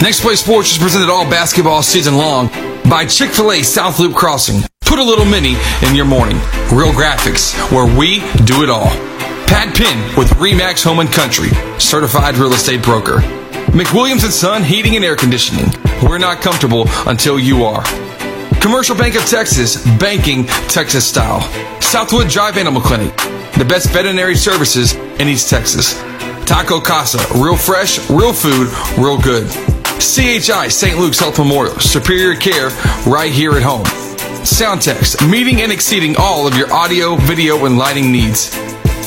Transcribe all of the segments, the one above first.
Next Play Sports is presented all basketball season long by Chick fil A South Loop Crossing. Put a little mini in your morning. Real graphics, where we do it all. Pat Penn with Remax Home and Country, certified real estate broker. McWilliams and Son Heating and Air Conditioning. We're not comfortable until you are. Commercial Bank of Texas, banking Texas style. Southwood Drive Animal Clinic, the best veterinary services in East Texas. Taco Casa, real fresh, real food, real good. CHI St. Luke's Health Memorial, superior care right here at home. Soundtex, meeting and exceeding all of your audio, video, and lighting needs.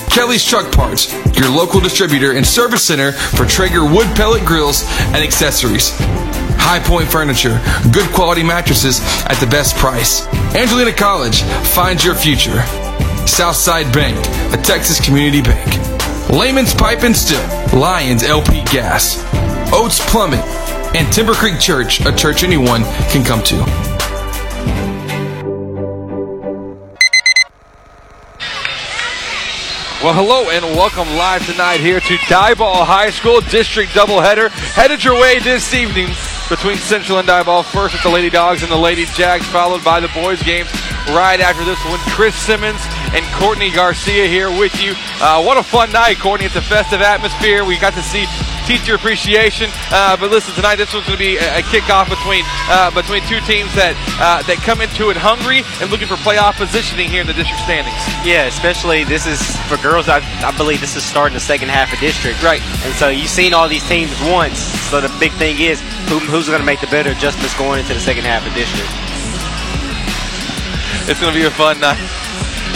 Kelly's Truck Parts, your local distributor and service center for Traeger wood pellet grills and accessories. High Point Furniture, good quality mattresses at the best price. Angelina College, find your future. Southside Bank, a Texas community bank. Layman's Pipe and Still, Lions LP Gas. Oates Plumbing, and Timber Creek Church, a church anyone can come to. Well, hello and welcome live tonight here to Diboll High School District Doubleheader. Headed your way this evening between Central and Diboll. First with the Lady Dogs and the Lady Jacks, followed by the boys' games right after this one. Chris Simmons and Courtney Garcia here with you. Uh, what a fun night, Courtney. It's a festive atmosphere. We got to see teacher appreciation. Uh, but listen, tonight this one's going to be a, a kickoff between uh, between two teams that uh, that come into it hungry and looking for playoff positioning here in the district standings. Yeah, especially this is for girls. I, I believe this is starting the second half of district. Right. And so you've seen all these teams once. So the big thing is who, who's going to make the better adjustments going into the second half of district. It's going to be a fun night.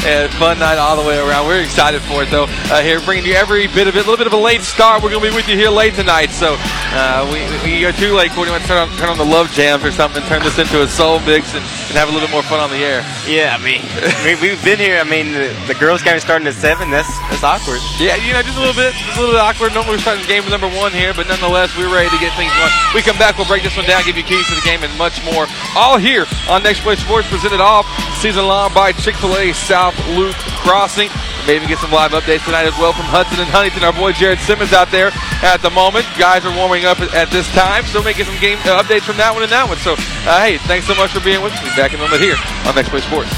And fun night all the way around. We're excited for it, though. Uh, here, bringing you every bit of it. A little bit of a late start. We're going to be with you here late tonight. So uh, we, we go too late. Courtney, want to turn on, turn on the love jams or something. Turn this into a soul mix and, and have a little bit more fun on the air. Yeah, I mean, we, we've been here. I mean, the, the girls' game is starting at 7. That's that's awkward. Yeah, you know, just a little bit, just a little bit awkward. Normally we're starting game number one here, but nonetheless, we're ready to get things going. We come back, we'll break this one down, give you keys to the game, and much more. All here on Next Play Sports, presented off season long by Chick Fil A South Loop Crossing. Maybe get some live updates tonight as well from Hudson and Huntington. Our boy Jared Simmons out there at the moment. Guys are warming up at this time, so making some game uh, updates from that one and that one. So, uh, hey, thanks so much for being with me. Back in a moment here on Next Play Sports.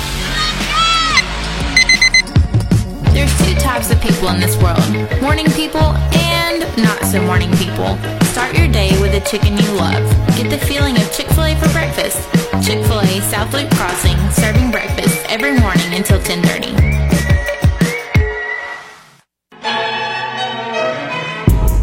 There's two types of people in this world morning people and not so morning people. Start your day with a chicken you love. Get the feeling of Chick fil A for breakfast. Chick fil A South Loop Crossing, serving breakfast every morning until 1030.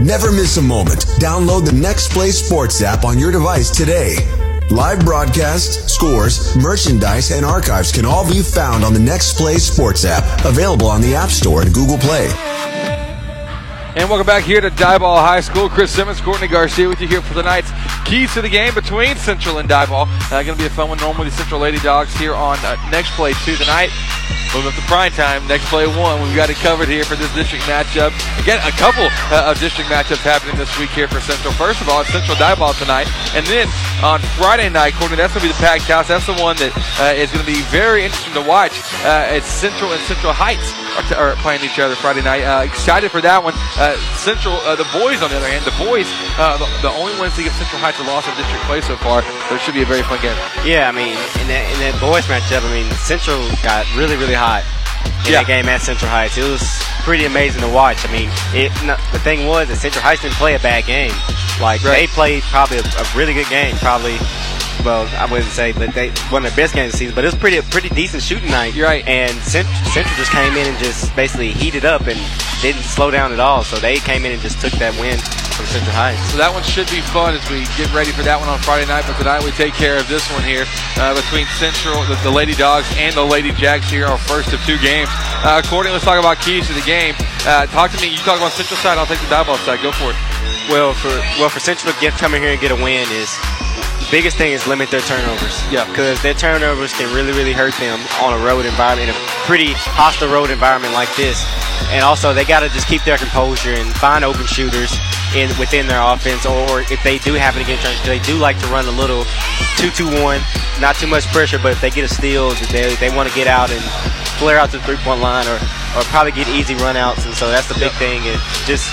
Never miss a moment. Download the Next Play Sports app on your device today. Live broadcasts, scores, merchandise, and archives can all be found on the Next Play Sports app, available on the App Store and Google Play. And welcome back here to Diboll High School. Chris Simmons, Courtney Garcia with you here for tonight's keys to the game between Central and Diboll. Uh, going to be a fun one. Normally, the Central Lady Dogs here on uh, Next Play 2 tonight. Moving up to prime time, next play one. We've got it covered here for this district matchup. Again, a couple uh, of district matchups happening this week here for Central. First of all, it's Central Ball tonight. And then on Friday night, Courtney, that's going to be the packed house. That's the one that uh, is going to be very interesting to watch. Uh, it's Central and Central Heights are, are playing each other Friday night. Uh, excited for that one. Uh, Central, uh, the boys, on the other hand, the boys, uh, the, the only ones to give Central Heights a loss in district play so far. So it should be a very fun game. Yeah, I mean, in that, in that boys matchup, I mean, Central got really, really hot in Yeah. that game at Central Heights. It was pretty amazing to watch. I mean, it, no, the thing was that Central Heights didn't play a bad game. Like Right. they played probably a, a really good game. Probably well, I wouldn't say, but they one of the best games of the season. But it was pretty pretty decent shooting night. You're right. And Central, Central just came in and just basically heated up and didn't slow down at all. So they came in and just took that win from Central Heights. So that one should be fun as we get ready for that one on Friday night. But tonight we take care of this one here uh, between Central, the, the, Lady Dogs, and the Lady Jacks here, our first of two games. Uh, Courtney, let's talk about keys to the game. Uh, talk to me. You talk about Central side. I'll take the Diboll side. Go for it. Well, for well for Central to get come in here and get a win is biggest thing is limit their turnovers. Yeah. Because their turnovers can really, really hurt them on a road environment, in a pretty hostile road environment like this. And also, they got to just keep their composure and find open shooters in within their offense, or if they do happen to get turned, they do like to run a little two-two-one, not too much pressure, but if they get a steal, they, they want to get out and flare out to the three-point line, or, or probably get easy runouts. And so that's the big thing is just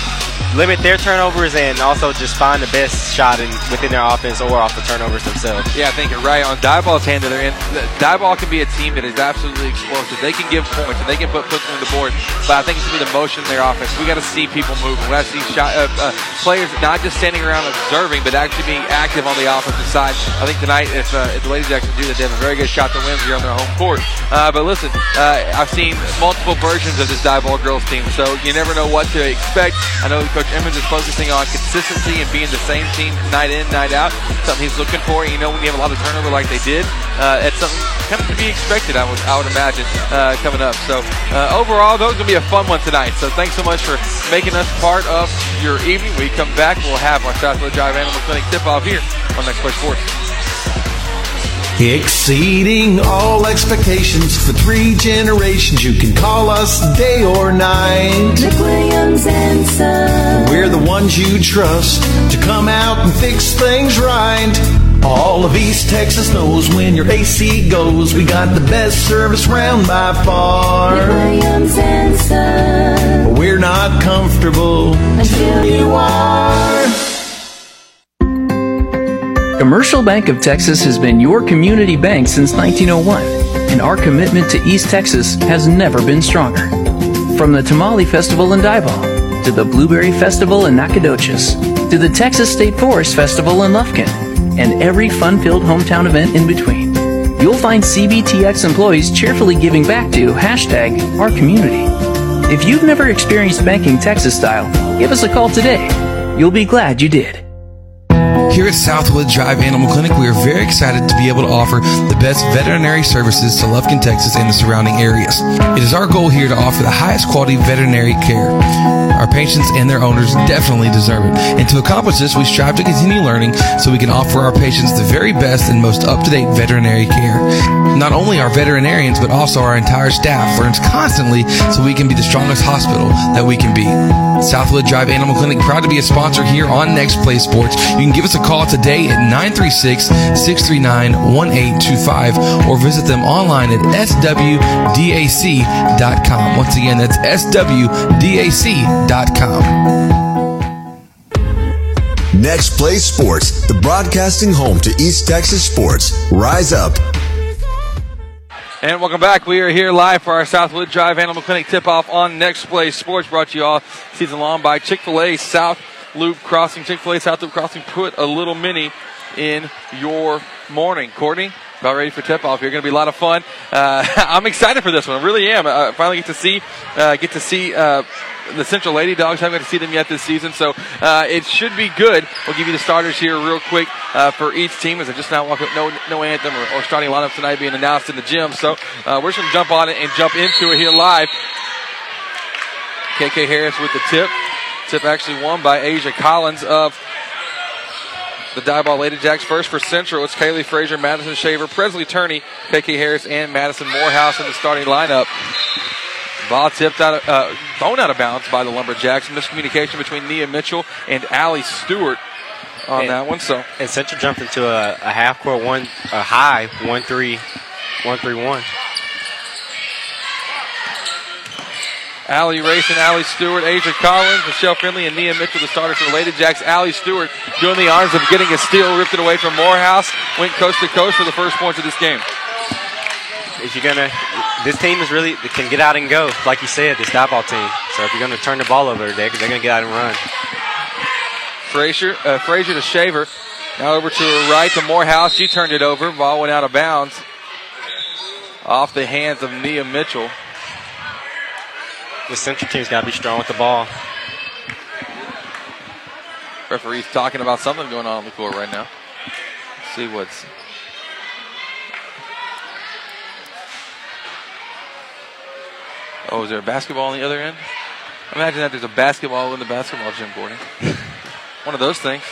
limit their turnovers and also just find the best shot in, within their offense or off the turnovers themselves. Yeah, I think you're right. On Diboll's hand that they're in, Diboll can be a team that is absolutely explosive. They can give points and they can put points on the board, but I think it's going to be the motion in their offense. We got to see people moving. We got to see shot, uh, uh, players not just standing around observing, but actually being active on the offensive side. I think tonight, if, uh, if the Lady Jacks do that, they have a very good shot to win here on their home court. Uh, but listen, uh, I've seen multiple versions of this Diboll girls team, so you never know what to expect. I know Coach Emmons is focusing on consistency and being the same team night in, night out. Something he's looking for. You know, when you have a lot of turnover like they did, uh, it's something kind of to be expected. I would, I would imagine uh, coming up. So uh, overall, though, it's gonna be a fun one tonight. So thanks so much for making us part of your evening. We come back, we'll have our Southwood Drive Animal Clinic tip off here on Next Play Sports. Exceeding all expectations for three generations. You can call us day or night. McWilliams and Son. We're the ones you trust to come out and fix things right. All of East Texas knows when your AC goes, we got the best service round by far. McWilliams and Son. But we're not comfortable Until you are. Commercial Bank of Texas has been your community bank since 1901, and our commitment to East Texas has never been stronger. From the Tamale Festival in Diboll, to the Blueberry Festival in Nacogdoches, to the Texas State Forest Festival in Lufkin, and every fun-filled hometown event in between, you'll find CBTX employees cheerfully giving back to hashtag our community. If you've never experienced banking Texas style, give us a call today. You'll be glad you did. Here at Southwood Drive Animal Clinic, we are very excited to be able to offer the best veterinary services to Lufkin, Texas and the surrounding areas. It is our goal here to offer the highest quality veterinary care. Our patients and their owners definitely deserve it. And to accomplish this, we strive to continue learning so we can offer our patients the very best and most up-to-date veterinary care. Not only our veterinarians, but also our entire staff learns constantly so we can be the strongest hospital that we can be. Southwood Drive Animal Clinic, proud to be a sponsor here on Next Play Sports. You can give us a call today at 936-639-1825 or visit them online at swdac.com. Once again, that's swdac.com. Next Play Sports, the broadcasting home to East Texas sports. Rise up. And welcome back. We are here live for our Southwood Drive Animal Clinic tip-off on Next Play Sports, brought to you all season long by Chick-fil-A South Loop Crossing. Chick-fil-A South Loop Crossing put a little mini in your morning. Courtney, about ready for tip-off. You're going to be a lot of fun. Uh, I'm excited for this one. I really am. I finally get to see uh, get to see uh, the Central Lady Dogs. I haven't got to see them yet this season, so uh, it should be good. We'll give you the starters here real quick uh, for each team as I just now walk up. No, no anthem or, or starting lineup tonight being announced in the gym. So uh, we're just going to jump on it and jump into it here live. KK Harris with the tip. Tip actually won by Asia Collins of the Diboll Lady Jacks. First for Central, it's Kaylee Frazier, Madison Shaver, Presley Turney, KK Harris, and Madison Morehouse in the starting lineup. Ball tipped out, of, uh, thrown out of bounds by the Lumberjacks. Miscommunication between Nia Mitchell and Allie Stewart on and, that one. So and Central jumped into a, a half court one, a high one three, one three one. Allie Race and Allie Stewart, Asia Collins, Michelle Finley, and Nia Mitchell, the starters for Lady Jacks. Allie Stewart doing the honors of getting a steal, ripped it away from Morehouse, went coast to coast for the first points of this game. If you're gonna, this team is really can get out and go, like you said, this Diboll team. So if you're gonna turn the ball over, they're, they're gonna get out and run. Frazier, uh, Frazier to Shaver. Now over to her right to Morehouse. She turned it over. Ball went out of bounds. Off the hands of Nia Mitchell. The Central team's got to be strong with the ball. Referee's talking about something going on on the court right now. Let's see what's. Oh, is there a basketball on the other end? Imagine that there's a basketball in the basketball gym, Gordon. One of those things.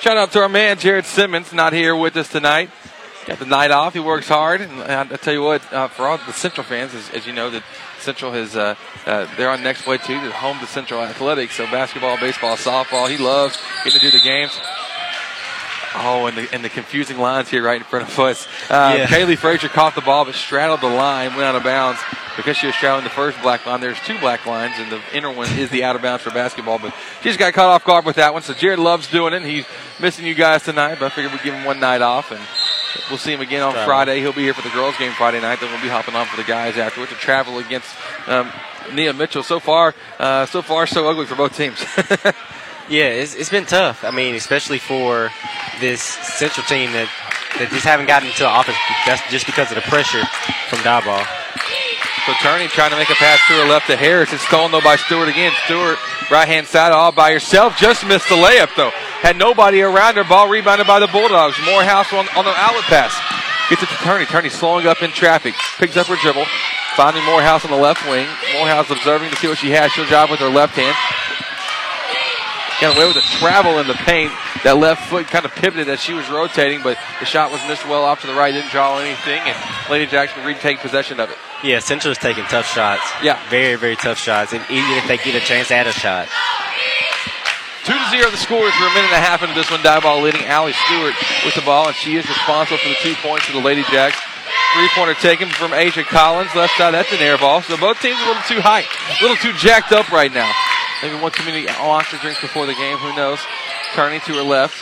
Shout out to our man, Jared Simmons, not here with us tonight. Got the night off. He works hard. And I, I tell you what, uh, for all the Central fans, as, as you know, that Central has, uh, uh, they're on next play too. They're home to Central Athletics. So basketball, baseball, softball. He loves getting to do the games. Oh, and the, and the confusing lines here right in front of us. Uh, Yeah. Kaylee Frazier caught the ball but straddled the line, went out of bounds because she was straddling the first black line. There's two black lines, and the inner one is the out of bounds for basketball. But she just got caught off guard with that one. So Jared loves doing it. He's missing you guys tonight, but I figured we'd give him one night off, and we'll see him again on Friday. He'll be here for the girls' game Friday night. Then we'll be hopping on for the guys afterwards to travel against um, Nia Mitchell. So far, uh, so far, so ugly for both teams. Yeah, it's, it's been tough. I mean, especially for this Central team that, that just haven't gotten to the offense. That's just because of the pressure from Diboll. So Turney trying to make a pass to her left to Harris. It's stolen though by Stewart again. Stewart right hand side all by herself. Just missed the layup though. Had nobody around her. Ball rebounded by the Bulldogs. Morehouse on, on the outlet pass. Gets it to Turney. Turney slowing up in traffic. Picks up her dribble. Finding Morehouse on the left wing. Morehouse observing to see what she has. She'll drive with her left hand. Got away with a travel in the paint. That left foot kind of pivoted as she was rotating, but the shot was missed well off to the right. Didn't draw anything, and Lady Jackson retake possession of it. Yeah, Central is taking tough shots. Yeah. Very, very tough shots. And even if they get a chance at a shot. Two to zero the scores. We're a minute and a half into this one. Diboll leading Allie Stewart with the ball, and she is responsible for the two points for the Lady Jacks. Three pointer taken from Asia Collins. Left side, that's an air ball. So both teams a little too high, a little too jacked up right now. Maybe one too many monster drinks before the game. Who knows? Turney to her left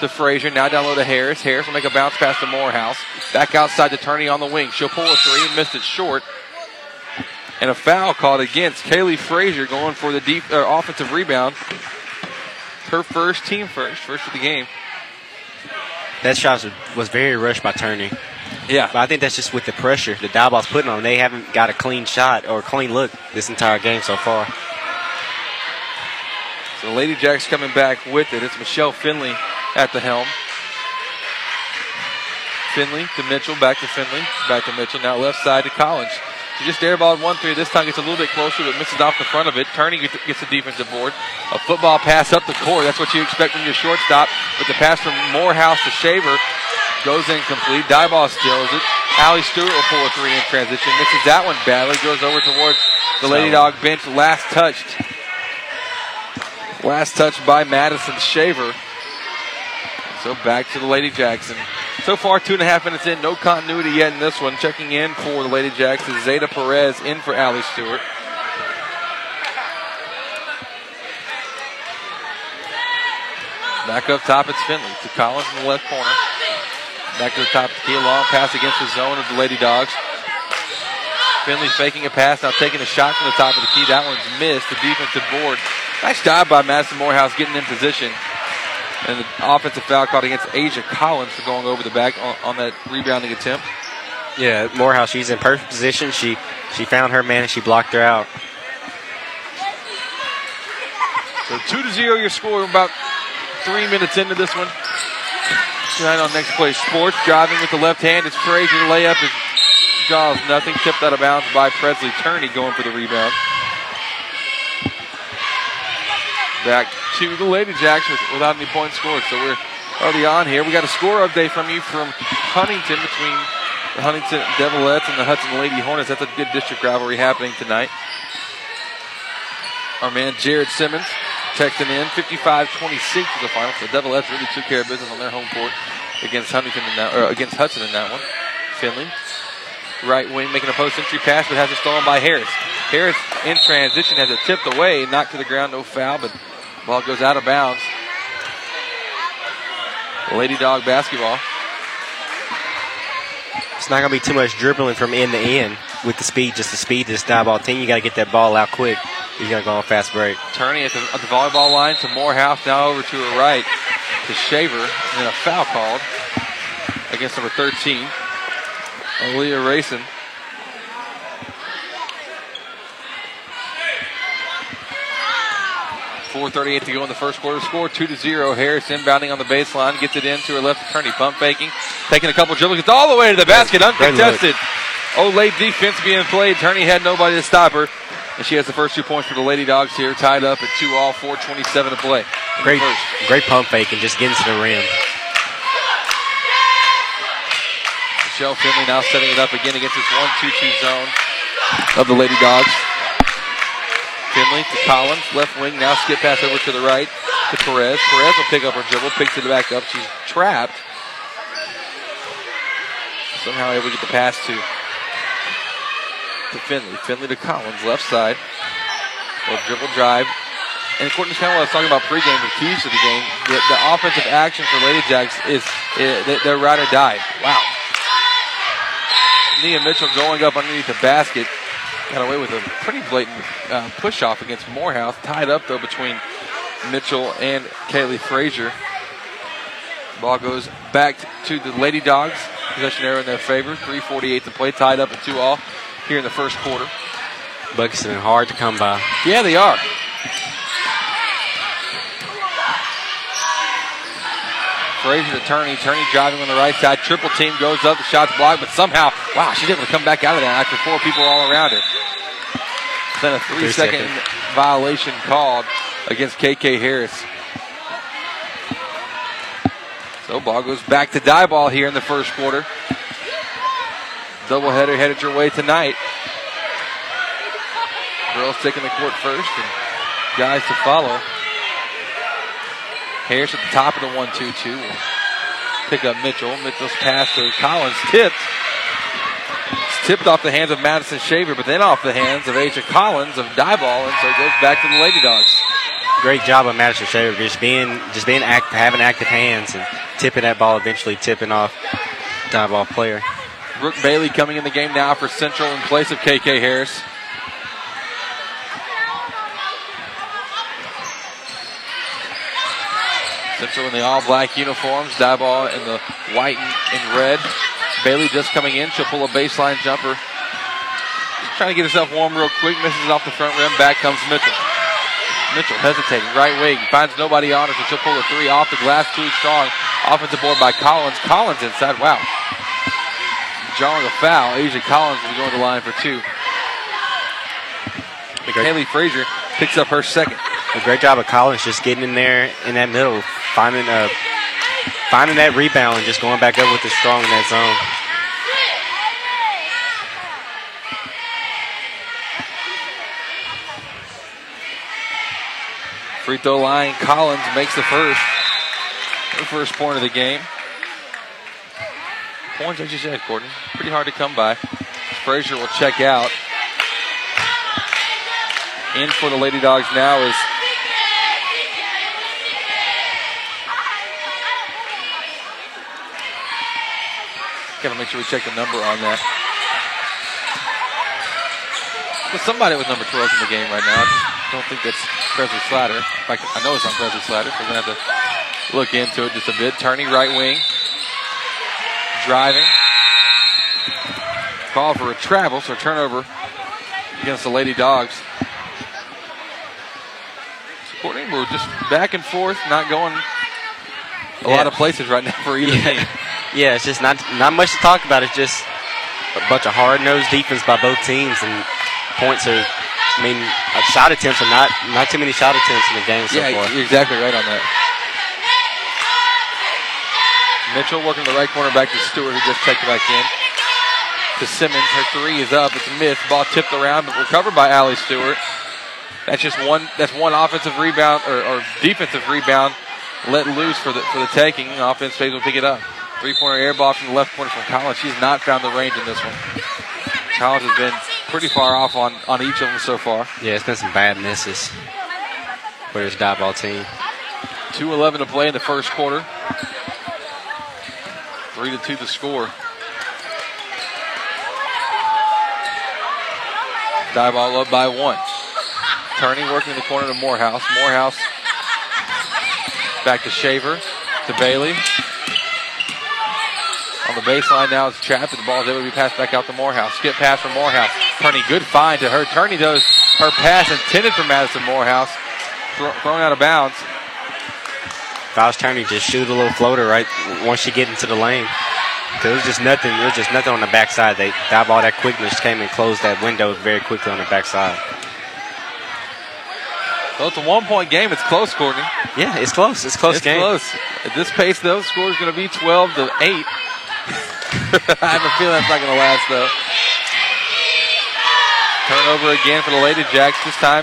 to Frazier. Now down low to Harris. Harris will make a bounce pass to Morehouse. Back outside to Turney on the wing. She'll pull a three and missed it short. And a foul called against Kaylee Frazier going for the deep uh, offensive rebound. Her first, team first, first of the game. That shot was, was very rushed by Turney. Yeah. But I think that's just with the pressure the Diboll's putting on. They haven't got a clean shot or a clean look this entire game so far. So Lady Jacks coming back with it. It's Michelle Finley at the helm. Finley to Mitchell, back to Finley, back to Mitchell. Now left side to Collins. She just airballed one three. This time gets a little bit closer, but misses off the front of it. Turney gets the defensive board. A football pass up the court. That's what you expect from your shortstop. But the pass from Morehouse to Shaver goes incomplete. Diboll steals it. Allie Stewart will pull a three in transition. Misses that one badly. Goes over towards the Lady Dog bench. Last touched. Last touch by Madison Shaver. So back to the Lady Jackson. So far, two and a half minutes in, no continuity yet in this one. Checking in for the Lady Jacks is Zeta Perez in for Allie Stewart. Back up top, it's Finley to Collins in the left corner. Back to the top, key long pass against the zone of the Lady Dogs. Finley faking a pass, now taking a shot from the top of the key. That one's missed. The defensive board. Nice job by Madison Morehouse getting in position. And the offensive foul called against Asia Collins for going over the back on, on that rebounding attempt. Yeah, Morehouse, she's in perfect position. She she found her man and she blocked her out. So two to zero your score. We're about three minutes into this one. Tonight on Next Play Sports, driving with the left hand. It's Frazier. Layup is Jaws nothing. Tipped out of bounds by Presley Turney going for the rebound. Back to the Lady Jacks without any points scored. So we're early on here. We got a score update from you from Huntington between the Huntington Devilettes and the Hudson Lady Hornets. That's a good district rivalry happening tonight. Our man Jared Simmons texting in 55-26 is the final. So the Devilettes really took care of business on their home court against Huntington in that, or against Hudson in that one. Finley, right wing, making a post entry pass, but has it stolen by Harris. Harris in transition has it tipped away, knocked to the ground, no foul, but Ball goes out of bounds. Lady Dog basketball. It's not going to be too much dribbling from end to end with the speed, just the speed to this Diboll team. You got to get that ball out quick. He's going to go on fast break. Turney at the, at the volleyball line to Morehouse, now over to her right to Shaver, and a foul called against number 13, Aaliyah Racing. 4.38 to go in the first quarter. Score 2 to 0. Harris inbounding on the baseline. Gets it into her left attorney. Pump faking. Taking a couple dribbles. Gets all the way to the basket. Uncontested. Olé defense being played. Turney had nobody to stop her. And she has the first two points for the Lady Dogs here. Tied up at 2 all. 4.27 to play. Great, great pump faking, just getting to the rim. Michelle Finley now setting it up again against this 1 2 2 zone of the Lady Dogs. Finley to Collins, left wing, now skip pass over to the right to Perez. Perez will pick up her dribble, picks it back up. She's trapped. Somehow able to get the pass to to Finley. Finley to Collins, left side. A dribble drive. And according to kind of what I was talking about pregame, the keys to the game, the, the offensive action for Lady Jacks is, is they're ride or die. Wow. Nia Mitchell going up underneath the basket. Got away with a pretty blatant uh, push off against Morehouse. Tied up though between Mitchell and Kaylee Frazier. Ball goes back to the Lady Dogs. Possession error in their favor. 3.48 to play. Tied up at 2 all here in the first quarter. Buckets have been hard to come by. Yeah, they are. Frazier to Turney. Turney driving on the right side. Triple team goes up. The shot's blocked, but somehow, wow, she's able to come back out of that after four people all around her. Then a three, three second seconds. violation called against KK Harris. So ball goes back to die ball here in the first quarter. Doubleheader headed your way tonight. Girls taking the court first and guys to follow. Harris at the top of the 1 2 2 will pick up Mitchell. Mitchell's pass to Collins tipped. It's tipped off the hands of Madison Shaver, but then off the hands of Asia Collins of Diboll, and so it goes back to the Lady Dogs. Great job of Madison Shaver, just being just being act, having active hands and tipping that ball, eventually tipping off Diboll player. Brooke Bailey coming in the game now for Central in place of KK Harris. Central in the all black uniforms, Diboll in the white and red. Bailey just coming in. She'll pull a baseline jumper. trying to get herself warm real quick. Misses off the front rim. Back comes Mitchell. Mitchell hesitating. Right wing. Finds nobody on her, so she'll pull a three off the glass. Too strong. Offensive board by Collins. Collins inside. Wow drawing a foul. Asia Collins is going to the line for two. Kaylee Frazier picks up her second. A great job of Collins just getting in there in that middle, finding uh, finding that rebound and just going back up with the strong in that zone. Free throw line, Collins makes the first. Her first point of the game points, as you said, Courtney. Pretty hard to come by. Frazier will check out. In for the Lady Dogs now is Gotta make sure we check the number on that. There's somebody with number 12 in the game right now. I don't think that's Presley Slatter. In fact, I know it's on Presley Slatter, so we're going to have to look into it just a bit. Turney right wing driving. Call for a travel, so turnover against the Lady Dogs. Courtney, we're just back and forth, not going a lot of places right now for either yeah. team. Yeah, it's just not not much to talk about. It's just a bunch of hard nosed defense by both teams, and points are. I mean, shot attempts are not not too many shot attempts in the game so yeah, far. you're exactly right on that. Mitchell working the right corner back to Stewart, who just checked it back in. To Simmons, her three is up. It's a miss. Ball tipped around, but recovered by Allie Stewart. That's just one. That's one offensive rebound or, or defensive rebound let loose for the for the taking. Offense phase will pick it up. Three pointer air ball from the left corner from Collins. She's not found the range in this one. Collins has been pretty far off on, on each of them so far. Yeah, it's been some bad misses for this Diboll team. 2.11 to play in the first quarter. Three to two to score. Diboll up by one. Turney working in the corner to Morehouse. Morehouse back to Shaver. to Bailey. On the baseline now, it's trapped. The ball is able to be passed back out to Morehouse. Skip pass from Morehouse. Turney, good find to her. Turney does her pass intended for Madison Morehouse. thrown out of bounds. Files Turney just shoot a little floater right once you get into the lane. It was just nothing. It was just nothing on the backside. They dive all that quickness came and closed that window very quickly on the backside. So it's a one-point game. It's close, Courtney. Yeah, it's close. It's close it's game. close. At this pace, though, score is going to be 12 to 8. I have a feeling that's not going to last, though. Turnover again for the Lady Jacks. This time,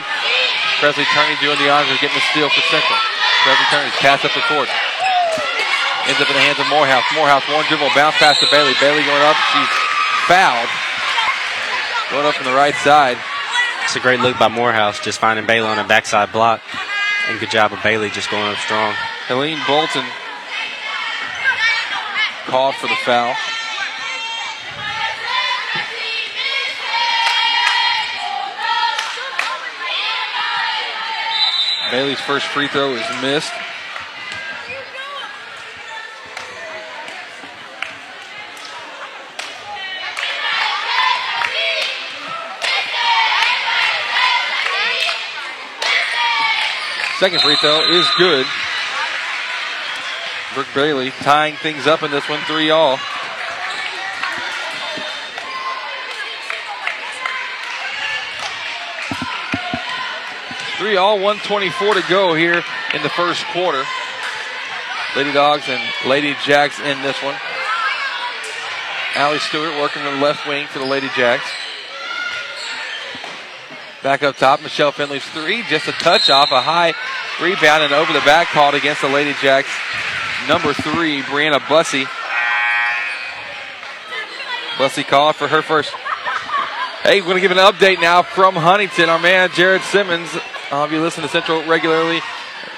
Presley Turney doing the honors of getting the steal for Central. Presley Turney pass up the court. Ends up in the hands of Morehouse. Morehouse, one dribble, bounce pass to Bailey. Bailey going up. She's fouled. Going up from the right side. It's a great look by Morehouse, just finding Bailey on a backside block. And good job of Bailey just going up strong. Helene Bolton called for the foul. Bailey's first free throw is missed. Second free throw is good. Bailey tying things up in this one, three all. Three all, 124 to go here in the first quarter. Lady Dogs and Lady Jacks in this one. Allie Stewart working the left wing for the Lady Jacks. Back up top, Michelle Finley's three. Just a touch off, a high rebound and over the back called against the Lady Jacks. Number three, Brianna Bussey. Bussey called for her first. Hey, we're going to give an update now from Huntington. Our man, Jared Simmons. Uh, if you listen to Central regularly,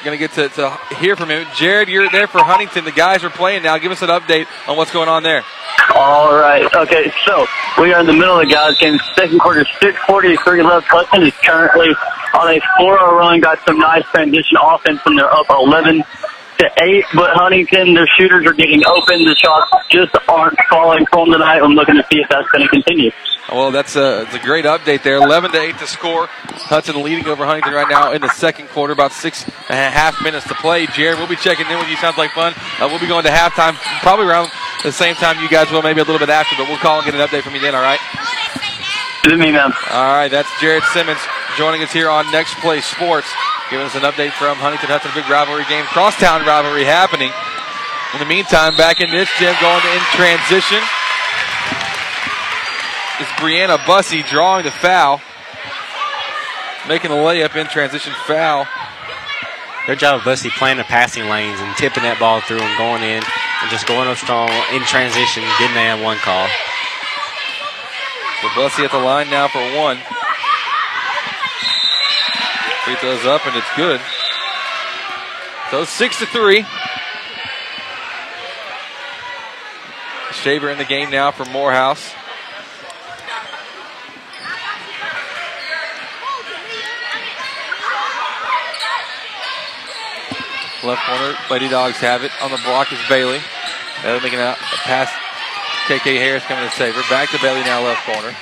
going to get to, to hear from him. Jared, you're there for Huntington. The guys are playing now. Give us an update on what's going on there. All right. Okay, so we are in the middle of the guys' game. Second quarter, 6:43 left. Hudson is currently on a 4-0 run. Got some nice transition offense when they're up 11 to 8. But Huntington, their shooters are getting open. The shots just aren't falling for them tonight. I'm looking to see if that's going to continue. Well, that's a, that's a great update there. 11 to 8 to score. Hudson leading over Huntington right now in the second quarter. About six and a half minutes to play. Jared, we'll be checking in with you. Sounds like fun. Uh, we'll be going to halftime probably around the same time you guys will, maybe a little bit after, but we'll call and get an update from you then, all right? To me, man. All right, that's Jared Simmons joining us here on Next Play Sports, giving us an update from Huntington Hudson. Big rivalry game, crosstown rivalry happening. In the meantime, back in this gym, going in transition. It's Brianna Bussey drawing the foul, making a layup in transition foul. Good job of Bussey playing the passing lanes and tipping that ball through and going in and just going up strong in transition, getting that one call. So Bussey at the line now for one. Free throws up and it's good. So six to three. Shaver in the game now for Morehouse. Left corner, Lady Dogs have it. On the block is Bailey. Bailey making a pass. KK Harris coming to save her. Back to Bailey now, left corner.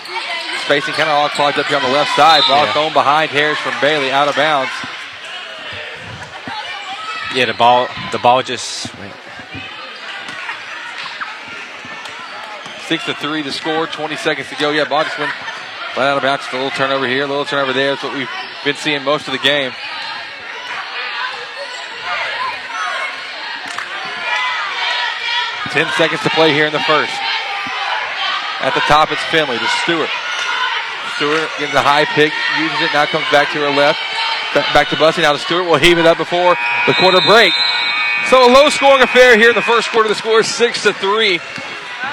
Spacing kind of all clogged up here on the left side. Ball Yeah. thrown behind Harris from Bailey, out of bounds. Yeah, the ball, the ball just. Wait. Six to three to score. 20 seconds to go. Yeah, ball just went flat out of bounds. Just a little turnover here, a little turnover there. That's what we've been seeing most of the game. Ten seconds to play here in the first. At the top, it's Finley to Stewart. Stewart getting a high pick, uses it, now comes back to her left. Back to Bussey, now to Stewart. will heave it up before the quarter break. So a low scoring affair here in the first quarter. The score is 6 to 3.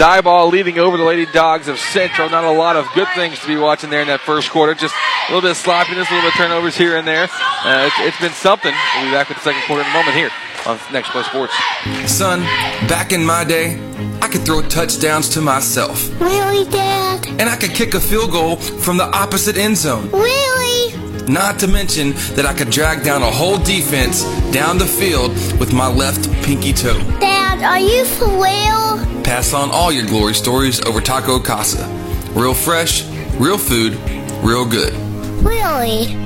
Diboll leading over the Lady Dogs of Central. Not a lot of good things to be watching there in that first quarter. Just a little bit of sloppiness, a little bit of turnovers here and there. Uh, it's, it's been something. We'll be back with the second quarter in a moment here on Next Play Sports. Son, back in my day, I could throw touchdowns to myself. Really, Dad? And I could kick a field goal from the opposite end zone. Really? Not to mention that I could drag down a whole defense down the field with my left pinky toe. Dad, are you for real? Pass on all your glory stories over Taco Casa. Real fresh, real food, real good. Really?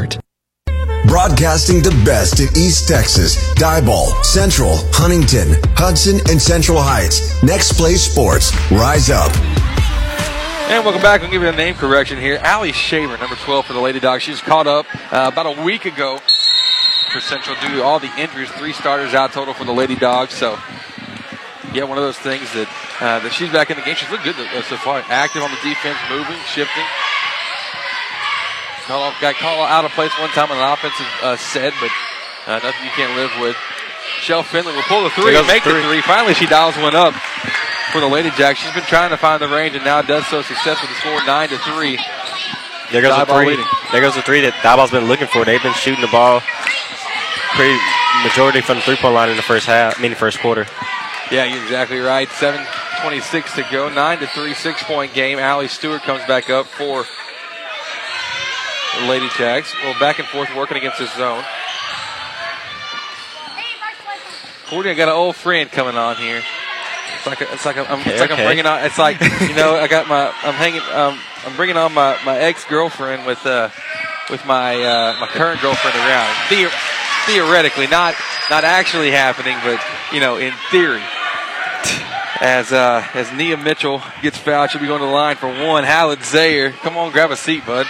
Broadcasting the best in East Texas, Diboll, Central, Huntington, Hudson, and Central Heights. Next Play Sports. Rise up. And welcome back. I'll give you a name correction here. Allie Shaver, number 12 for the Lady Dogs. She's caught up uh, about a week ago for Central due to all the injuries. Three starters out total for the Lady Dogs. So, yeah, one of those things that uh, that she's back in the game. She's looked good uh, so far. Active on the defense, moving, shifting. Call, got called out of place one time on an offensive uh, set, but uh, nothing you can't live with. Shell Finley will pull the three, make the the three. three. Finally, she dials one up for the Lady Jack. She's been trying to find the range and now does so successfully. The score nine to three. There goes the three. leading. There goes the three that Diboll's been looking for. They've been shooting the ball pretty majority from the three point line in the first half, I mean the first quarter. Yeah, you're exactly right. 7:26 to go. Nine to three, six point game. Allie Stewart comes back up for the Lady Jacks. Well, back and forth working against this zone. Courtney, I got an old friend coming on here. It's like a, it's like a, I'm, Okay, it's like okay. I'm bringing on. It's like you know I got my I'm hanging um, I'm bringing on my, my ex girlfriend with uh with my uh, my current girlfriend around. Theo- theoretically, not not actually happening, but you know in theory as uh, as Nia Mitchell gets fouled. She'll be going to the line for one. Howard Zayer, come on, grab a seat, bud.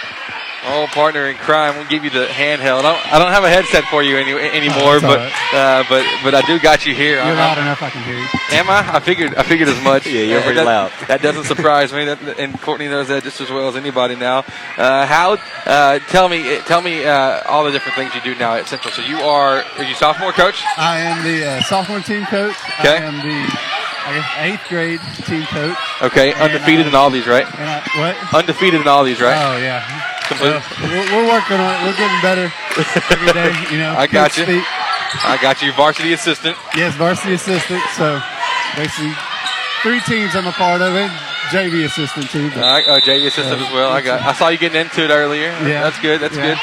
Oh, partner in crime. We'll give you the handheld. I don't, I don't have a headset for you any, anymore, Oh, but right. uh, but but I do got you here. You're I'm- loud enough, I can hear you. Am I? I figured. I figured as much. Yeah, you're Uh, pretty that, loud. That doesn't surprise me. That, and Courtney knows that just as well as anybody now. Uh, Howard, uh, tell me, tell me uh, all the different things you do now at Central. So you are, are you sophomore coach? I am the uh, sophomore team coach. Okay. I am the I guess, eighth grade team coach. Okay, undefeated uh, in all these, right? And I, what? Undefeated in all these, right? Oh yeah. We're, we're working on it. We're getting better every day. You know. I got you. speak. I got you, varsity assistant. Yes, varsity assistant. So basically, three teams I'm a part of, and JV assistant too. Uh, JV assistant as well. I got. I saw you getting into it earlier. Yeah. that's good. That's Yeah. good.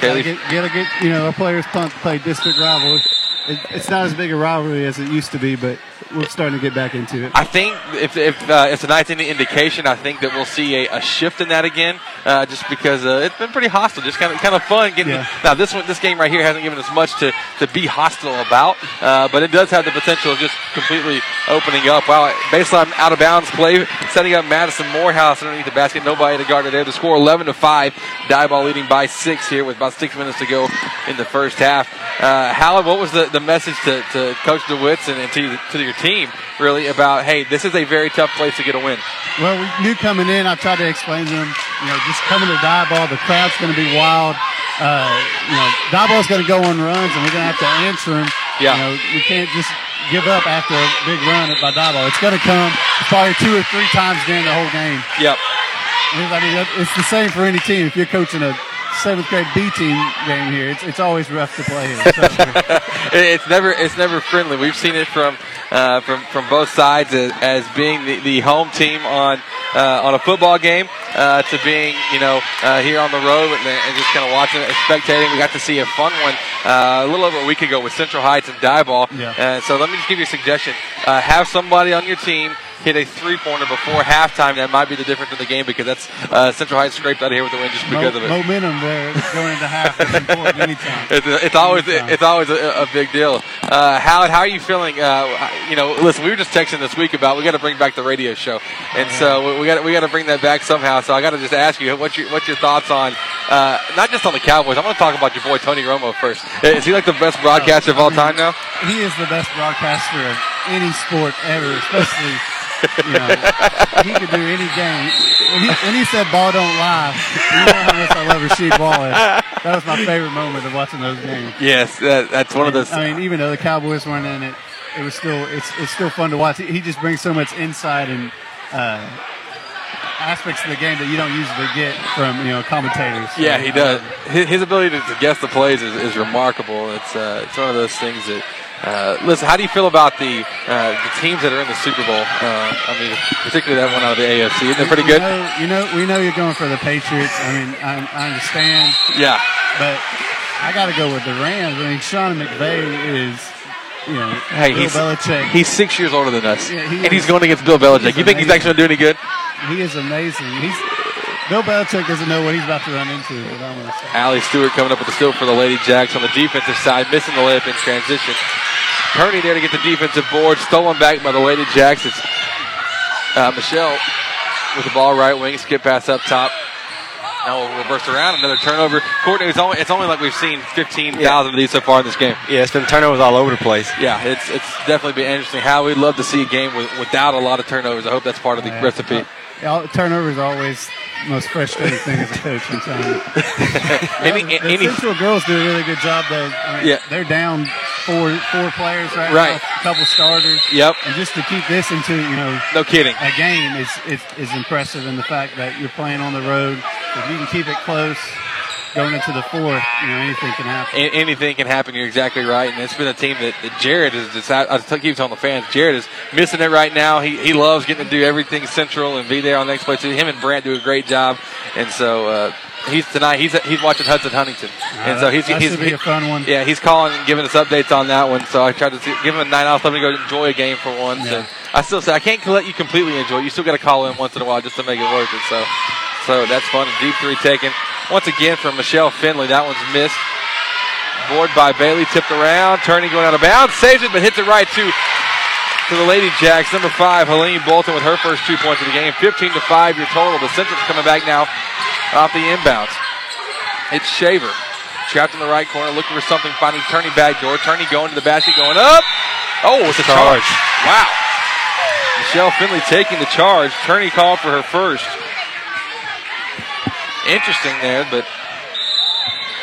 Kaylee, get, get you know our players to play district rivals. It, it's not as big a rivalry as it used to be, but we're starting to get back into it. I think if, if uh, it's tonight's any indication, I think that we'll see a, a shift in that again, uh, just because uh, it's been pretty hostile, just kind of kind of fun. Getting Yeah. now this one, this game right here hasn't given us much to, to be hostile about, uh, but it does have the potential of just completely opening up. Wow, baseline out of bounds play, setting up Madison Morehouse underneath the basket, nobody to guard it there. The score 11 to five, Diboll leading by six here with about six minutes to go in the first half. Uh, Howard, what was the, the message to, to Coach DeWitts and, and to, to your team really about, hey, this is a very tough place to get a win? Well, we knew coming in. I tried to explain to them, you know, just coming to Diboll, the crowd's going to be wild. Uh, you know, Diboll's going to go on runs, and we're going to have to answer them. Yeah. You know, we can't just give up after a big run by Diboll. It's going to come probably two or three times during the whole game. Yep. I mean, it's the same for any team. If you're coaching a seventh grade B team game here, it's, it's always rough to play here. So, it's never it's never friendly. We've seen it from uh, from from both sides as, as being the, the home team on uh, on a football game uh, to being you know uh, here on the road and, and just kind of watching it, and spectating. We got to see a fun one uh, a little over a week ago with Central Heights and Diboll. Yeah. Uh, so let me just give you a suggestion: uh, have somebody on your team. Hit a three-pointer before halftime. That might be the difference in the game because that's uh, Central Heights scraped out of here with the win just because of it. momentum there going into half is important anytime. It's, it's always Anytime. it's always a, a big deal. Uh, Howard, how are you feeling? Uh, you know, listen, we were just texting this week about we got to bring back the radio show, and so we got we got to bring that back somehow. So I got to just ask you, what's your what's your thoughts on uh, not just on the Cowboys? I want to talk about your boy Tony Romo first. Is he like the best broadcaster of all time now? He is the best broadcaster of any sport ever, especially. You know, he could do any game. when, he, when he said ball don't lie, you know how much I love Rasheed Wallace. That was my favorite moment of watching those games. Yes, that, that's one of those. I mean, even though the Cowboys weren't in it, it was still it's it's still fun to watch. He, just brings so much insight and uh, aspects of the game that you don't usually get from you know commentators. So, Yeah, he does. His, his ability to, to guess the plays is, is remarkable. It's uh, it's one of those things that. Uh, listen, how do you feel about the uh, the teams that are in the Super Bowl? Uh, I mean, particularly that one out of the AFC. Isn't it pretty You good? know, you know, we know you're going for the Patriots. I mean, I, I understand. Yeah. But I got to go with the Rams. I mean, Sean McVay is, you know, Hey, Bill he's Belichick. he's six years older than us, Yeah, he and is- he's going against Bill Belichick. You think he's actually going to do any good? He is amazing. He's Bill Belichick doesn't know what he's about to run into. is I'm going to say. Allie Stewart coming up with the steal for the Lady Jacks on the defensive side, missing the layup in transition. Kearney there to get the defensive board, stolen back by the Lady Jacks. It's uh, Michelle with the ball right wing, skip pass up top. Now we'll reverse around, another turnover. Courtney, it's only, it's only like we've seen 15,000 of these so far in this game. Yeah, it's been turnovers all over the place. Yeah, it's it's definitely been interesting. How we'd love to see a game with, without a lot of turnovers. I hope that's part of the Yeah. recipe. Turnovers are always the most frustrating thing as a coach. I'm telling you. Any- the any- Central girls do a really good job, though. I mean, Yeah. they're down four four players right, Right. now, a couple starters. Yep. And just to keep this into you know No kidding. a game is is, is impressive in the fact that you're playing on the road. If you can keep it close going into the fourth, you know anything can happen. A- anything can happen. You're exactly right, and it's been a team that, that Jared is. Decided, I keep telling the fans, Jared is missing it right now. He, he loves getting to do everything central and be there on the next play too. Him and Brant do a great job, and so uh, he's tonight. He's he's watching Hudson Huntington, and so he's he's should be a fun one. Yeah, he's calling and giving us updates on that one. So I tried to see, give him a night off, let me go enjoy a game for once. Yeah. And I still say I can't let you completely enjoy. it. You still got to call in once in a while just to make it worth it. So so that's fun. Deep three taken once again from Michelle Finley. That one's missed. Board by Bailey, tipped around, turning, going out of bounds, saves it, but hits it right to to the Lady Jacks. Number five, Helene Bolton with her first two points of the game. 15 to five, your total. The Central's coming back now off the inbounds. It's Shaver. Trapped in the right corner, looking for something, finding Turney back door. Turney going to the basket, going up. Oh, it's a charge. Wow. Michelle Finley taking the charge. Turney called for her first. Interesting there, but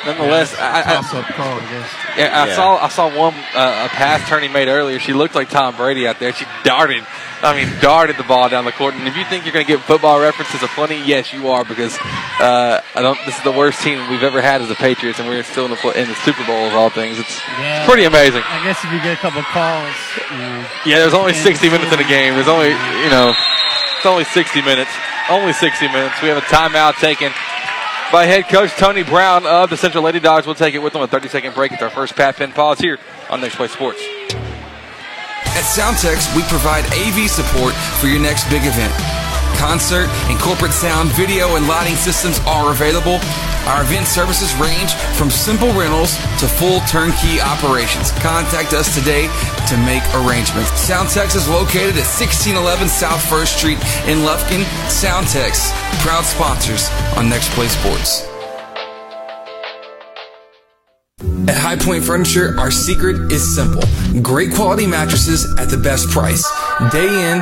nonetheless, I, I, Toss up call, I guess. yeah, I Yeah. saw I saw one uh, a pass Turney made earlier. She looked like Tom Brady out there. She darted, I mean, darted the ball down the court. And if you think you're going to get football references aplenty, yes, you are because uh, I don't. This is the worst team we've ever had as the Patriots, and we're still in the fo- in the Super Bowl of all things. It's Yeah. pretty amazing. I guess if you get a couple calls, you know. Yeah, there's only 60 minutes in the game. There's only, you know, it's only 60 minutes. Only 60 minutes. We have a timeout taken by head coach Tony Brown of the Central Lady Dogs. We'll take it with them. A 30 second break. It's our first Pat Penn pause here on Next Play Sports. At Soundtex, we provide AV support for your next big event. Concert and corporate sound, video, and lighting systems are available. Our event services range from simple rentals to full turnkey operations. Contact us today to make arrangements. Soundtex is located at 1611 South First Street in Lufkin. Soundtex, proud sponsors on Next Play Sports. At High Point Furniture, our secret is simple. Great quality mattresses at the best price, day in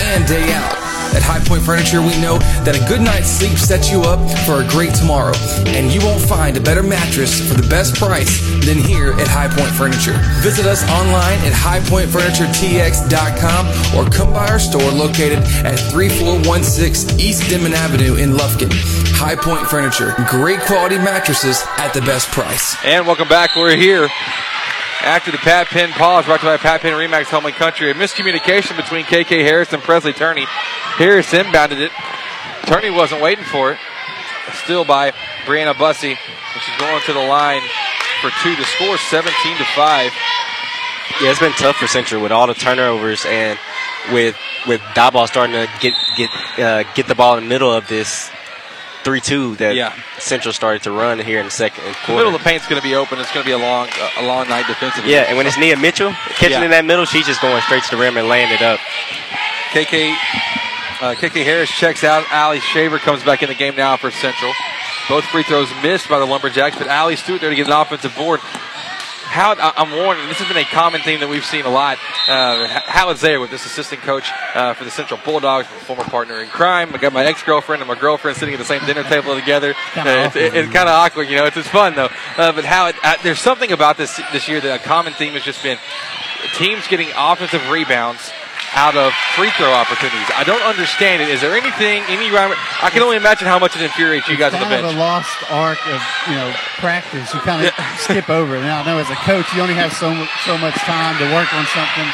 and day out. At High Point Furniture, we know that a good night's sleep sets you up for a great tomorrow, and you won't find a better mattress for the best price than here at High Point Furniture. Visit us online at highpointfurnituretx.com or come by our store located at 3416 East Denman Avenue in Lufkin. High Point Furniture, great quality mattresses at the best price. And welcome back. We're here after the Pat Penn pause brought to you by Pat Penn Remax Home and Country. A miscommunication between KK Harris and Presley Turney. Harris inbounded it. Turney wasn't waiting for it. Still by Brianna Bussey. She's going to the line for two to score 17 to 5. Yeah, it's been tough for Central with all the turnovers and with with Diboll starting to get get uh, get the ball in the middle of this three two that Yeah. Central started to run here in the second The quarter. middle of the paint's going to be open. It's going to be a long, a long night defensively. yeah, and when it's Nia Mitchell catching Yeah. in that middle, she's just going straight to the rim and laying it up. KK uh, KK Harris checks out. Allie Shaver comes back in the game now for Central. Both free throws missed by the Lumberjacks, but Allie Stewart there to get an offensive board. How I'm warning. This has been a common theme that we've seen a lot. Uh, Howard's there with this assistant coach uh, for the Central Bulldogs, former partner in crime. I got my ex-girlfriend and my girlfriend sitting at the same dinner table together. Uh, it's kind of awkward, you know. It's, it's fun though. Uh, but how it, uh, there's something about this this year that a common theme has just been teams getting offensive rebounds out of free throw opportunities. I don't understand it. Is there anything, any rhyme? I can only imagine how much it infuriates you guys on the kind bench. of a lost arc of you know practice. You kind of skip over it. Now I know as a coach, you only have so so much time to work on something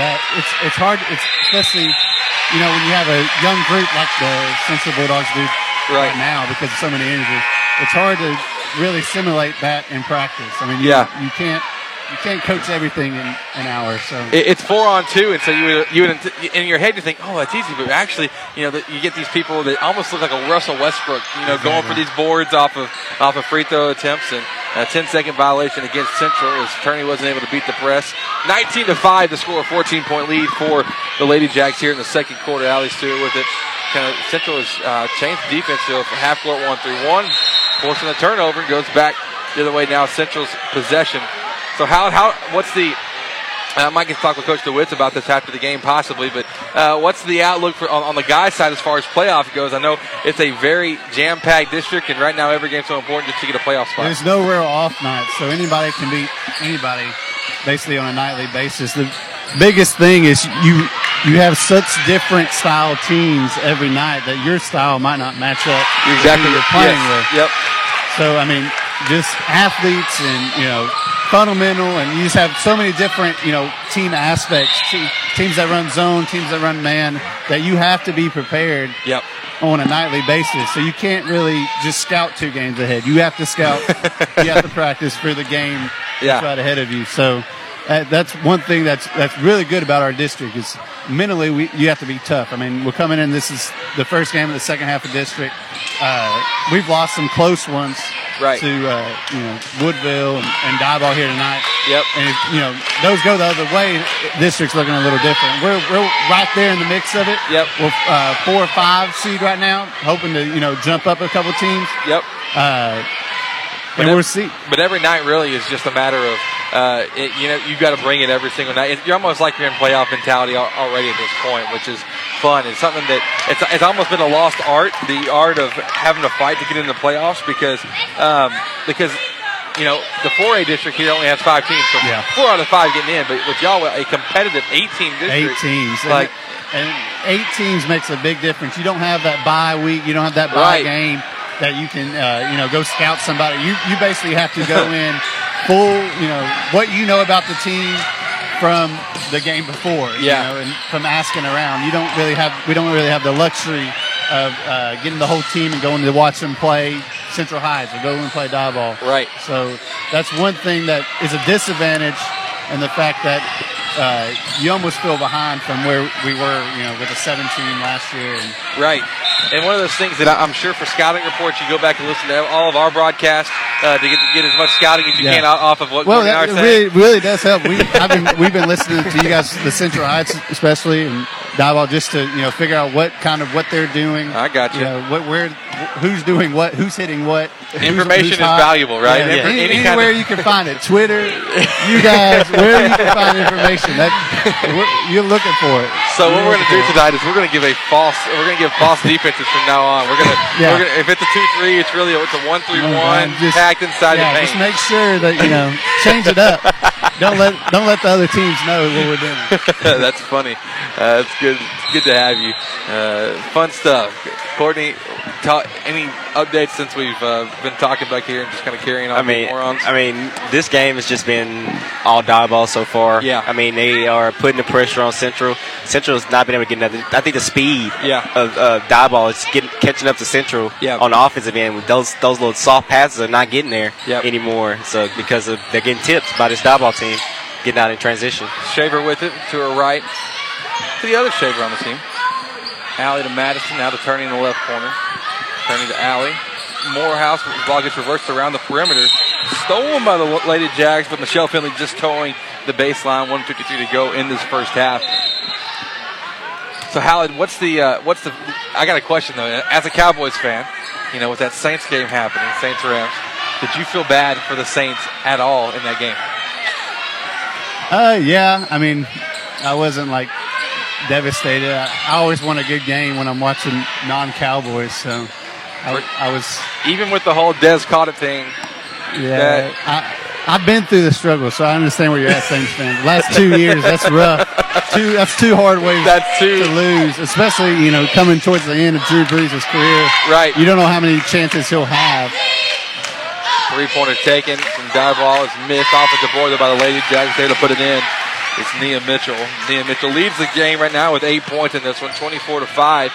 that it's it's hard. It's especially you know when you have a young group like the Central Bulldogs do right, now because of so many injuries. It's hard to really simulate that in practice. I mean, you, Yeah. you can't you can't coach everything in an hour. So It- It's four on two, and so you you in your head you think, oh, that's easy, but actually, you know, you get these people that almost look like a Russell Westbrook, you know, going for these boards off of off of free throw attempts, and a 10 second violation against Central as Turney wasn't able to beat the press. 19 to five to score a 14 point lead for the Lady Jacks here in the second quarter. Allie Stewart with it. Kind of Central has uh, changed defense to a half court one forcing a turnover, and goes back the other way now. Central's possession. So how how what's the uh, I might get to talk with Coach DeWitts about this after the game, possibly. But uh, what's the outlook for on, on the guys' side as far as playoff goes? I know it's a very jam-packed district, and right now every game's so important just to get a playoff spot. There's no real off nights, so anybody can beat anybody basically on a nightly basis. The biggest thing is you you have such different style teams every night that your style might not match up with Exactly. who you're playing Yes. with. Yep. So I mean, just athletes and you know fundamental, and you just have so many different you know team aspects. Teams that run zone, teams that run man, that you have to be prepared Yep. on a nightly basis. So you can't really just scout two games ahead. You have to scout. you have to practice for the game Yeah. that's right ahead of you. So that, that's one thing that's that's really good about our district is mentally we you have to be tough. I mean, we're coming in. This is the first game of the second half of district. Uh, we've lost some close ones. Right. To uh, you know Woodville and, and Diboll here tonight. Yep. And if, you know those go the other way, district's looking a little different. We're we're right there in the mix of it. Yep. We're uh, four or five seed right now, hoping to you know jump up a couple teams. Yep. Uh, But and ev- we're see. But every night really is just a matter of, uh, it, you know, you've got to bring it every single night. It, you're almost like you're in playoff mentality already at this point, which is fun. It's something that it's, it's almost been a lost art, the art of having to fight to get into the playoffs because, um, because. You know, the 4A district here only has five teams, so Yeah. four out of five getting in. But with y'all, a competitive 18 district, Eight teams. And- like and, eight teams makes a big difference. You don't have that bye week. You don't have that bye Right. game that you can uh, you know go scout somebody. You you basically have to go in full. You know what you know about the team from the game before. Yeah. You know, and from asking around, you don't really have. We don't really have the luxury of uh, getting the whole team and going to watch them play Central Heights or go and play Diboll. Right. So that's one thing that is a disadvantage, and the fact that uh, you almost feel behind from where we were, you know, with a 17 last year. And Right. And one of those things that I'm sure for scouting reports, you go back and listen to all of our broadcasts uh, to get, get as much scouting as you Yeah. can out- off of what well, Gordon and I that really, really does help. We, I've been, we've been listening to you guys, the Central Heights especially, and Diboll, just to you know figure out what kind of what they're doing. I got you. know, what where, who's doing what, who's hitting what. Information who's is hot. valuable, right? Yeah, Every- Any- any kind anywhere you can find it, Twitter, you guys, where you can find information, that you're looking for it. So what we're going to do tonight is we're going to give a false. We're going to give false defenses from now on. We're going to. Yeah. We're gonna, if it's a two-three, it's really it's a one-three-one Oh, packed inside yeah, the just make sure that you know change it up. don't let don't let the other teams know what we're doing. That's funny. Uh, it's good. It's good to have you. Uh, fun stuff. Courtney, ta- any updates since we've uh, been talking back here and just kind of carrying on? I mean, morons? I mean, this game has just been all Diboll so far. Yeah. I mean, they are putting the pressure on Central. Central's not been able to get nothing. I think the speed Yeah. of uh, Diboll is getting catching up to Central Yeah. on the offensive end. With those those little soft passes are not getting there Yep. anymore. So because of they're getting tips by this Diboll team getting out in transition. Shaver with it to her right. To the other Shaver on the team. Allie to Madison, now to Turney in the left corner. Turney to Allie. Morehouse, ball gets reversed around the perimeter. Stolen by the Lady Jacks, but Michelle Finley just towing the baseline. 153 to go in this first half. So Howard, what's the uh, what's the? I got a question though. As a Cowboys fan, you know, with that Saints game happening, Saints Rams, did you feel bad for the Saints at all in that game? Uh, yeah. I mean, I wasn't like devastated. I, I always want a good game when I'm watching non-Cowboys. So I, I was even with the whole Des caught it thing. Yeah, I, I've been through the struggle, so I understand where you're at, Saints fan. The last two years, that's rough. Two, that's two hard ways that's two. to lose, especially you know coming towards the end of Drew Brees' career. Right. You don't know how many chances he'll have. Three pointer taken from Diboll is missed off at the board by the Lady Jacks. There to put it in. It's Nia Mitchell. Nia Mitchell leads the game right now with eight points in this one, 24 to five.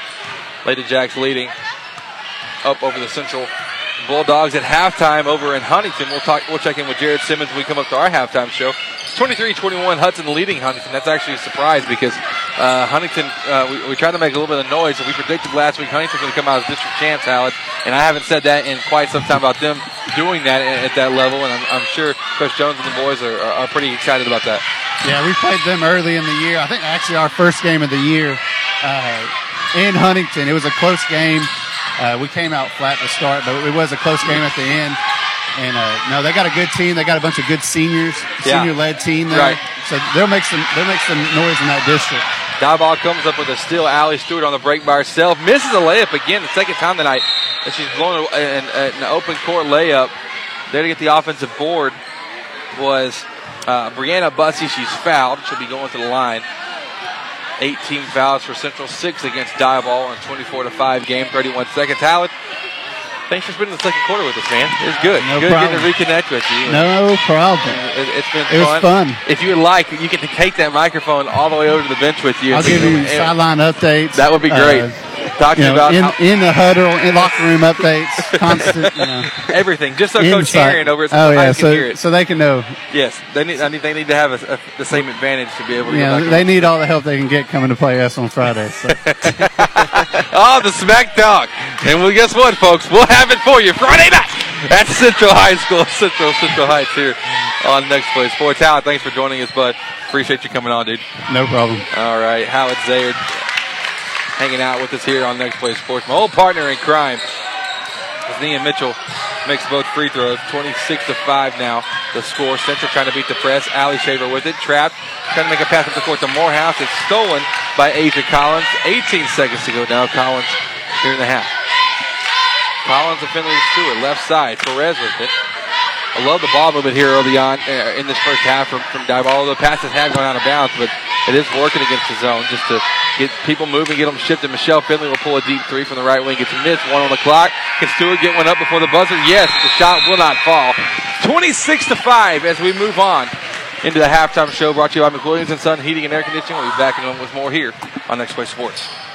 Lady Jacks leading up over the Central Bulldogs at halftime over in Huntington. We'll talk. We'll check in with Jared Simmons when we come up to our halftime show. 23-21 Hudson leading Huntington. That's actually a surprise because uh, Huntington. Uh, we, we, tried to make a little bit of noise, and we predicted last week Huntington's going to come out as district champs, Howard. And I haven't said that in quite some time about them doing that at, at that level. And I'm, I'm, sure Coach Jones and the boys are, are, are, pretty excited about that. Yeah, we played them early in the year. I think actually our first game of the year uh, in Huntington. It was a close game. Uh, we came out flat to start, but it was a close game at the end. And uh, no, they got a good team. They got a bunch of good seniors, senior-led team there. Right. So they'll make some they'll make some noise in that district. Diboll comes up with a steal. Allie Stewart on the break by herself. Misses a layup again, the second time tonight. And she's blown an, an open court layup. There to get the offensive board was uh, Brianna Bussey. She's fouled. She'll be going to the line. 18 fouls for Central, six against Diboll on 24 to 5 game, 31 seconds. Howard, thanks for spending the second quarter with us, man. It was good. No good problem. getting to reconnect with you. No problem. It, has been it fun. was fun. If you would like, you can take that microphone all the way over to the bench with you. I'll give you sideline updates. That would be great. Uh, Talk to you know, about in, how- in the huddle, in locker room updates, constant. You know, everything, just so Coach. Aaron over at oh yeah, so can hear it. so they can know. Yes, they need. I need. They need to have a, a, the same advantage to be able to. Yeah, they need all the help they can get coming to play us on Friday. So. oh, the smack talk. And well, guess what, folks? We'll have it for you Friday night at Central High School, Central Central Heights here on Next Play Sports. Howard, thanks for joining us, bud. Appreciate you coming on, dude. No problem. All right, Howard Zayard hanging out with us here on Next Play Sports. My old partner in crime is Nia Mitchell. Makes both free throws. 26 to 5 now. The score. Central trying to beat the press. Allie Shaver with it. Trapped. Trying to make a pass up the court to Morehouse. It's stolen by Asia Collins. 18 seconds to go now. Collins here in the half. Collins and Finley Stewart. Left side. Perez with it. I love the ball movement here early on uh, in this first half from, from Dive. Although the passes have gone out of bounds, but it is working against the zone just to get people moving, get them shifted. Michelle Finley will pull a deep three from the right wing. Gets missed. One on the clock. Can Stewart get one up before the buzzer? Yes. The shot will not fall. 26 to 5 as we move on into the halftime show brought to you by McWilliams and Son Heating and Air Conditioning. We'll be back in a moment with more here on Next Play Sports.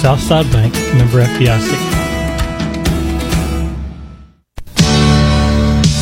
Southside Bank, member FDIC.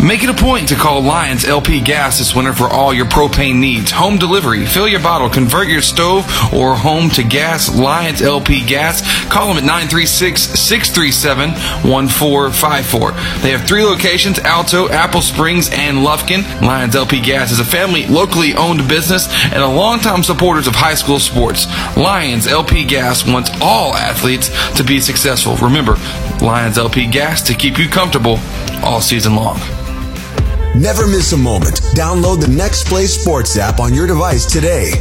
Make it a point to call Lions LP Gas this winter for all your propane needs. Home delivery, fill your bottle, convert your stove or home to gas. Lions LP Gas. Call them at 936 637 1454. They have three locations Alto, Apple Springs, and Lufkin. Lions LP Gas is a family, locally owned business and a longtime supporters of high school sports. Lions LP Gas wants all athletes to be successful. Remember, Lions LP Gas to keep you comfortable all season long. Never miss a moment. Download the Next Play Sports app on your device today.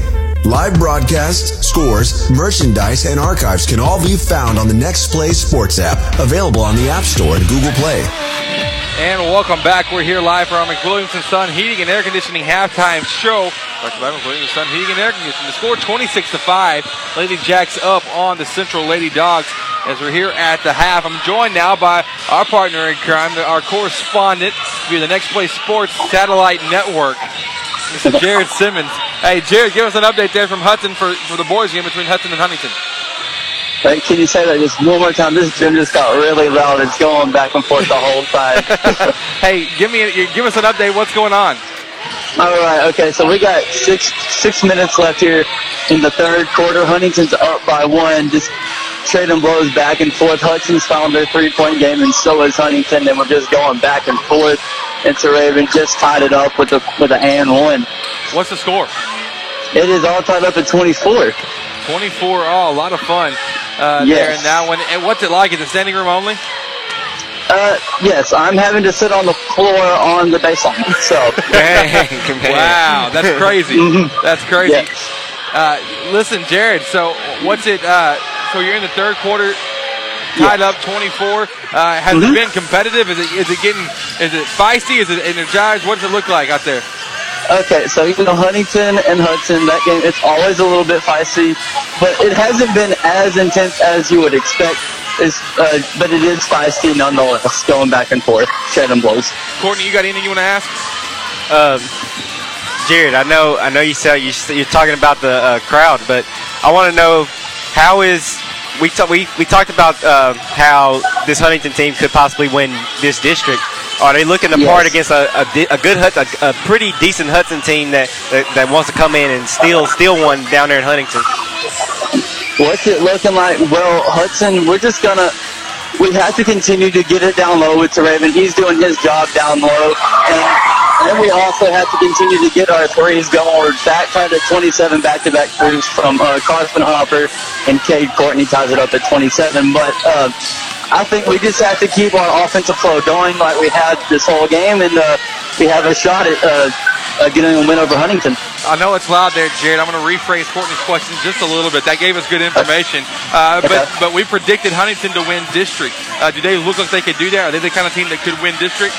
Live broadcasts, scores, merchandise, and archives can all be found on the Next Play Sports app, available on the App Store and Google Play. And welcome back. We're here live from McWilliams and Son Heating and Air Conditioning halftime show. Brought by Heating and Air Conditioning. The score 26 to 5. Lady Jacks up on the Central Lady Dogs as we're here at the half. I'm joined now by our partner in crime, our correspondent via the Next Play Sports Satellite Network. Mr. Jared Simmons. Hey, Jared, give us an update there from Hudson for, for the boys game between Hudson and Huntington. Can you say that just one more time? This gym just got really loud. It's going back and forth the whole time. hey, give me give us an update. What's going on? All right. Okay. So we got six six minutes left here in the third quarter. Huntington's up by one. Just trading blows back and forth. Hudson's found their three point game, and so is Huntington. And we're just going back and forth. And Raven just tied it up with a with an and one. What's the score? It is all tied up at 24. 24 all. A lot of fun uh, Yes. there in that one. And what's it like? Is it standing room only? Uh, yes, I'm having to sit on the floor on the baseline. So, wow, that's crazy. That's crazy. Uh, listen, Jared. So what's it? Uh, so you're in the third quarter, tied up 24. Uh, has it been competitive? Is it is it getting? Is it feisty? Is it energized? What does it look like out there? Okay, so you know Huntington and Hudson, that game it's always a little bit feisty, but it hasn't been as intense as you would expect. It's, uh, but it is feisty nonetheless, going back and forth, shedding blows. Courtney, you got anything you want to ask? Um, Jared, I know, I know you said you, you're talking about the uh, crowd, but I want to know how is we ta- we we talked about uh, how this Huntington team could possibly win this district. Are they looking to part against a, a, a good a, a pretty decent Hudson team that, that that wants to come in and steal steal one down there in Huntington? What's it looking like? Well, Hudson, we're just gonna. We have to continue to get it down low with Raven. He's doing his job down low, and, and we also have to continue to get our threes going. We're back to 27 back-to-back threes from uh, Carson Hopper, and Cade Courtney ties it up at 27. But uh, I think we just have to keep our offensive flow going like we had this whole game, and uh, we have a shot at uh, uh, getting a win over Huntington. I know it's loud there, Jared. I'm going to rephrase Courtney's question just a little bit. That gave us good information. Uh, but Okay. but we predicted Huntington to win district. Uh, do they look like they could do that? Are they the kind of team that could win district?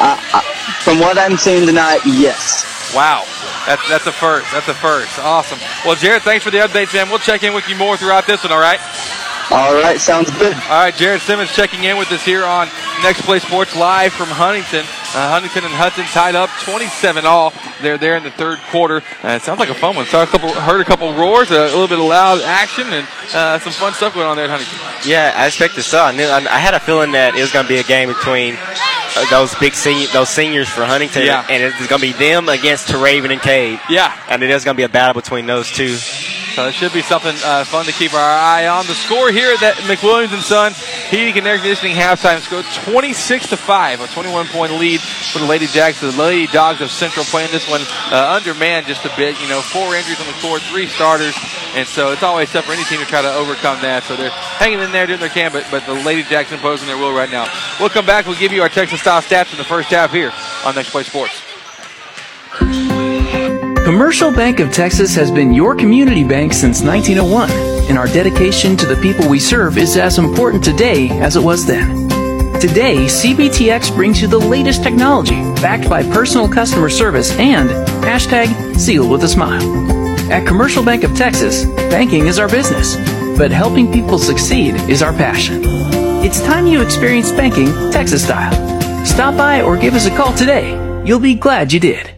Uh, uh, from what I'm seeing tonight, yes. Wow. That's, that's a first. That's a first. Awesome. Well, Jared, thanks for the updates, man. We'll check in with you more throughout this one, all right? All right, sounds good. All right, Jared Simmons checking in with us here on Next Play Sports live from Huntington. Uh, Huntington and Hudson tied up 27 all. They're there in the third quarter. Uh, it sounds like a fun one. Saw a couple, heard a couple roars, a little bit of loud action, and uh, some fun stuff going on there at Huntington. Yeah, I expected so. I, knew, I, I had a feeling that it was going to be a game between uh, those big senior, those seniors for Huntington, Yeah. and it's going to be them against Raven and Cade. Yeah, and it is going to be a battle between those two. So it should be something uh, fun to keep our eye on. The score here at that McWilliams and Son Heating and Air Conditioning halftime score 26 to 5, a 21 point lead for the Lady Jacks. The Lady Dogs of Central playing this one uh, undermanned just a bit. You know, four injuries on the floor, three starters, and so it's always tough for any team to try to overcome that. So they're hanging in there doing their can, but, but the Lady Jacks imposing their will right now. We'll come back. We'll give you our Texas style stats in the first half here on Next Play Sports. Commercial Bank of Texas has been your community bank since 1901, and our dedication to the people we serve is as important today as it was then. Today, CBTX brings you the latest technology backed by personal customer service and hashtag sealed with a smile. At Commercial Bank of Texas, banking is our business, but helping people succeed is our passion. It's time you experience banking Texas style. Stop by or give us a call today. You'll be glad you did.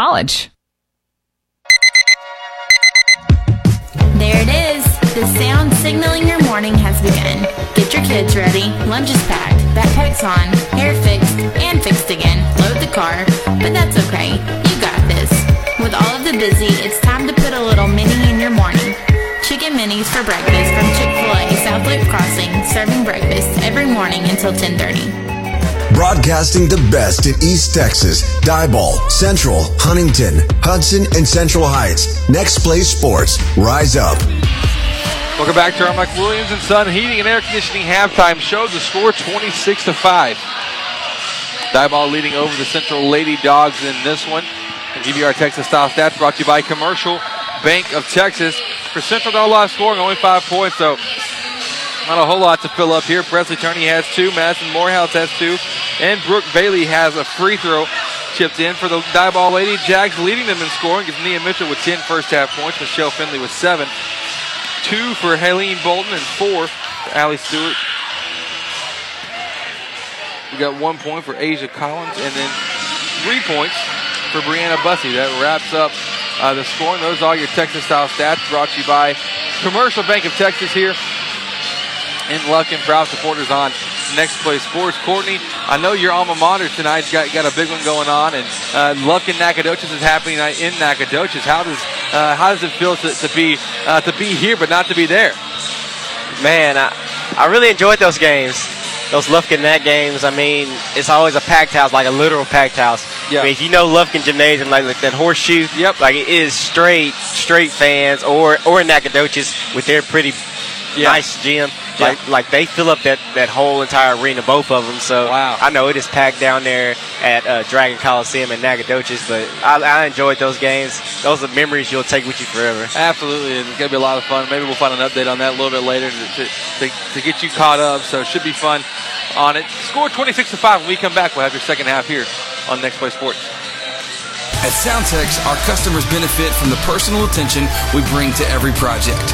There it is. The sound signaling your morning has begun. Get your kids ready. Lunch is packed. Backpack's on. Hair fixed and fixed again. Load the car. But that's okay. You got this. With all of the busy, it's time to put a little mini in your morning. Chicken minis for breakfast from Chick-fil-A South Loop Crossing, serving breakfast every morning until 1030. Broadcasting the best in East Texas, Diboll, Central, Huntington, Hudson, and Central Heights. Next Play Sports. Rise up. Welcome back to our McWilliams and Son Heating and Air Conditioning halftime show. The score 26 to 5. Diboll leading over the Central Lady Dogs in this one. And our Texas style stats brought to you by Commercial Bank of Texas. For Central, a lot scoring, only five points, so not a whole lot to fill up here. Presley Turney has two, Madison Morehouse has two, and Brooke Bailey has a free throw chipped in for the Diboll Lady. Jacks leading them in scoring. Gives Nia Mitchell with 10 first half points, Michelle Finley with seven. Two for Helene Bolton and four for Allie Stewart. We got one point for Asia Collins and then three points for Brianna Bussey. That wraps up uh, the scoring. Those are all your Texas style stats brought to you by Commercial Bank of Texas here in Lufkin. Proud supporters on Next Play Sports. Courtney, I know your alma mater tonight's got, got a big one going on, and uh, Lufkin Nacogdoches is happening in Nacogdoches. How does uh, how does it feel to, to be uh, to be here but not to be there? Man, I, I really enjoyed those games. Those Lufkin Nat games, I mean, it's always a packed house, like a literal packed house. Yeah. I mean, if you know Lufkin Gymnasium, like, like that horseshoe, yep. like it is straight, straight fans, or or Nacogdoches with their pretty Yeah. nice gym. Like like they fill up that, that whole entire arena, both of them. So Wow. I know it is packed down there at uh, Dragon Coliseum in Nacogdoches, but I, I enjoyed those games. Those are memories you'll take with you forever. Absolutely, and it's going to be a lot of fun. Maybe we'll find an update on that a little bit later to, to, to, to get you caught up. So it should be fun on it. Score 26 to 5. When we come back, we'll have your second half here on Next Play Sports. At Soundtex, our customers benefit from the personal attention we bring to every project.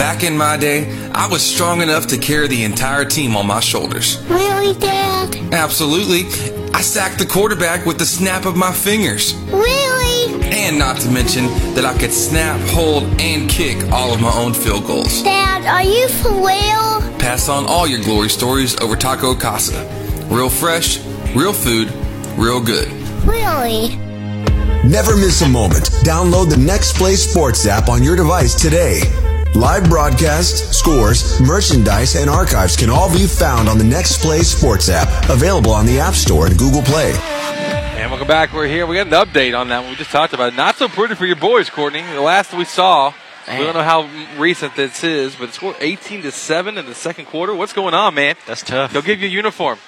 back in my day, I was strong enough to carry the entire team on my shoulders. Really, Dad? Absolutely. I sacked the quarterback with the snap of my fingers. Really? And not to mention that I could snap, hold, and kick all of my own field goals. Dad, are you for real? Pass on all your glory stories over Taco Casa. Real fresh, real food, real good. Really? Never miss a moment. Download the Next Play Sports app on your device today. Live broadcasts, scores, merchandise, and archives can all be found on the Next Play Sports app, available on the App Store and Google Play. And welcome back. We're here. We got an update on that one. We just talked about it. Not so pretty for your boys, Courtney. The last we saw, we don't know how recent this is, but it scored 18 to 7 in the second quarter. What's going on, man? That's tough. They'll give you a uniform.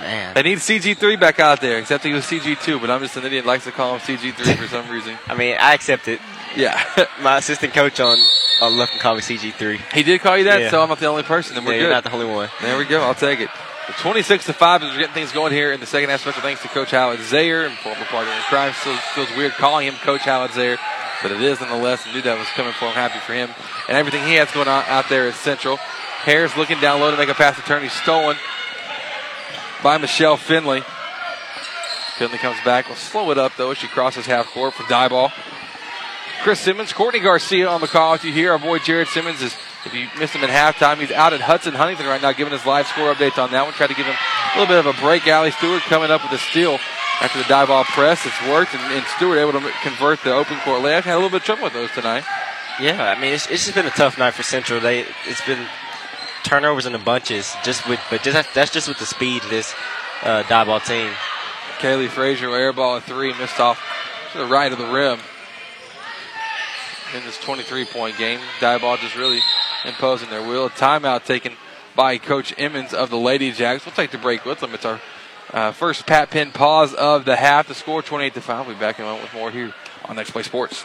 Man. They need CG3 back out there, except he was CG2, but I'm just an idiot that likes to call him CG3 for some reason. I mean, I accept it. Yeah. My assistant coach on on Lufkin called me CG3. He did call you that, Yeah. so I'm not the only person. Then we're Yeah, good. you're not the only one. There we go. I'll take it. The 26 to 5 as we're getting things going here in the second half. Special thanks to Coach Howard Zayer and former partner in crime. Still feels weird calling him Coach Howard Zayer, but it is nonetheless. I knew that was coming for him. Happy for him and everything he has going on out there at Central. Harris looking down low to make a pass to Turney. Stolen by Michelle Finley. Finley comes back. We'll slow it up though as she crosses half court for Diboll. Chris Simmons, Courtney Garcia on the call with you here. Our boy Jared Simmons is, if you missed him at halftime, he's out at Hudson Huntington right now, giving us live score updates on that one. Tried to give him a little bit of a break. Allie Stewart coming up with a steal after the Diboll press. It's worked, and, and Stewart able to convert the open court layup. Had a little bit of trouble with those tonight. Yeah, I mean it's, it's just been a tough night for Central. They it's been turnovers in the bunches, just with but just that's just with the speed of this uh, Diboll team. Kaylee Frazier air ball at three, missed off to the right of the rim. In this 23 point game, Diboll just really imposing their will. A timeout taken by Coach Emmons of the Lady Jacks. We'll take the break with them. It's our uh, first Pat Penn pause of the half. The score 28 to 5. We'll be back in a moment with more here on Next Play Sports.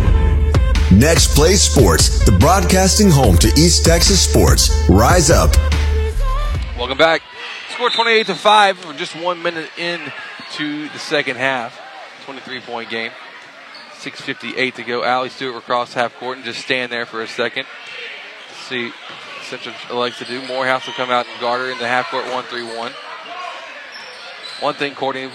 Next Play Sports, the broadcasting home to East Texas sports. Rise up. Welcome back. Score 28 to 5. We're just one minute in to the second half. 23 point game. 6.58 to go. Allie Stewart across half court and just stand there for a second. See Central likes to do. Morehouse will come out and guard her in the half court 1 3 1. One thing, Courtney,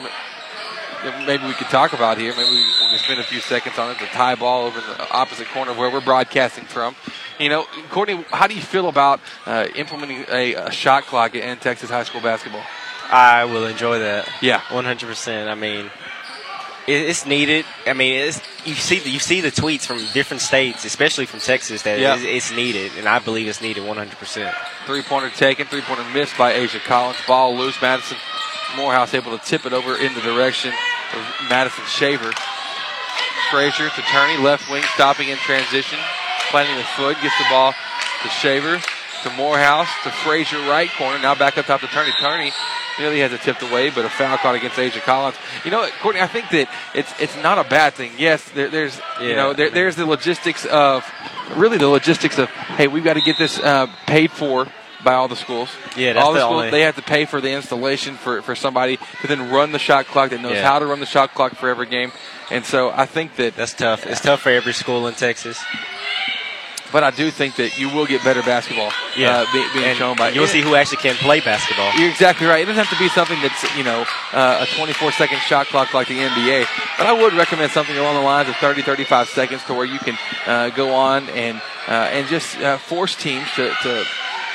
maybe we could talk about here. Maybe we can spend a few seconds on it. The tie ball over in the opposite corner where we're broadcasting from. You know, Courtney, how do you feel about uh, implementing a, a, shot clock in Texas high school basketball? I will enjoy that. Yeah, 100%. I mean, it's needed. I mean, it's, you see the, you see the tweets from different states, especially from Texas, that yeah. it's, it's needed, and I believe it's needed 100%. Three pointer taken, three pointer missed by Asia Collins. Ball loose. Madison Morehouse able to tip it over in the direction of Madison Shaver. Frazier to Turney, left wing, stopping in transition, planting the foot, gets the ball to Shaver, to Morehouse, to Frazier, right corner. Now back up top to Turney. Turney nearly has it tipped away, but a foul caught against Asia Collins. You know, Courtney, I think that it's it's not a bad thing. Yes, there, there's yeah, you know there, there's the logistics of really the logistics of hey, we've got to get this uh, paid for by all the schools. Yeah, that's all the, the schools only... they have to pay for the installation for, for somebody to then run the shot clock that knows Yeah. how to run the shot clock for every game. And so I think that That's tough. It's tough for every school in Texas. but I do think that you will get better basketball. Yeah, uh, be- being and shown by you'll see who actually can play basketball. You're exactly right. It doesn't have to be something that's you know uh, a 24 second shot clock like the NBA, but I would recommend something along the lines of 30, 35 seconds to where you can uh, go on and uh, and just uh, force teams to, to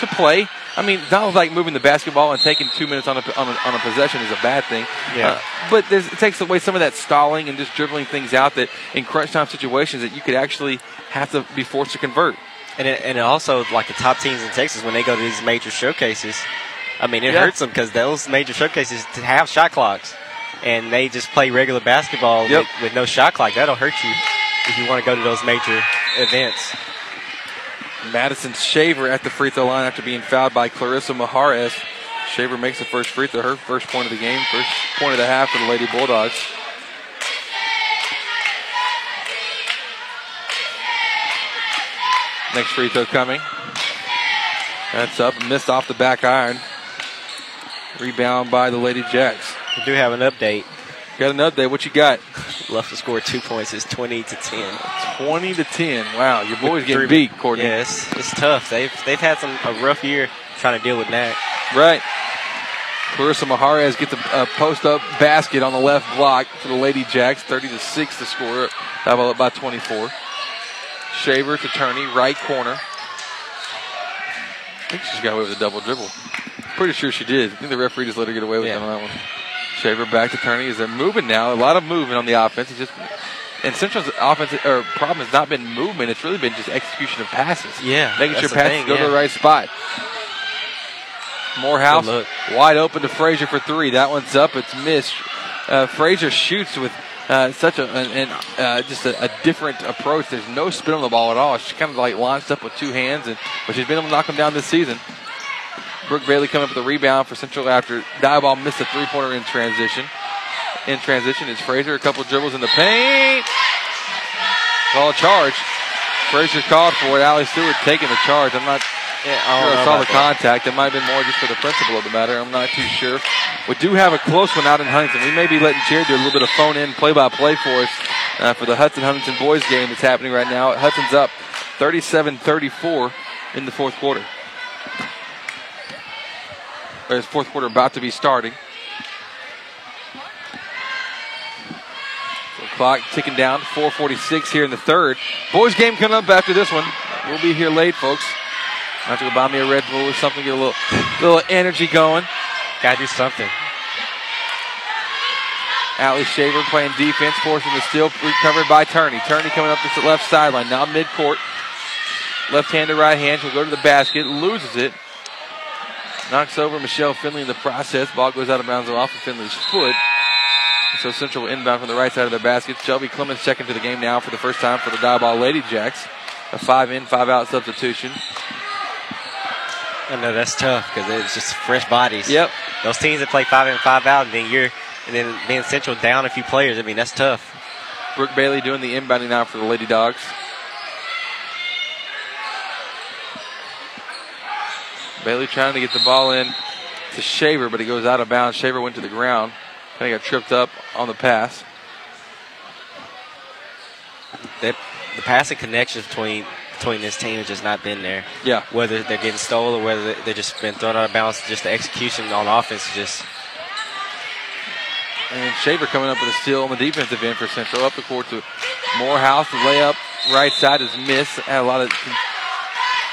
to play. I mean, not like moving the basketball and taking two minutes on a, on a, on a possession is a bad thing. Yeah. Uh, but there's, it takes away some of that stalling and just dribbling things out that in crunch time situations that you could actually have to be forced to convert. And it, and it also, like the top teams in Texas, when they go to these major showcases, I mean, it Yeah. hurts them because those major showcases have shot clocks, and they just play regular basketball Yep. with, with no shot clock. That'll hurt you if you want to go to those major events. Madison Shaver at the free throw line after being fouled by Clarissa Mahares. Shaver makes the first free throw, her first point of the game, first point of the half for the Lady Bulldogs. Next free throw coming. That's up, missed off the back iron. Rebound by the Lady Jacks. We do have an update. Got an update. What you got? Left to score two points. It's 20 to 10. 20 to 10. Wow, your boys getting beat, Courtney. Yeah, it's, it's tough. They've they've had some a rough year trying to deal with that. Right. Clarissa Mahares gets a, a post up basket on the left block for the Lady Jacks. 30 to 6 to score. Ball up by 24. Shaver to Turney, right corner. I think she's got away with a double dribble. Pretty sure she did. I think the referee just let her get away with it on that one. Shaver back to Turney as they're moving now. A lot of movement on the offense. It's just and Central's offense or problem has not been movement. It's really been just execution of passes. Yeah, making sure passes thing, go to the right spot. Morehouse wide open to Frazier for three. That one's up. It's missed. Uh, Frazier shoots with uh, such a an, an, uh, just a, a different approach. There's no spin on the ball at all. She kind of like launched up with two hands, and but she's been able to knock them down this season. Brooke Bailey coming up with a rebound for Central after Diboll missed a three pointer in transition. In transition is Frazier, A couple dribbles in the paint. Call a charge. Frazier called for it. Allie Stewart taking the charge. I'm not Yeah, I don't I know saw the that. contact. It might have been more just for the principle of the matter. I'm not too sure. We do have a close one out in Huntington. We may be letting Jared do a little bit of phone in play by play for us uh, for the Hudson Huntington boys game that's happening right now. Hudson's up 37-34 in the fourth quarter. Uh, There's fourth quarter about to be starting. So clock ticking down. 4:46 here in the third. Boys game coming up after this one. We'll be here late, folks. I have to go buy me a Red Bull or something, get a little, little energy going. Gotta do something. Allie Shaver playing defense, forcing the steal, recovered by Turney. Turney coming up to the left sideline, now midcourt. Left hand to right hand, she'll go to the basket, loses it. Knocks over Michelle Finley in the process. Ball goes out of bounds off of Finley's foot. So Central inbound from the right side of their basket. Shelby Clemens checking to the game now for the first time for the Diboll Lady Jacks. A five in, five out substitution. I know that's tough because it's just fresh bodies. Yep. Those teams that play five in, five out, and then you're, and then being Central down a few players. I mean, that's tough. Brooke Bailey doing the inbounding now for the Lady Dogs. Bailey trying to get the ball in to Shaver, but he goes out of bounds. Shaver went to the ground. Kind of got tripped up on the pass. The passing connection between between this team has just not been there. Yeah. Whether they're getting stolen or whether they're just been thrown out of bounds, just the execution on offense is just. And Shaver coming up with a steal on the defensive end for Central. Up the court to Morehouse. The layup right side is missed. Had a lot of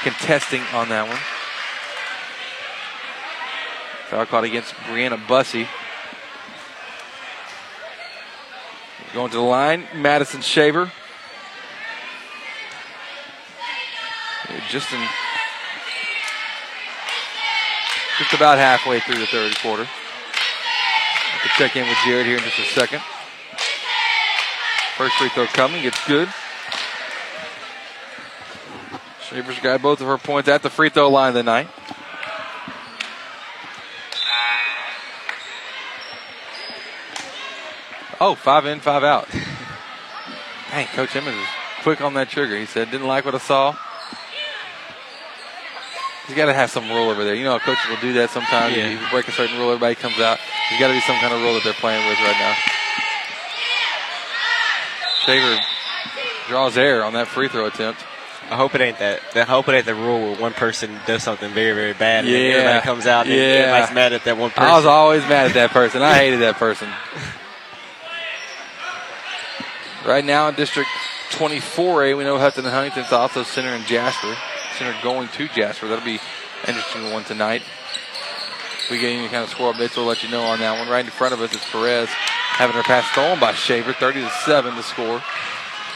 contesting on that one. Foul caught against Brianna Bussey. Going to the line, Madison Shaver. Just in, just about halfway through the third quarter. We'll check in with Jared here in just a second. First free throw coming, it's good. Shaver's got both of her points at the free throw line tonight. Oh, five in, five out. Dang, Coach Emmons is quick on that trigger. He said, didn't like what I saw. He's got to have some rule over there. You know, coaches will do that sometimes. Yeah. You break a certain rule, everybody comes out. There's got to be some kind of rule that they're playing with right now. Shaver draws air on that free throw attempt. I hope it ain't that. I hope it ain't the rule where one person does something very, very bad. And Yeah. everybody comes out and Yeah. everybody's mad at that one person. I was always mad at that person. I hated that person. Right now in District 24A, we know Hudson and Huntington's also center in Jasper. Center going to Jasper. That'll be interesting one tonight. If we get any kind of score updates, we'll let you know on that one. Right in front of us is Perez having her pass stolen by Shaver. 30 to 7 to score.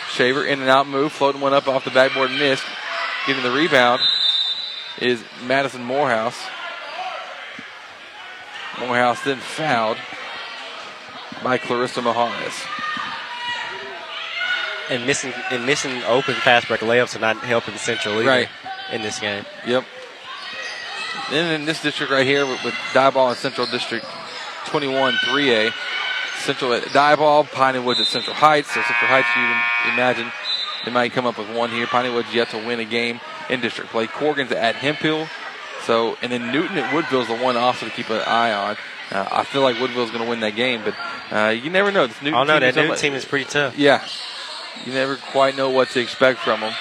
Shaver in and out move, floating one up off the backboard, missed. Getting the rebound is Madison Morehouse. Morehouse then fouled by Clarissa Maharis. And missing and missing open fast break layups are not helping Central either Right. in this game. Yep. Then in this district right here with, with Diboll and Central District 21 3A, Central at Diboll, Piney Woods at Central Heights. So Central Heights, you can imagine they might come up with one here. Piney Woods yet to win a game in district play. Corrigan's at Hemphill. So and then Newton at Woodville is the one also to keep an eye on. Uh, I feel like Woodville's going to win that game, but uh, you never know. This Newton Oh no, that Newton team is pretty tough. Yeah. You never quite know what to expect from them.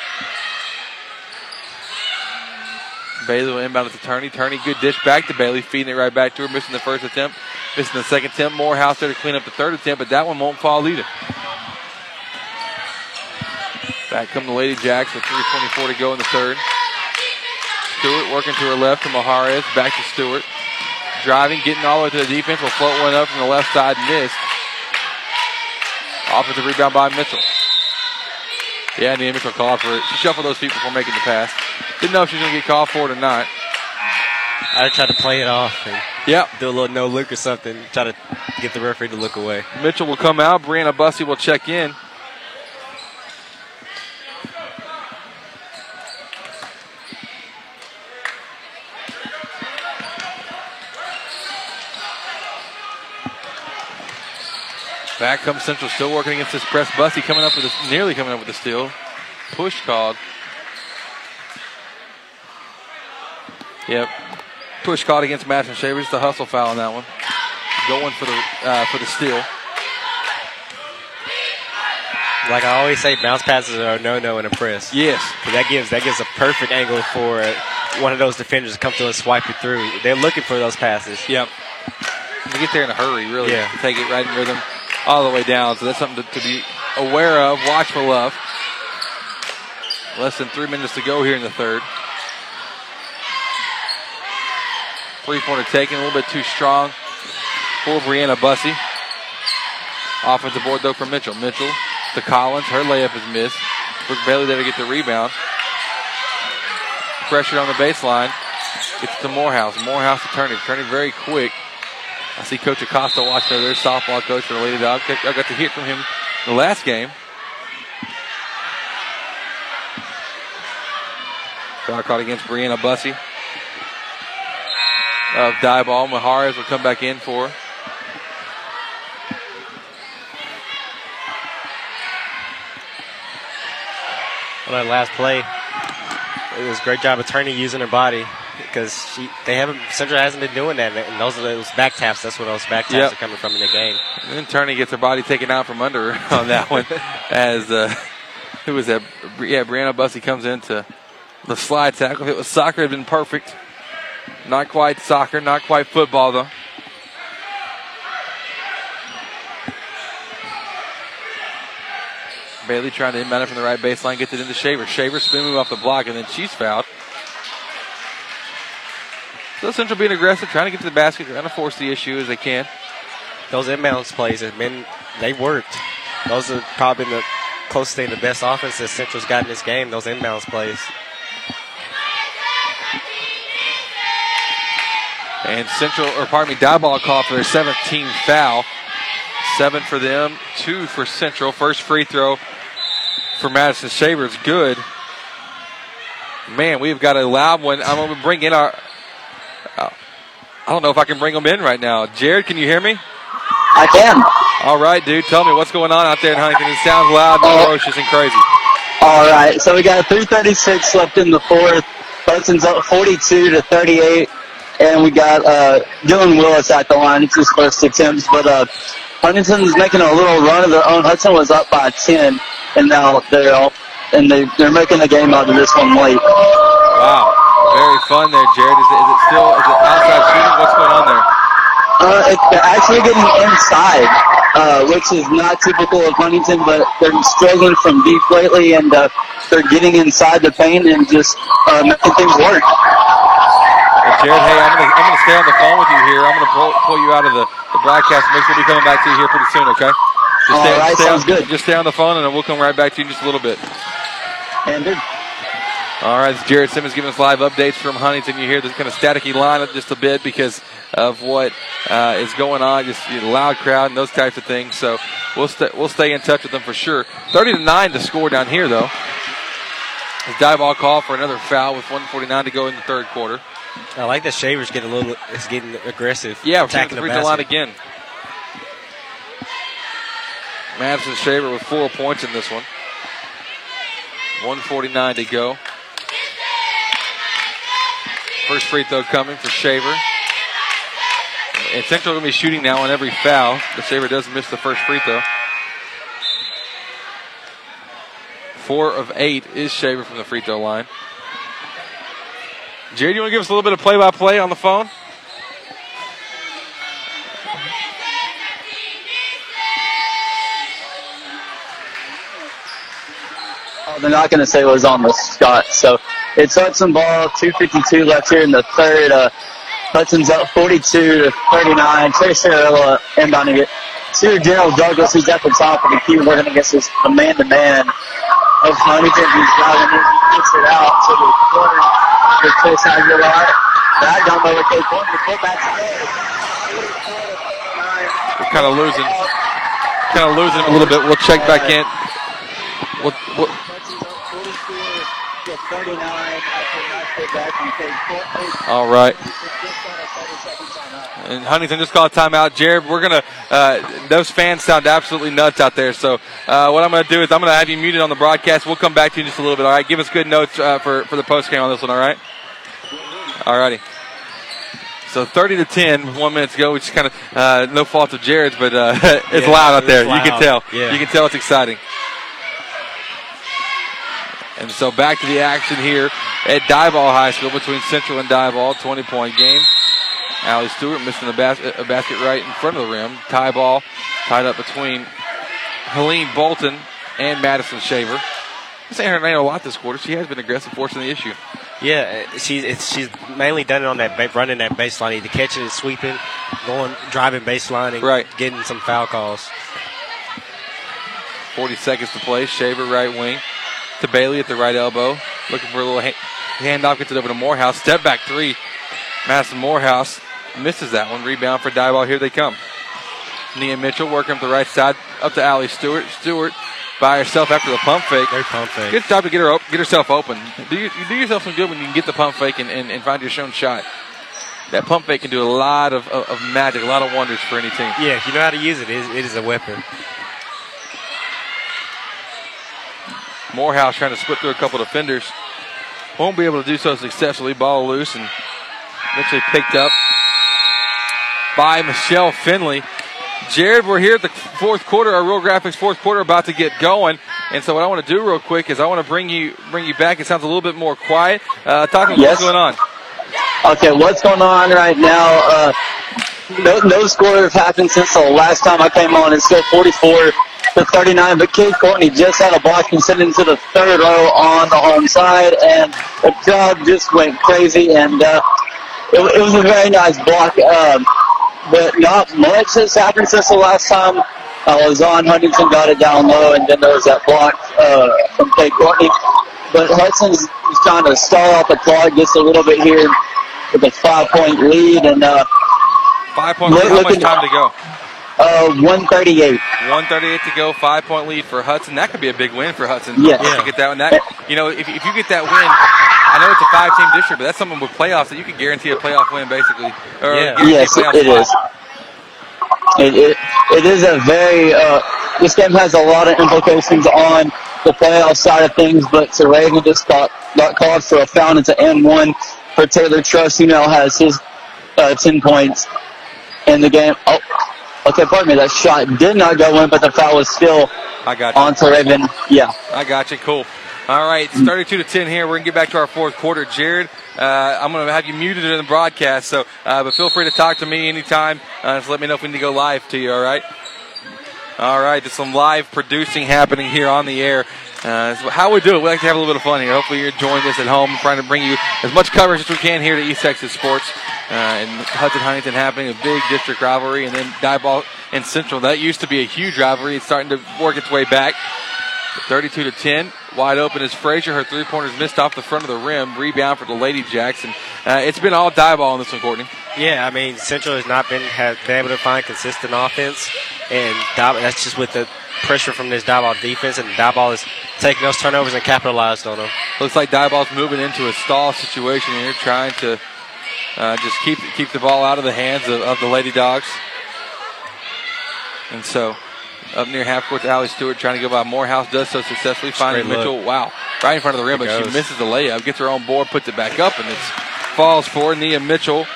Bailey will inbound at the Turney. Turney, good dish back to Bailey, feeding it right back to her, missing the first attempt, missing the second attempt. Morehouse there to clean up the third attempt, but that one won't fall either. Back come the Lady Jacks with 3.24 to go in the third. Stewart working to her left to Maharis, back to Stewart. Driving, getting all the way to the defense, will float one up from the left side, missed. Offensive rebound by Mitchell. Yeah, Nia Mitchell called for it. She shuffled those feet before making the pass. Didn't know if she was going to get called for it or not. I tried to play it off and Yep. do a little no look or something, try to get the referee to look away. Mitchell will come out. Brianna Bussey will check in. Back comes Central, still working against this press. Bussey coming up with a, nearly coming up with a steal. Push called. Yep. Push called against Madison Shavers. The hustle foul on that one. Going for the uh, for the steal. Like I always say, bounce passes are no-no in a press. Yes. that gives that gives a perfect angle for one of those defenders to come through and swipe it through. They're looking for those passes. Yep. You get there in a hurry, really. Yeah. Take it right in rhythm all the way down. So that's something to, to be aware of, watchful of. Less than three minutes to go here in the third. Three pointer taken, a little bit too strong for Brianna Bussey. Offensive board though for Mitchell. Mitchell to Collins. Her layup is missed. Brooke Bailey there to get the rebound. Pressure on the baseline. Gets to Morehouse. Morehouse to Turney. Turney very quick. I see Coach Acosta watching over softball coach for the Lady Dog. I got to hear from him the last game. Foul caught against Brianna Bussey. Of die ball. Maharis will come back in for. On that last play, it was a great job of turning using her body because she they haven't Central hasn't been doing that, and those are those back taps. That's where those back taps Yep. are coming from in the game. And then Turney gets her body taken out from under her on that one. as uh, who was that? Yeah, Brianna Bussey comes into the slide tackle. If it was soccer, it'd been perfect. Not quite soccer, not quite football though. Bailey trying to inbound it from the right baseline, gets it into Shaver. Shaver spin move off the block, and then she's fouled. So Central being aggressive, trying to get to the basket, trying to force the issue as they can. Those inbounds plays have been they worked. Those are probably the closest thing, the best offense that Central's got in this game. Those inbounds plays. And Central, or pardon me, Diboll call for their 17th foul. Seven for them, two for Central. First free throw for Madison Shaver is good. Man, we've got a loud one. I'm going to bring in our. I don't know if I can bring them in right now. Jared, can you hear me? I can. All right, dude. Tell me what's going on out there in Huntington. It sounds loud, and ferocious, and crazy. All right, so we got 3:36 left in the fourth. Hudson's up 42 to 38, and we got uh, Dylan Willis at the line. It's his first attempts, but uh, Huntington's making a little run of their own. Hudson was up by 10, and now they're all, and they they're making a game out of this one late. Wow, very fun there, Jared. Is it, is it still is it outside shooting? What's going on there? Uh, it, they're actually getting inside, uh, which is not typical of Huntington, but they're struggling from deep lately, and uh, they're getting inside the paint and just uh, making things work. Well, Jared, hey, I'm gonna I'm gonna stay on the phone with you here. I'm gonna pull, pull you out of the, the broadcast. Make sure we'll be coming back to you here pretty soon, okay? Just All right, stay sounds on, good. Just stay on the phone, and we'll come right back to you in just a little bit. And dude. All right, it's Jared Simmons giving us live updates from Huntington. You hear this kind of staticky line just a bit because of what uh, is going on, just you know, loud crowd and those types of things. So we'll stay we'll stay in touch with them for sure. Thirty to nine to score down here though. His Diboll call for another foul with 149 to go in the third quarter. I like that Shaver's getting a little is getting aggressive. Yeah, we're attacking the the free throw line again. Madison Shaver with four points in this one. 149 to go. First free throw coming for Shaver. And Central going to be shooting now on every foul. The Shaver does miss the first free throw. Four of eight is Shaver from the free throw line. Jared, you want to give us a little bit of play by play on the phone? They're not going to say it was on the shot. So it's Hudson ball, 252 left here in the third. Uh, Hudson's up 42 to 39. Trace Arilla inbounding it to Gerald Douglas, who's at the top of the key. Working against this man-to-man of Huntington. He's driving in. He gets it out to the corner with Trace Aguilar. That down by the corner. The fullback's We're kind of losing, kind of losing a little bit. We'll check back in. We'll, we'll, all right. And Huntington just called a timeout. Jared, we're gonna. Uh, those fans sound absolutely nuts out there. So uh, what I'm gonna do is I'm gonna have you muted on the broadcast. We'll come back to you in just a little bit. All right. Give us good notes uh, for for the post game on this one. All right. All righty. So 30 to 10, with one minute to go, which is kind of uh, no fault of Jared's, but uh, it's Yeah, loud out there. You can tell. Yeah. You can tell it's exciting. And so back to the action here at Diboll High School between Central and Diboll. 20 point game. Allie Stewart missing a, bas- a basket right in front of the rim. Tie ball tied up between Helene Bolton and Madison Shaver. This ain't her name a lot this quarter. She has been aggressive, forcing the issue. Yeah, she's it's, she's mainly done it on that ba- running that baseline, either catching and sweeping, going driving baseline, and Right. getting some foul calls. 40 seconds to play. Shaver right wing to Bailey at the right elbow. Looking for a little ha- handoff. Gets it over to Morehouse. Step back three. Madison Morehouse misses that one. Rebound for Diboll. Here they come. Nia Mitchell working up the right side up to Allie Stewart. Stewart by herself after the pump fake. Great pump fake. Good job to get her op- get herself open. Do you, you do yourself some good when you can get the pump fake and, and, and find your shown shot. That pump fake can do a lot of, of, of magic, a lot of wonders for any team. Yeah, if you know how to use it, it is, it is a weapon. Morehouse trying to split through a couple defenders. Won't be able to do so successfully. Ball loose and eventually picked up by Michelle Finley. Jared, we're here at the fourth quarter. Our Real Graphics fourth quarter about to get going. And so what I want to do real quick is I want to bring you bring you back. It sounds a little bit more quiet. Uh, talk about Yes. what's going on. Okay, what's going on right now? Uh, no, no score has happened since the last time I came on. It's still 44 to 39, but Kate Courtney just had a block and sent it into the third row on the home side, and the crowd just went crazy, and uh, it, it was a very nice block. Um, but not much has happened since the last time I was on. Huntington got it down low, and then there was that block uh, from Kate Courtney. But Hudson's is trying to stall off the clock just a little bit here with a five-point lead, and uh, Five point Look-. How much time to go? Uh, 138. 138 to go. Five point lead for Hudson. That could be a big win for Hudson. Yeah. If you get that one. That you know, if, if you get that win, I know it's a five team district, but that's something with playoffs that you can guarantee a playoff win basically. Or guarantee a Yes, playoff it is. spot. It, it, it is a very, uh, this game has a lot of implications on the playoff side of things, but Raven just got, got called for a foul. It's an M1 for Taylor Trust, who now has his uh, 10 points in the game. Oh, okay, pardon me, that shot did not go in, but the foul was still I got you. on to Raven. Yeah. I got you. Cool. All right, it's 32 to 10 here. We're gonna get back to our fourth quarter. Jared, uh, I'm gonna have you muted in the broadcast, so uh, but feel free to talk to me anytime. Uh, just let me know if we need to go live to you. All right. All right, there's some live producing happening here on the air. Uh, how we do it, we like to have a little bit of fun here. Hopefully, you're enjoying this at home. trying to bring you as much coverage as we can here to East Texas sports uh, and Hudson Huntington happening a big district rivalry, and then Diboll and Central. That used to be a huge rivalry. It's starting to work its way back. 32 to 10. Wide open is Frazier. Her three pointers missed off the front of the rim. Rebound for the Lady Jackson. Uh, it's been all Diboll in this one, Courtney. Yeah, I mean Central has not been have been able to find consistent offense, and that's just with the pressure from this Diboll defense, and Diboll is taking those turnovers and capitalized on them. Looks like Diboll's moving into a stall situation here, trying to uh, just keep keep the ball out of the hands of, of the Lady Dogs. And so, up near half court, Allie Stewart trying to go by Morehouse does so successfully, finding look. Mitchell. Wow, right in front of the rim, It but she misses the layup, gets her own board, puts it back up, and it falls for Nia Mitchell.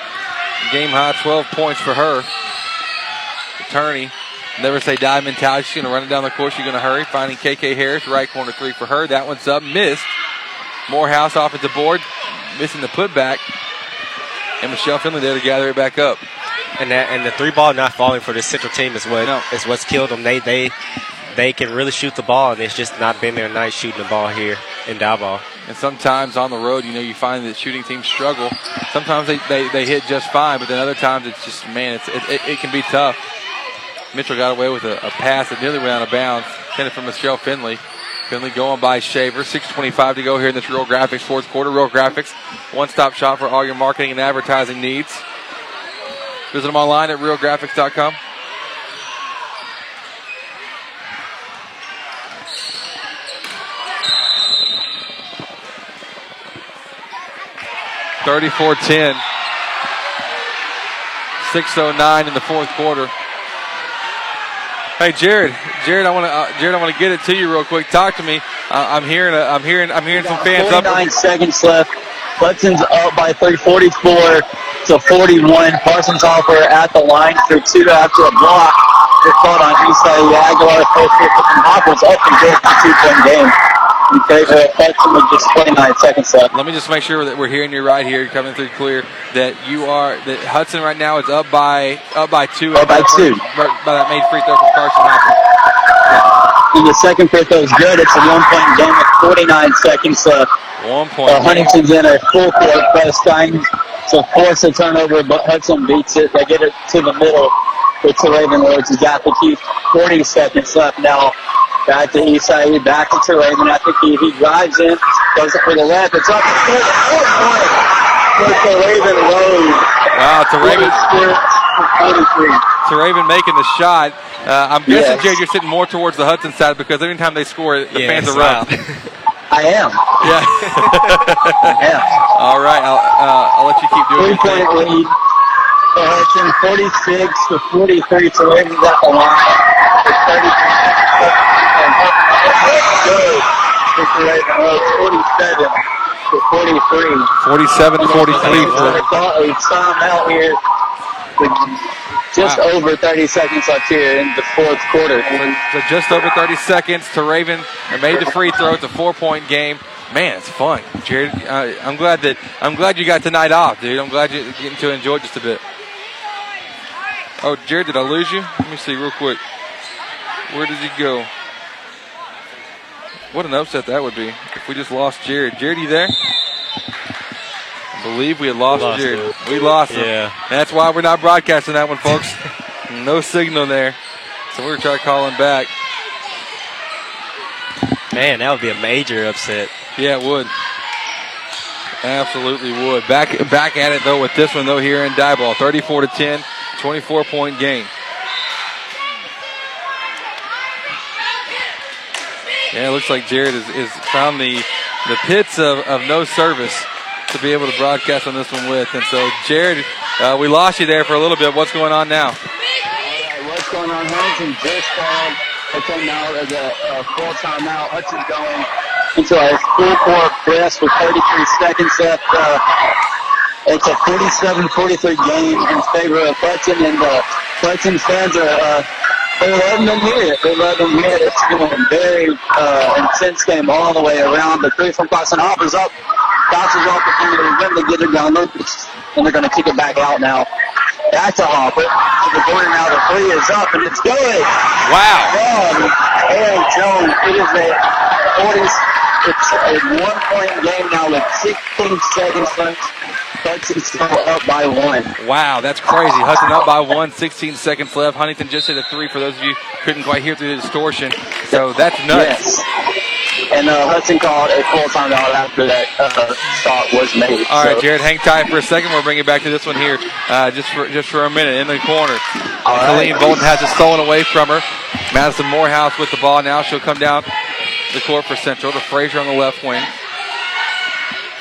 Game high, 12 points for her. Attorney, never say die mentality. She's going to run it down the court. She's going to hurry. Finding KK Harris, right corner three for her. That one's up, missed. Morehouse off at the board, missing the putback. And Michelle Finley there to gather it back up. And that and the three ball not falling for this Central team is what is what's killed them. They they they can really shoot the ball, and it's just not been their night shooting the ball here in Diboll. And sometimes on the road, you know, you find that shooting teams struggle. Sometimes they, they, they hit just fine, but then other times it's just, man, it's, it, it, it can be tough. Mitchell got away with a, a pass that nearly went out of bounds. Intended from Michelle Finley. Finley going by Shaver. 6.25 to go here in this Real Graphics fourth quarter. Real Graphics, one stop shop for all your marketing and advertising needs. Visit them online at realgraphics.com. Thirty-four ten. 609 in the fourth quarter. Hey Jared, Jared, I want to, uh, Jared, I want to get it to you real quick. Talk to me. Uh, I'm hearing, I'm hearing, I'm hearing some fans up. 49 seconds left. Hudson's up by three, 44 to 41. Carson Hopper at the line for two after a block. It's caught on Isai Aguilar. Hopper's up and good for two-point game. In favor of Hudson with just 29 seconds left. Let me just make sure that we're hearing you right here, coming through clear. That you are that Hudson right now is up by up by two. Up by two. By, by that made free throw from Carson Hopper. And the second free throw is good. It's a one-point game with 49 seconds left. One point. Uh, Huntington's in a full court press trying to force a turnover, but Hudson beats it. They get it to the middle. It's a Raven Rhodes. He's got the key. 40 seconds left now. Back to Isai, back to Raven at the key. He drives in, goes up for the left. It's up for the fourth point for Raven Rhodes. Wow, it's a Raven. 43. To Raven making the shot. Uh, I'm guessing, Yes. Jared, you're sitting more towards the Hudson side because every time they score, the Yes, fans are up. I am. yeah. Yeah. All right, I'll, uh, I'll let you keep doing your Three-point lead for Hudson, 46 to 43. So Ravens at the line. With 33 seconds left. Good. It's the Raven 47 to 43. 47 to 43 for A timeout here. With just Wow. over 30 seconds left here in the fourth quarter. So just over 30 seconds to Raven. They made the free throw. It's a four-point game. Man, it's fun, Jared. Uh, I'm glad that I'm glad you got tonight off, dude. I'm glad you're getting to enjoy it just a bit. Oh, Jared, did I lose you? Let me see real quick. Where did he go? What an upset that would be if we just lost Jared. Jared, you there? I believe we had lost, Lost Jared. We lost him. Yeah. That's why we're not broadcasting that one, folks. no signal there. So we're trying to call him back. Man, that would be a major upset. Yeah, it would. Absolutely would. Back back at it though with this one though here in Diboll. 34 to 10, 24 point game. Yeah, it looks like Jared has, has found the the pits of, of no service to be able to broadcast on this one with. And so Jared, uh, we lost you there for a little bit. What's going on now? Alright, what's going on? Hudson just called a timeout as a, a full timeout. Hudson going into a full court press with 33 seconds left. Uh, it's a 47-43 game in favor of Hudson, and uh, Hudson fans are uh, they're letting them hear it. They're letting them hear it. It's been a very uh, intense game all the way around. The three from Carson Hopper's up, bounces off the front of the rim to get it down, and they're going to kick it back out now. Back to Hopper. The corner now. The three is up, and it's good. Wow. From Eric Jones. It is a 40, it's a one-point game now with 16 seconds left. Hudson's up by one. Wow, that's crazy. Hudson up by one, 16 seconds left. Huntington just hit a three for those of you who couldn't quite hear through the distortion. So that's nuts. Yes. And uh, Hudson called a full timeout after that uh, shot was made. All right, So- Jared, hang tight for a second. We'll bring it back to this one here, uh, just for just for a minute in the corner. All right. Colleen Bolton has it stolen away from her. Madison Morehouse with the ball now. She'll come down the court for Central to Frazier on the left wing.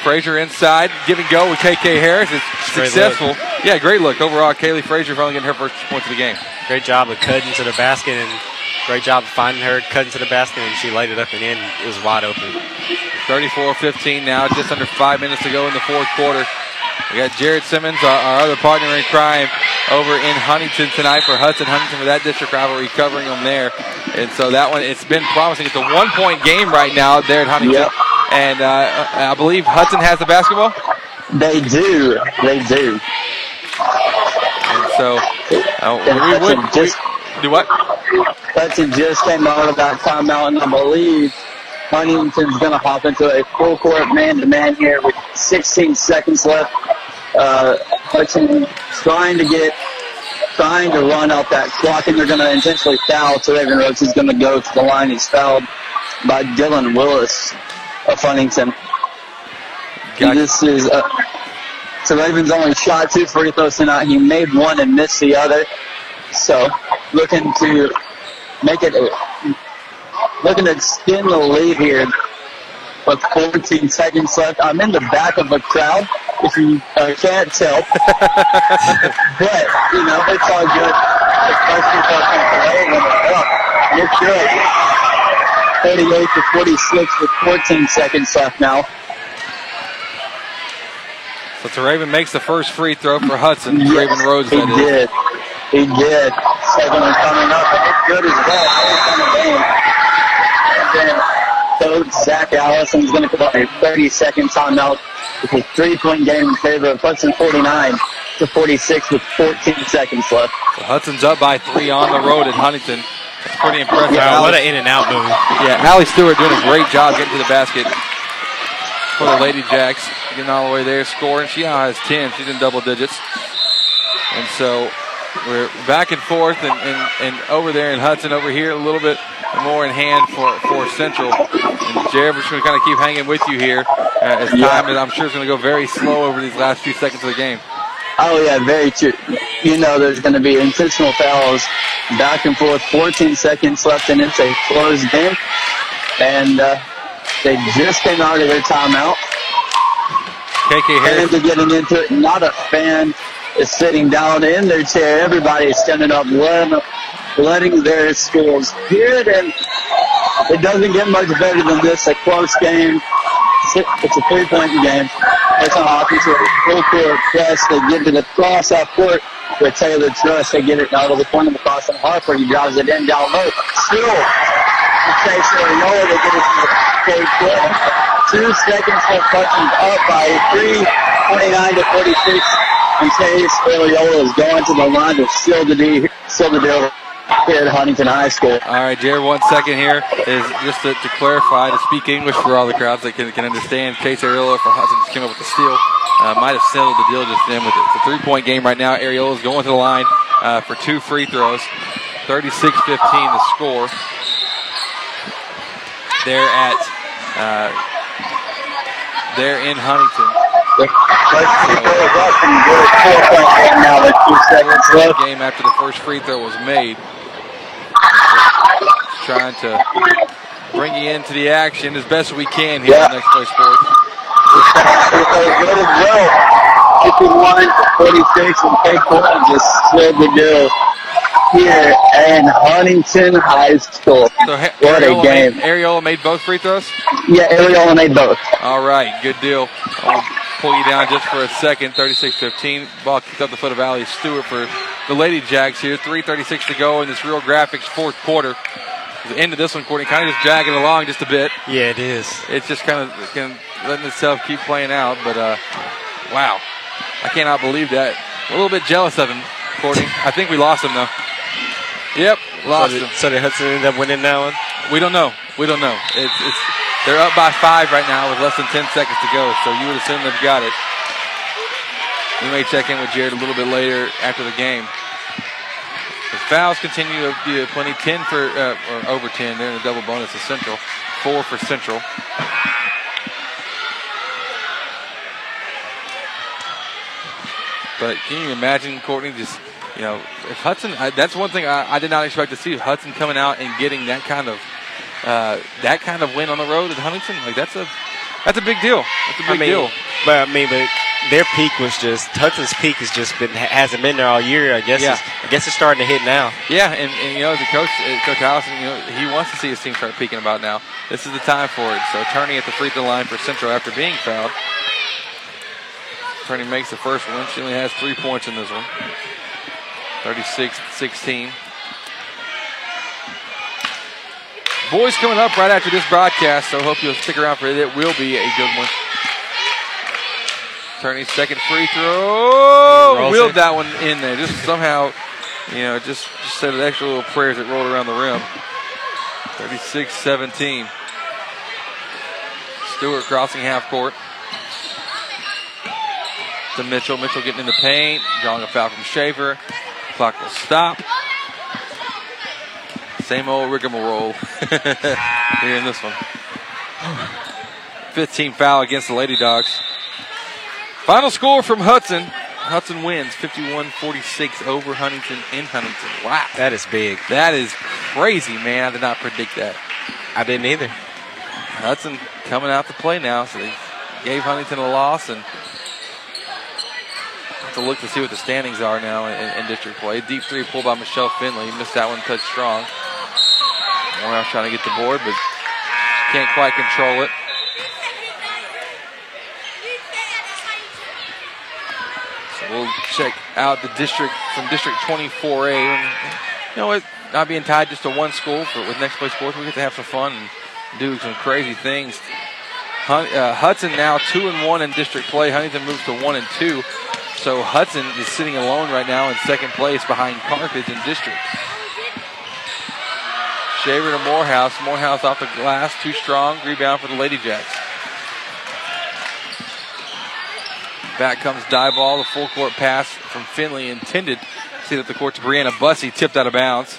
Frazier inside, give and go with KK Harris. It's Great successful. Yeah, great look overall. Kaylee Frazier finally getting her first points of the game. Great job of cutting to the basket and great job of finding her, cutting to the basket, and she laid it up and in. It was wide open. 34-15 now, just under five minutes to go in the fourth quarter. We got Jared Simmons, our, our other partner in crime, over in Huntington tonight for Hudson Huntington for that district rivalry, covering them there. And so that one, it's been promising. It's a one-point game right now there at Huntington. Yep. And uh, I believe Hudson has the basketball. They do. They do. And so uh, we would Hudson just we, do what? Hudson just came out of that timeout, and I believe Huntington's going to hop into a full court man-to-man here with 16 seconds left. Uh, Hudson trying to get, trying to run out that clock, and they're going to intentionally foul. So Raven Rhodes is going to go to the line. He's fouled by Dylan Willis of Huntington. And This is uh, so Ravens only shot two free throws tonight. He made one and missed the other. So looking to make it, looking to extend the lead here with 14 seconds left. I'm in the back of a crowd, if you uh, can't tell. but, you know, it's all good. The first free throw comes away and it's up. It's good. 38 to 46 with 14 seconds left now. So Raven makes the first free throw for Hudson. Yes, Raven Rhodes, he is. did. He did. Second one coming up, and it's good as well. Very kind of game. And then coach, Zach Allison, is going to come up a 30 second timeout. It's a three point game in favor of Hudson 49 to 46 with 14 seconds left. So Hudson's up by three on the road at Huntington. That's pretty impressive. Wow, what an in and out move. Yeah, Allie Stewart doing a great job getting to the basket for the Lady Jacks, getting all the way there, scoring. She now has 10. She's in double digits. And so we're back and forth and, and, and over there in Hudson, over here, a little bit more in hand for, for Central. And Jared, we're just going to kind of keep hanging with you here uh, as time, is, I'm sure, is going to go very slow over these last few seconds of the game. Oh yeah, very true. You know, there's going to be intentional fouls, back and forth. 14 seconds left, and it's a closed game. And uh, they just came out of their timeout. KK Harris. Fans are getting into it. Not a fan is sitting down in their chair. Everybody is standing up, letting, letting their schools hear it. And it doesn't get much better than this. A close game. It's a three-point game. It's an offensive full court press. They get it across that court with Taylor Trust. They get it out of the corner cross and Harper. He drives it in down low. Still, Chase Ariola. They get it to the third. Two seconds left. Hudson's up by three, 29 to 46. And Chase Ariola is going to the line to seal the deal. Seal the deal here at Huntington High School. All right, Jared, one second here is just to, to clarify, to speak English for all the crowds that can, can understand. Case Ariola for Hudson just came up with the steal. Uh, might have settled the deal just then with it. It's a three point game right now. Ariola's going to the line uh, for two free throws. 36 15 the score. They're at, uh, they're in Huntington. now with two seconds left. Game after the first free throw was made. Trying to bring you into the action as best we can here on Next Play Sports. Good as well. 51 to 46, and Kate Portland just sealed the deal here in Huntington High School. So Ha- What a game. Made, Ariola made both free throws? Yeah, Ariola made both. All right, good deal. I'll pull you down just for a second. 36-15. Ball kicked up the foot of Allie Stewart for the Lady Jacks here. 3.36 to go in this Real Graphics fourth quarter. The end of this one, Courtney, kind of just dragging along just a bit. Yeah, it is. It's just kind of kind of letting itself keep playing out. But, uh, wow. I cannot believe that. A little bit jealous of him, Courtney. I think we lost him, though. Yep, lost so did. So did Hudson end up winning that one? We don't know. We don't know. It's, it's they're up by five right now with less than ten seconds to go. So you would assume they've got it. We may check in with Jared a little bit later after the game. The fouls continue to be plenty. Ten for uh, or over ten. They're in a double bonus of Central. Four for Central. But can you imagine Courtney just, you know, if Hudson, I, that's one thing I, I did not expect to see Hudson coming out and getting that kind of, uh, that kind of win on the road at Huntington. Like that's a, that's a big deal. That's a big I mean, deal. But I mean, but their peak was just Hudson's peak has just been hasn't been there all year. I guess. Yeah. It's, I guess it's starting to hit now. Yeah, and, and you know, as a coach, uh, Coach Allison, you know, he wants to see his team start peaking about now. This is the time for it. So Turney at the free throw line for Central after being fouled. Turney makes the first one. She only has three points in this one. 36-16. Boys coming up right after this broadcast, so hope you'll stick around for it. It will be a good one. Turney's second free throw. Wheeled that one in there. Just somehow, you know, just, just said an extra little prayers that rolled around the rim. 36 17. Stewart crossing half court. To Mitchell. Mitchell getting in the paint. Drawing a foul from Shaver. Clock will stop. Same old rigmarole here in this one. 15 foul against the Lady Dogs. Final score from Hudson. Hudson wins 51 46 over Huntington in Huntington. Wow. That is big. That is crazy, man. I did not predict that. I didn't either. Hudson coming out to play now, so they gave Huntington a loss and to look to see what the standings are now in, in district play. Deep three pulled by Michelle Finley. Missed that one touch strong. Morehouse trying to get the board, but can't quite control it. So we'll check out the district from District 24A. And, you know what? Not being tied just to one school for, with Next Play Sports, we get to have some fun and do some crazy things. Hun- uh, Hudson now two and one in district play. Huntington moves to one and two. So Hudson is sitting alone right now in second place behind Carthage in district. Shaver to Morehouse. Morehouse off the glass, too strong. Rebound for the Lady Jacks. Back comes Diboll. The full court pass from Finley intended. See that the court to Brianna Bussey tipped out of bounds.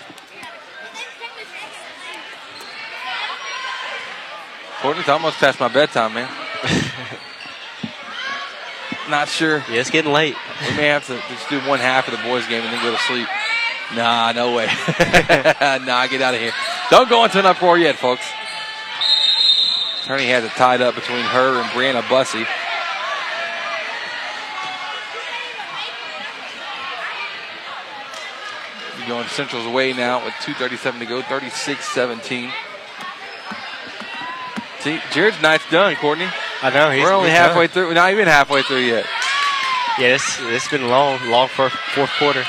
Courtney, it's almost past my bedtime, man. Not sure. Yeah, it's getting late. We may have to just do one half of the boys' game and then go to sleep. Nah, no way. nah, get out of here. Don't go into an uproar yet, folks. Attorney has it tied up between her and Brianna Bussey. You're going Central's way now with 2.37 to go, 36 17. See, Jared's night's done, Courtney. I know. He's, We're only halfway done. through. Not even halfway through yet. Yeah, this it's been long, long for fourth quarter.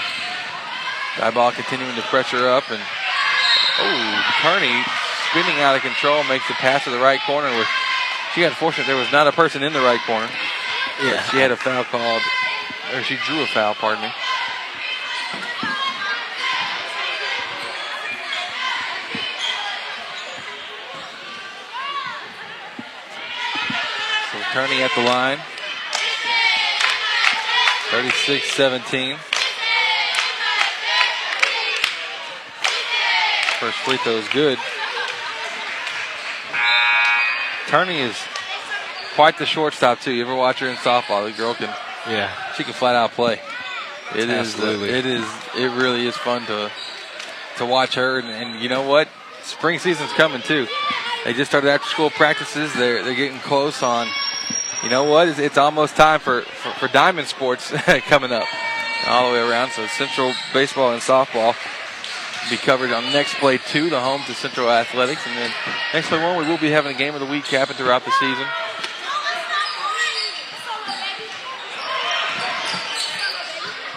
Die ball continuing to pressure up, and oh, Kearney spinning out of control makes the pass to the right corner. With she got fortunate there was not a person in the right corner. Yeah. she had a foul called, or she drew a foul. Pardon me. Kearney at the line. 36 17. First free throw is good. Turney is quite the shortstop too. You ever watch her in softball? The girl can, Yeah. she can flat out play. It is, uh, Absolutely. it is, it really is fun to to watch her. And, and you know what? Spring season's coming too. They just started after school practices. They're they're getting close on. You know what? It's, it's almost time for, for, for diamond sports coming up all the way around. So Central baseball and softball be covered on next play two, the home to Central Athletics, and then next play one we will be having a game of the week happen throughout the season.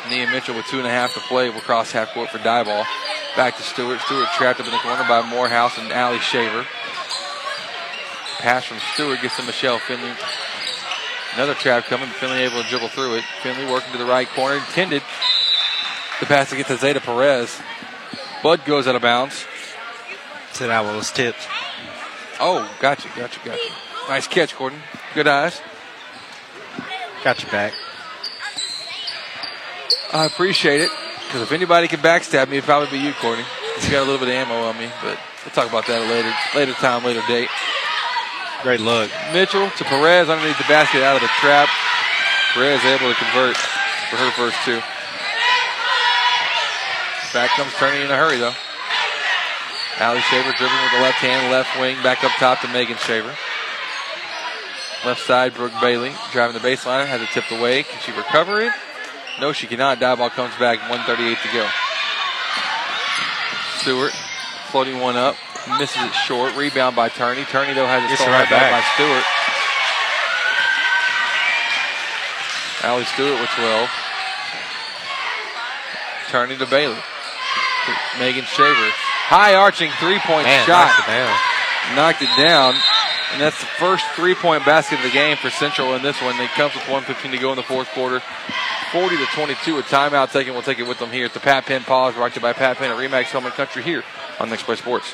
Nia Mitchell with two and a half to play will cross half court for Diboll. Back to Stewart. Stewart trapped up in the corner by Morehouse and Allie Shaver. Pass from Stewart gets to Michelle Finley. Another trap coming. Finley able to dribble through it. Finley working to the right corner. Intended. The pass to get to Zeta Perez. Bud goes out of bounds. That one was tipped. Oh, gotcha, gotcha, gotcha. Nice catch, Gordon. Good eyes. Got your back. I appreciate it. Because if anybody can backstab me, it'd probably be you, Courtney. You got a little bit of ammo on me, but we'll talk about that later, later time, later date. Great look. Mitchell to Perez underneath the basket out of the trap. Perez able to convert for her first two. Back comes Turney in a hurry, though. Allie Shaver dribbling with the left hand, left wing, back up top to Megan Shaver. Left side, Brooke Bailey driving the baseline, has it tipped away. Can she recover it? No, she cannot. Diboll comes back, 138 to go. Stewart floating one up, misses it short. Rebound by Turney. Turney, though, has it stolen right back by Stewart. Allie Stewart with 12. Turney to Bailey. Megan Shaver. High arching three point Man, shot. knocked it down. Knocked it down. And that's the first three point basket of the game for Central in this one. It comes with 115 to go in the fourth quarter. 40 to 22. A timeout taken. We'll take it with them here at the Pat Penn Pause, brought to you by Pat Penn at Remax Home and Country here on Next Play Sports.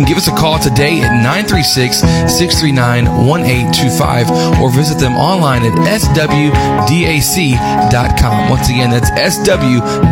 give us a call today at 936-639-1825 or visit them online at swdac.com. Once again, that's swdac.com.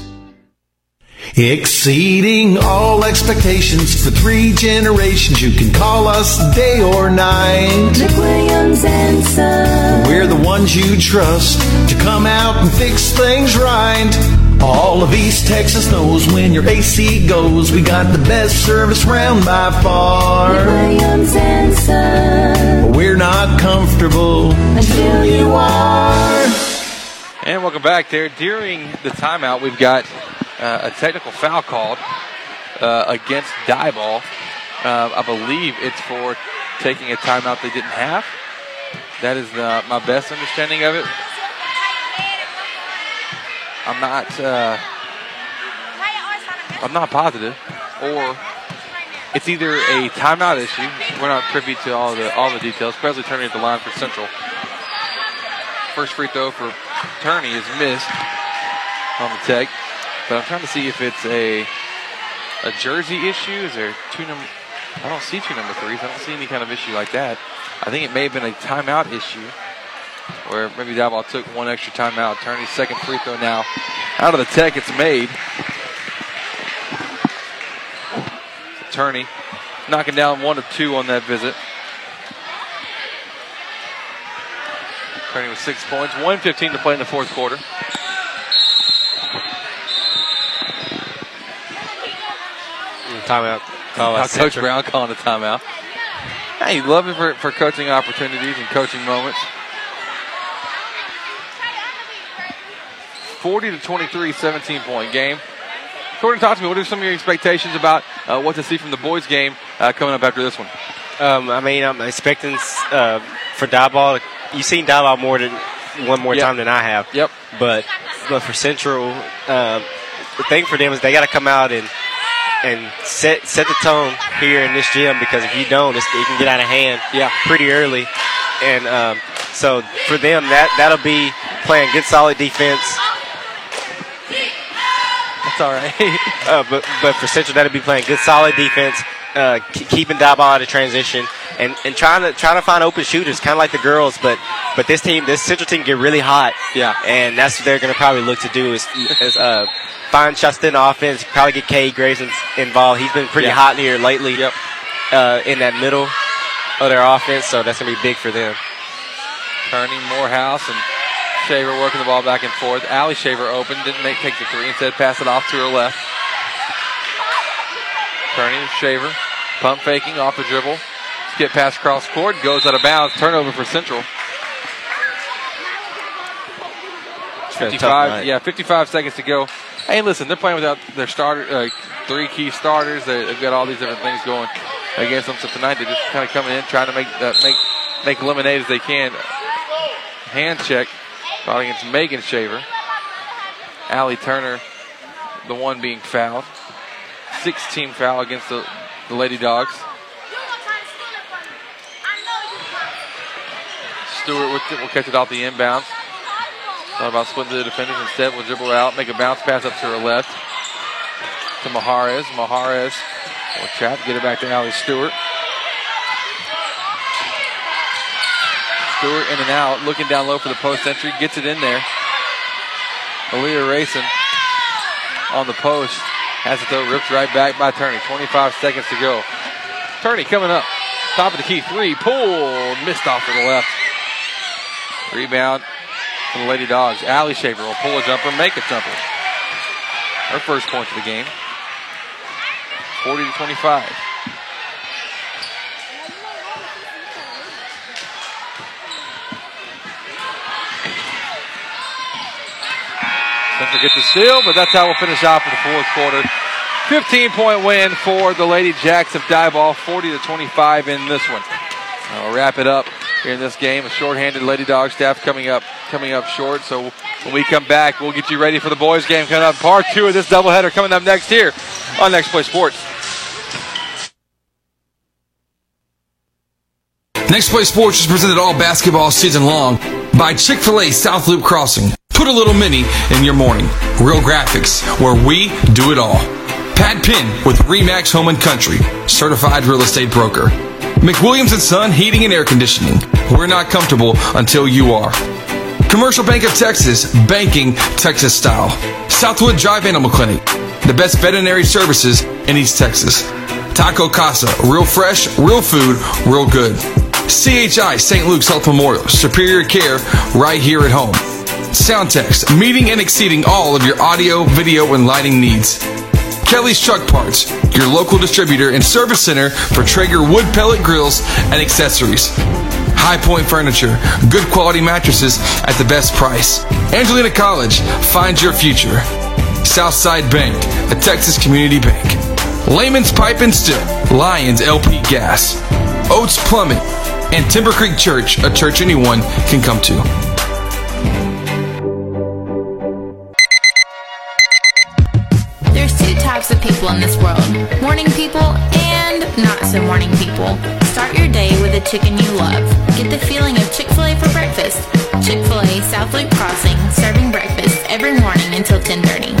Exceeding all expectations for three generations. You can call us day or night. McWilliams and Son. We're the ones you trust to come out and fix things right. All of East Texas knows when your AC goes, we got the best service round by far. McWilliams and Son. We're not comfortable until you are. And welcome back there. During the timeout, we've got a technical foul called uh, against Diboll. Uh, I believe it's for taking a timeout they didn't have. That is the, my best understanding of it. I'm not. Uh, I'm not positive, or it's either a timeout issue. We're not privy to all the all the details. Presley Turney at the line for Central. First free throw for Turney is missed on the tech, but I'm trying to see if it's a a jersey issue. Is there two? I don't see two number threes. I don't see any kind of issue like that. I think it may have been a timeout issue where maybe Diboll took one extra timeout. Turney's second free throw now. Out of the tech, it's made. Turney knocking down one of two on that visit. Turney with six points, 115 to play in the fourth quarter. Timeout. Call Now Coach Central. Brown calling a timeout. Hey, love it for, for coaching opportunities and coaching moments. 40 to 23, 17 point game. Gordon, talk to me. What are some of your expectations about uh, what to see from the boys' game uh, coming up after this one? Um, I mean, I'm expecting uh, for Diboll. You've seen Diboll more than one more Yep. time than I have. Yep. But but for Central, um, the thing for them is they got to come out and and set set the tone here in this gym because if you don't, it's, it can get out of hand. Yeah. Pretty early, and um, so for them that that'll be playing good solid defense. That's all right. uh, but but for Central, that'll be playing good, solid defense, uh, keeping Diboll out of transition, and, and trying to trying to find open shooters, kind of like the girls. But but this team, this Central team, get really hot. Yeah. and that's what they're going to probably look to do is, is uh, find shots in offense. Probably get Kay Grayson involved. He's been pretty Yeah. hot here lately. Yep. Uh, in that middle of their offense, so that's going to be big for them. Turning Morehouse and Shaver working the ball back and forth. Allie Shaver open, didn't make take the three, instead pass it off to her left. Turning Shaver, pump faking off the dribble. Skip past cross court, goes out of bounds. Turnover for Central. been a tough 55, yeah, 55 seconds to go. Hey, listen, they're playing without their starter, uh, three key starters. They, they've got all these different things going against them. So tonight they're just kind of coming in, trying to make uh, make make lemonade as they can. Hand check, caught against Megan Shaver. Allie Turner, the one being fouled. 16 foul against the, the Lady Dogs. Stewart it, will catch it off the inbounds. Thought about splitting the defenders. Instead, will dribble out, make a bounce pass up to her left. To Maharis. Maharis will trap, get it back to Allie Stewart. Stewart in and out, looking down low for the post entry, gets it in there. Aaliyah Racing on the post. Has it though, ripped right back by Turney. 25 seconds to go. Turney coming up. Top of the key, three, pulled, missed off to the left. Rebound for the Lady Dogs. Allie Shaver will pull a jumper, make a jumper. Her first point of the game. 40 to 25. Don't forget the steal, but that's how we'll finish off for the fourth quarter. 15 point win for the Lady Jacks of Diboll, 40 to 25 in this one. I'll wrap it up here in this game. A shorthanded Lady Dog staff coming up coming up short. So when we come back, we'll get you ready for the boys' game coming up. Part two of this doubleheader coming up next here on Next Play Sports. Next Play Sports is presented all basketball season long by Chick fil A South Loop Crossing. Put a little mini in your morning. Real graphics, where we do it all. Pat Penn with Remax Home and Country, certified real estate broker. McWilliams and Son Heating and Air Conditioning. We're not comfortable until you are. Commercial Bank of Texas, banking Texas style. Southwood Drive Animal Clinic, the best veterinary services in East Texas. Taco Casa, real fresh, real food, real good. CHI St. Luke's Health Memorial, superior care right here at home. Soundtex, meeting and exceeding all of your audio, video, and lighting needs. Kelly's Truck Parts, your local distributor and service center for Traeger wood pellet grills and accessories. High Point Furniture, good quality mattresses at the best price. Angelina College, find your future. Southside Bank, a Texas community bank. Layman's Pipe and Still, Lions LP Gas. Oates Plumbing, and Timber Creek Church, a church anyone can come to. People in this world morning people and not so morning people. Start your day with a chicken you love. Get the feeling of Chick fil A for breakfast. Chick fil A South Loop Crossing, serving breakfast every morning until 1030.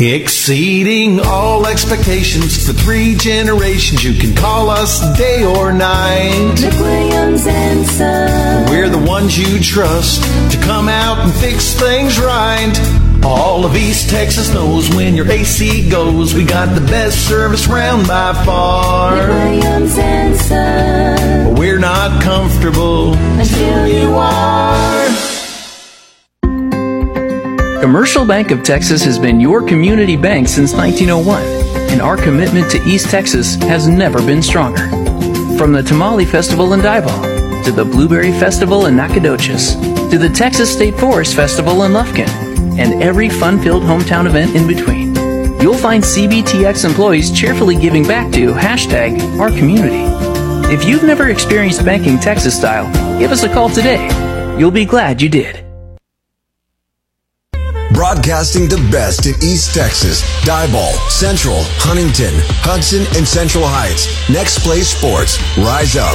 Exceeding all expectations for three generations. You can call us day or night. McWilliams and Son. We're the ones you trust to come out and fix things right. All of East Texas knows when your AC goes, we got the best service round by far. McWilliams and Son. But we're not comfortable Until you are. Commercial Bank of Texas has been your community bank since 1901, and our commitment to East Texas has never been stronger. From the Tamale Festival in Diboll, to the Blueberry Festival in Nacogdoches, to the Texas State Forest Festival in Lufkin, and every fun-filled hometown event in between, you'll find CBTX employees cheerfully giving back to hashtag our community. If you've never experienced banking Texas style, give us a call today. You'll be glad you did. Broadcasting the best in East Texas, Diboll, Central, Huntington, Hudson, and Central Heights. Next Play Sports. Rise up.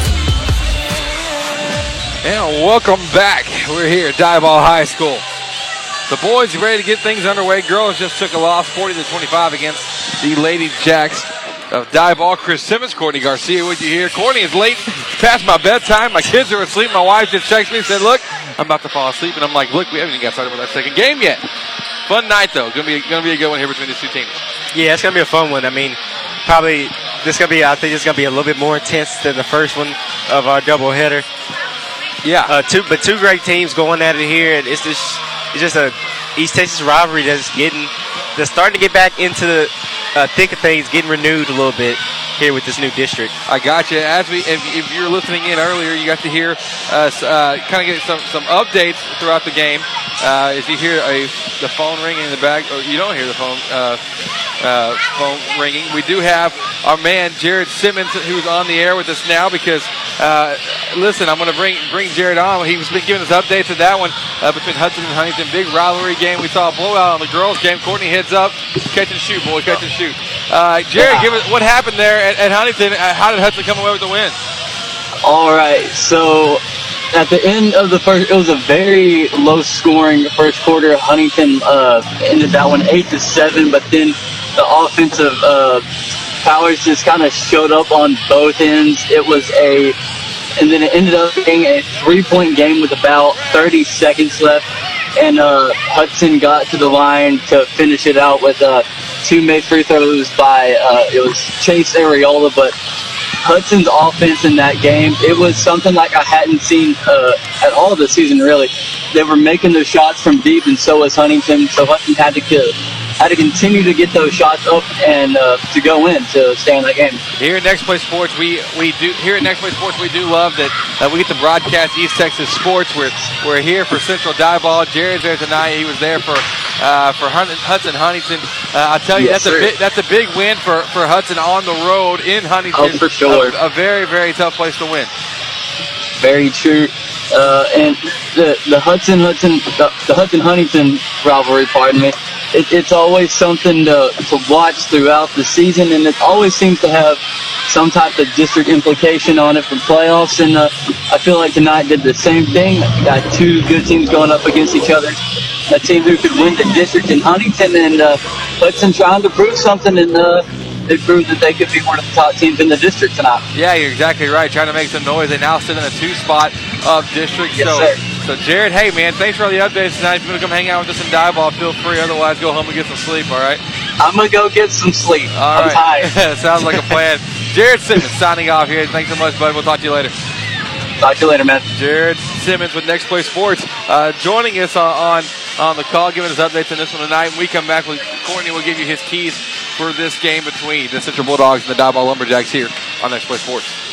And welcome back. We're here at Diboll High School. The boys are ready to get things underway. Girls just took a loss 40 to 25 against the Lady Jacks of ball Chris Simmons, Courtney Garcia with you here. Courtney is late past my bedtime. My kids are asleep. My wife just texted me and said, Look, I'm about to fall asleep. And I'm like, Look, we haven't even got started with our second game yet. Fun night though. Gonna be gonna be a good one here between these two teams. Yeah, it's gonna be a fun one. I mean, probably this gonna be. I think it's gonna be a little bit more intense than the first one of our doubleheader. Yeah. Uh, two, but two great teams going at it here, and it's just it's just a East Texas rivalry that's getting that's starting to get back into the uh, thick of things, getting renewed a little bit here with this new district. I got you. As we, if, if you were listening in earlier, you got to hear us uh, kind of get some, some updates throughout the game. Uh, if you hear a the phone ringing in the back, or you don't hear the phone uh, uh, phone ringing, we do have our man Jared Simmons who's on the air with us now. Because uh, listen, I'm going to bring bring Jared on. He's been giving us updates of that one uh, between Hudson and Huntington. Big rivalry game. We saw a blowout on the girls' game. Courtney heads up, catch and shoot, boy, catch and shoot. Uh, Jared, give us what happened there at, at Huntington. Uh, how did Hudson come away with the win? All right, so at the end of the first, it was a very low scoring first quarter. Huntington uh, ended that one eight to seven, but then the offensive uh, powers just kind of showed up on both ends. It was a, and then it ended up being a three-point game with about 30 seconds left, and uh, Hudson got to the line to finish it out with uh, two made free throws by uh, it was Chase Areola, but Hudson's offense in that game, it was something like I hadn't seen uh, at all this season. Really, they were making those shots from deep, and so was Huntington. So Hudson had to kill, had to continue to get those shots up and uh, to go in to stay in that game. Here at Next Play Sports, we, we do here at Next Play Sports we do love that uh, we get to broadcast East Texas sports. We're we're here for Central Diboll. Jared's there tonight. He was there for uh, for Hudson Huntington. Uh, I'll tell you Yes, that's sir. a big that's a big win for, for Hudson on the road in Huntington. Oh, for sure. A, a very very tough place to win. Very true. Uh, and the the Hudson Hudson the, the Hudson Huntington rivalry, pardon me, it, it's always something to, to watch throughout the season, and it always seems to have some type of district implication on it for playoffs. And uh, I feel like tonight did the same thing. Got two good teams going up against each other. A team who could win the district in Huntington, and uh, Hudson trying to prove something, and uh, they proved that they could be one of the top teams in the district tonight. Yeah, you're exactly right. Trying to make some noise. They now sit in a two spot of district. Yes, so, sir. So Jared, hey man, thanks for all the updates tonight. If you want to come hang out with us in Diboll, feel free. Otherwise, go home and get some sleep. All right. I'm gonna go get some sleep. All I'm right. tired. Sounds like a plan. Jared Simmons signing off here. Thanks so much, bud. We'll talk to you later. Talk to you later, man. Jared Simmons with Next Play Sports uh, joining us on, on on the call, giving us updates on this one tonight. When we come back, with Courtney will give you his keys for this game between the Central Bulldogs and the Diboll Lumberjacks here on Next Play Sports.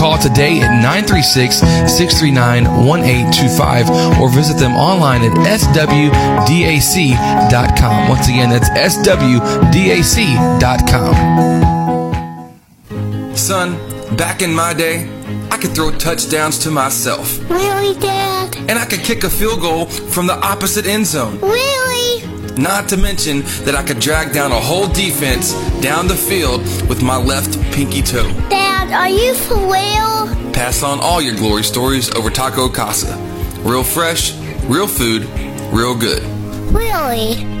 call today at 936-639-1825 or visit them online at swdac.com. Once again, that's swdac.com. Son, back in my day, I could throw touchdowns to myself. Really, Dad? And I could kick a field goal from the opposite end zone. Really? Not to mention that I could drag down a whole defense down the field with my left pinky toe. Dad, are you for real? Pass on all your glory stories over Taco Casa. Real fresh, real food, real good. Really?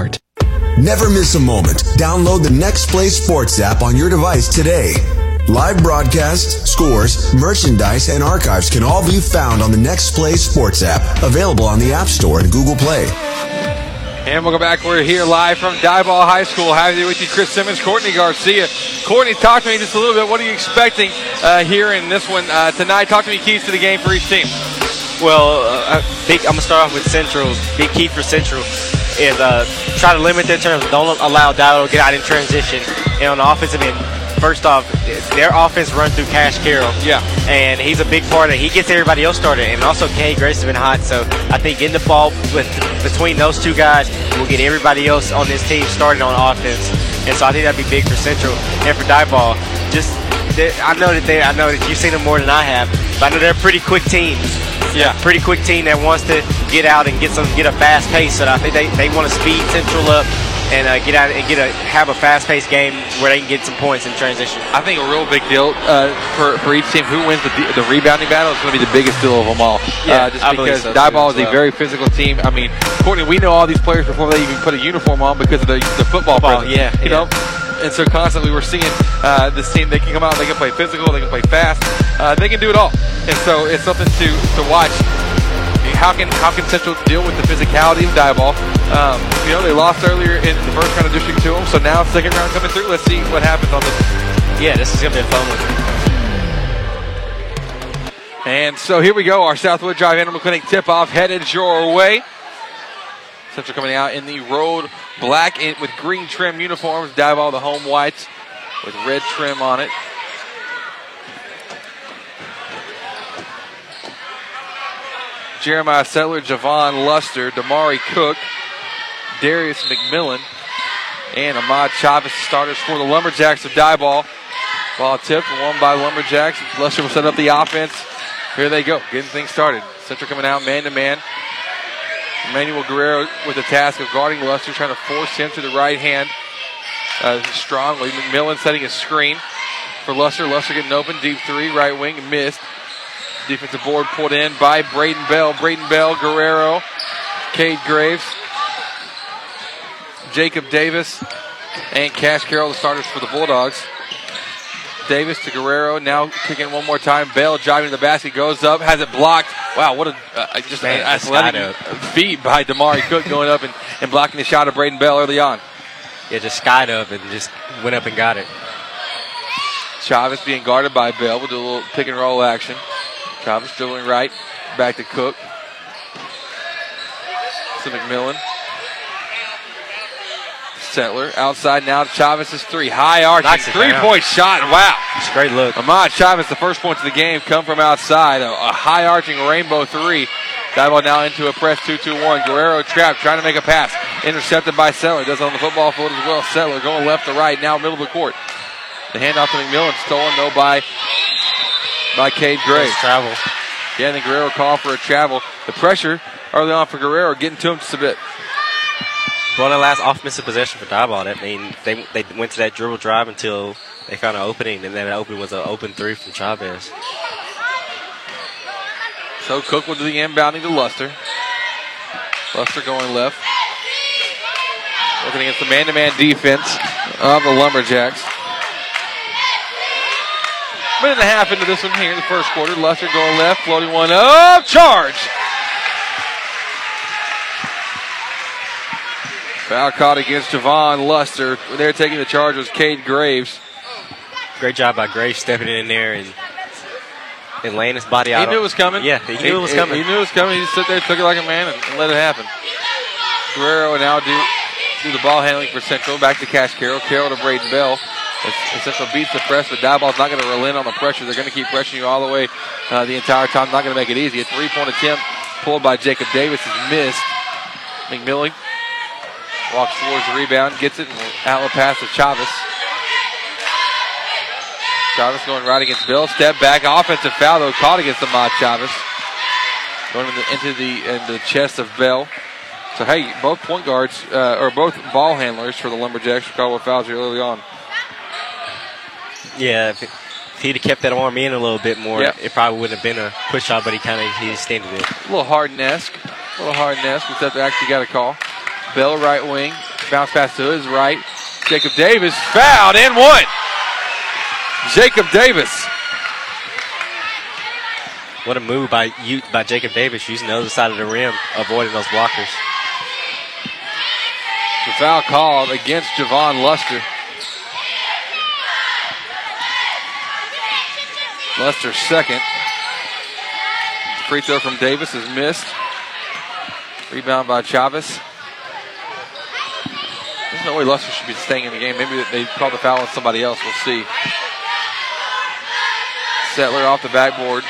Never miss a moment. Download the Next Play Sports app on your device today. Live broadcasts, scores, merchandise, and archives can all be found on the Next Play Sports app, available on the App Store and Google Play. And welcome back. We're here live from Diboll High School. Happy with you, Chris Simmons, Courtney Garcia. Courtney, talk to me just a little bit. What are you expecting uh, here in this one uh, tonight? Talk to me keys to the game for each team. Well, uh, big, I'm gonna start off with Central. Big key for Central is uh, try to limit their turnovers. Don't allow Dial to get out in transition. And on the offensive end, first off, their offense runs through Cash Carroll. Yeah. And he's a big part of it. He gets everybody else started. And also, Cade Graves has been hot. So I think getting the ball with between those two guys will get everybody else on this team started on offense. And so I think that'd be big for Central and for Diboll. Just I know that they, I know that you've seen them more than I have, but I know they're a pretty quick team. Yeah. Pretty quick team that wants to get out and get some, get a fast pace. So I think they, they want to speed Central up and uh, get out and get a have a fast paced game where they can get some points in transition. I think a real big deal uh, for, for each team who wins the, the rebounding battle is going to be the biggest deal of them all. Yeah, uh, just I because so, as is a very physical team. I mean, Courtney, we know all these players before they even put a uniform on because of the, the football, Football, presence, yeah, you yeah. know. And so constantly we're seeing uh, this team. They can come out, they can play physical, they can play fast, uh, they can do it all. And so it's something to to watch. How can how can Central deal with the physicality of Diboll? Um, you know, they lost earlier in the first round of district to them, so now second round coming through. Let's see what happens on this. Yeah, this is gonna be a fun one. And so here we go, our Southwood Drive Animal Clinic tip-off headed your way. Central coming out in the road black in, with green trim uniforms. Diboll the home whites with red trim on it. Jeremiah Settler, Javon Luster, Damari Cook, Darius McMillan, and Ahmad Chavez starters for the Lumberjacks of Diboll. Ball tipped, won by Lumberjacks. Luster will set up the offense. Here they go, getting things started. Central coming out man to man. Emmanuel Guerrero with the task of guarding Luster, trying to force him to the right hand uh, strongly. McMillan setting a screen for Luster. Luster getting open, deep three, right wing, missed. Defensive board pulled in by Braden Bell. Braden Bell, Guerrero, Cade Graves, Jacob Davis, and Cash Carroll, the starters for the Bulldogs. Davis to Guerrero, now kicking one more time. Bell driving to the basket, goes up, has it blocked. Wow, what a uh, just Man, an athletic feat by Damari Cook going up and, and blocking the shot of Braden Bell early on. Yeah, just skied up and just went up and got it. Chavez being guarded by Bell. We'll do a little pick and roll action. Chavez dribbling right, back to Cook. To McMillan. Settler outside now. Chavez's three. High arching Knocks it three down. point shot. Wow. It's a great look. Ahmad Chavez, the first points of the game, come from outside. A, a high arching rainbow three. Dive now into a press 2 2 1. Guerrero trapped, trying to make a pass. Intercepted by Settler. Does it on the football field as well. Settler going left to right, now middle of the court. The handoff to McMillan, stolen though by by Cade Graves. Travel. Yeah, and then Guerrero called for a travel. The pressure early on for Guerrero, getting to him just a bit. Well, the last offensive possession for Diboll, that mean they they went to that dribble drive until they found an opening, and then that opening was an open three from Chavez. So Cook will do the inbounding to Luster. Luster going left. Working against the man-to-man defense of the Lumberjacks. Minute and a half into this one here in the first quarter. Luster going left, floating one up, charge. Foul caught against Javon Luster. They're taking the charge was Cade Graves. Great job by Graves stepping in there and and laying his body out. He knew it was coming. Yeah, he knew it was coming. He, knew it was coming. He just stood there, took it like a man, and, and let it happen. Guerrero now do do the ball handling for Central. Back to Cash Carroll. Carroll to Braden Bell. Central beats the press, but Diboll's not going to relent on the pressure. They're going to keep pressuring you all the way uh, the entire time. Not going to make it easy. A three-point attempt pulled by Jacob Davis is missed. McMillan walks towards the rebound, gets it, and outlet pass to Chavez. Chavez going right against Bill. Step back, offensive foul though, caught against Ahmad Chavez. Going in the, into the chest of Bell. So hey, both point guards uh, or both ball handlers for the Lumberjacks called fouls early on. Yeah, if, it, if he'd have kept that arm in a little bit more, it probably wouldn't have been a push shot, but he kind of he extended it. A little hard esque. A little Harden-esque, except they actually got a call. Bell right wing. Bounce pass to his right. Jacob Davis fouled and one. Jacob Davis. What a move by you by Jacob Davis using the other side of the rim, avoiding those blockers. The foul called against Javon Luster. Luster's second. Free throw from Davis is missed. Rebound by Chavez. There's no way Luster should be staying in the game. Maybe they called the foul on somebody else. We'll see. Settler off the backboard.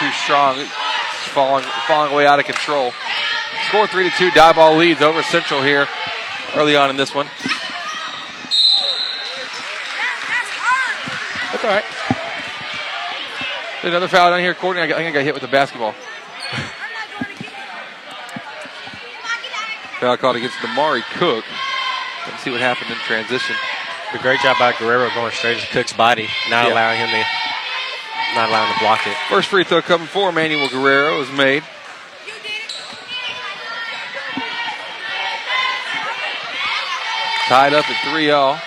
Too strong. It's falling, falling way out of control. Score 3 to 2. Diboll leads over Central here early on in this one. That's all right. Another foul down here. Courtney, I got- I think I got hit with the basketball. foul called against Damari Cook. Let's see what happened in transition. A great job by Guerrero going straight to Cook's body, not Yeah. allowing him to not allowing him to block it. First free throw coming for Emmanuel Guerrero is made. Tied up at 3 all.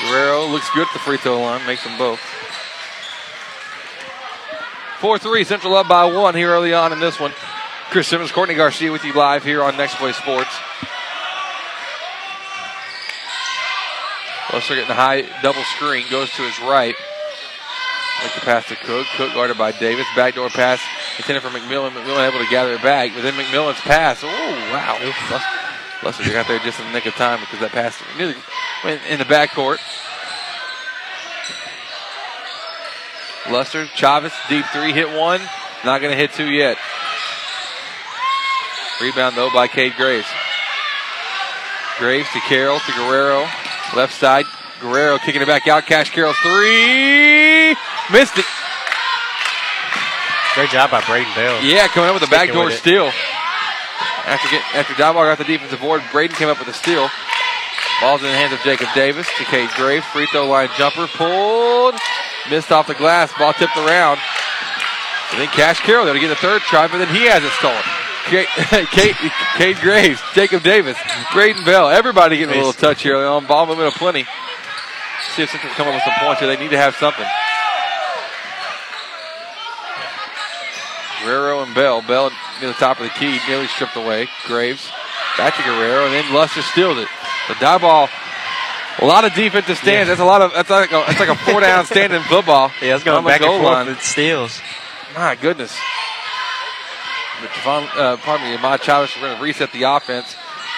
Guerrero looks good at the free throw line, makes them both. 4 3, Central up by one here early on in this one. Chris Simmons, Courtney Garcia with you live here on Next Play Sports. Luster getting a high double screen, goes to his right. Like the pass to Cook. Cook guarded by Davis. Backdoor pass intended for McMillan. McMillan able to gather it back, but then McMillan's pass. Oh, wow. Luster got there just in the nick of time because that pass nearly went in the backcourt. Luster, Chavez, deep three, hit one. Not going to hit two yet. Rebound, though, by Cade Graves. Graves to Carroll, to Guerrero. Left side, Guerrero kicking it back out. Cash Carroll three. Missed it. Great job by Braden Bell. Yeah, coming up with a Sticking backdoor with it. steal. After get, after Diboll got the defensive board, Braden came up with a steal. Ball's in the hands of Jacob Davis to Cade Graves. Free throw line jumper pulled. Missed off the glass. Ball tipped around. And then Cash Carroll there to get the third try, but then he has it stolen. Kate, Kate, Cade Graves, Jacob Davis, Braden Bell, everybody getting a little touch here on ball movement of plenty. See if Central can come up with some points here. They need to have something. Guerrero and Bell. Bell near the top of the key, nearly stripped away. Graves back to Guerrero, and then Luster steals it. The Diboll. A lot of defensive stands. That's a lot of. That's like a, that's like a four down stand in football. Yeah, it's going back and goal forth line. with steals. My goodness. But Devon, uh, pardon me, Ahmad Chavez, we're going to reset the offense.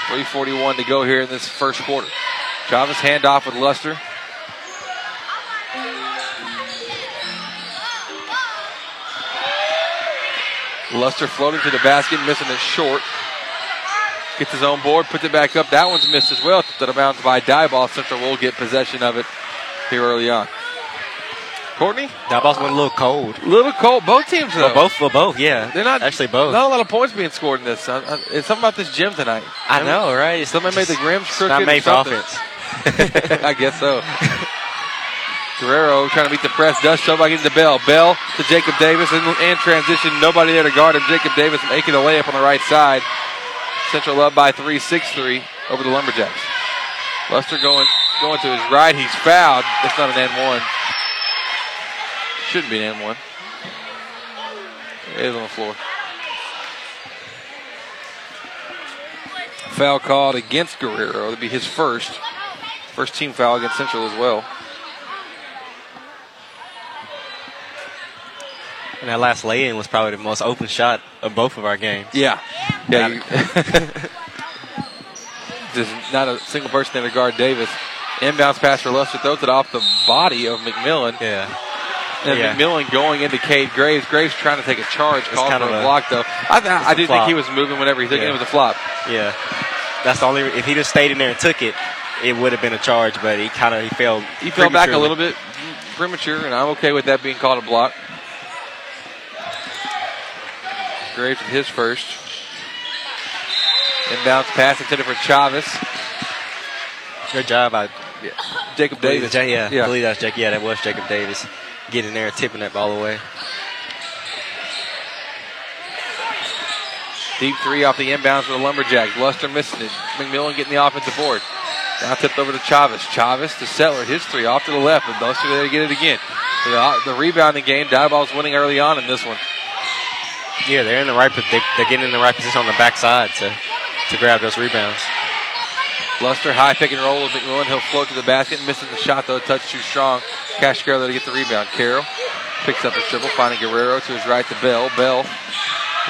341 to go here in this first quarter. Chavez handoff with Luster. Luster floating to the basket, missing it short. Gets his own board, puts it back up. That one's missed as well. That bounce by Diboll. Central will get possession of it here early on. Courtney? Diboll's went a little cold. little cold. Both teams, though. Well, both, well, both, yeah. They're not actually both. Not a lot of points being scored in this. Uh, uh, It's something about this gym tonight. I know, right? Somebody made the Grims crooked. not made for offense. I guess so. Guerrero trying to beat the press. Does so by getting to Bell. Bell to Jacob Davis and, and transition. Nobody there to guard him. Jacob Davis making a layup on the right side. Central up by three, six three over the Lumberjacks. Luster going going to his right. He's fouled. That's not an N one. Shouldn't be an N one. It is on the floor. Foul called against Guerrero. It'll be his first. First team foul against Central as well. And that last lay in was probably the most open shot of both of our games. Yeah. Yeah. you- There's not a single person there to guard Davis. Inbounds pass for Luster throws it off the body of McMillan. Yeah. And Yeah. McMillan going into Cade Graves. Graves trying to take a charge, It's called kind for of a a- block though. I, th- I a do think he was moving whenever he took it. Yeah. It was a flop. Yeah. That's the only. If he just stayed in there and took it, it would have been a charge. But he kind of he fell. He fell back a little bit premature, and I'm okay with that being called a block. Graves with his first. Inbounds pass intended for Chavez. Good job by Jacob Davis. Yeah, Yeah. I believe that's Jacob. Yeah, that was Jacob Davis getting there and tipping that ball away. Deep three off the inbounds for the Lumberjacks. Luster missing it. McMillan getting the offensive board. Now tipped over to Chavez. Chavez to Settler. His three off to the left, and Luster there to get it again. The, the rebounding game. Diboll's winning early on in this one. Yeah, they're in the right. They, they're getting in the right position on the backside to to grab those rebounds. Luster high pick and roll with McMillan. He'll float to the basket, missing the shot though. A touch too strong. Cash Carroll to get the rebound. Carroll picks up his dribble, finding Guerrero to his right to Bell. Bell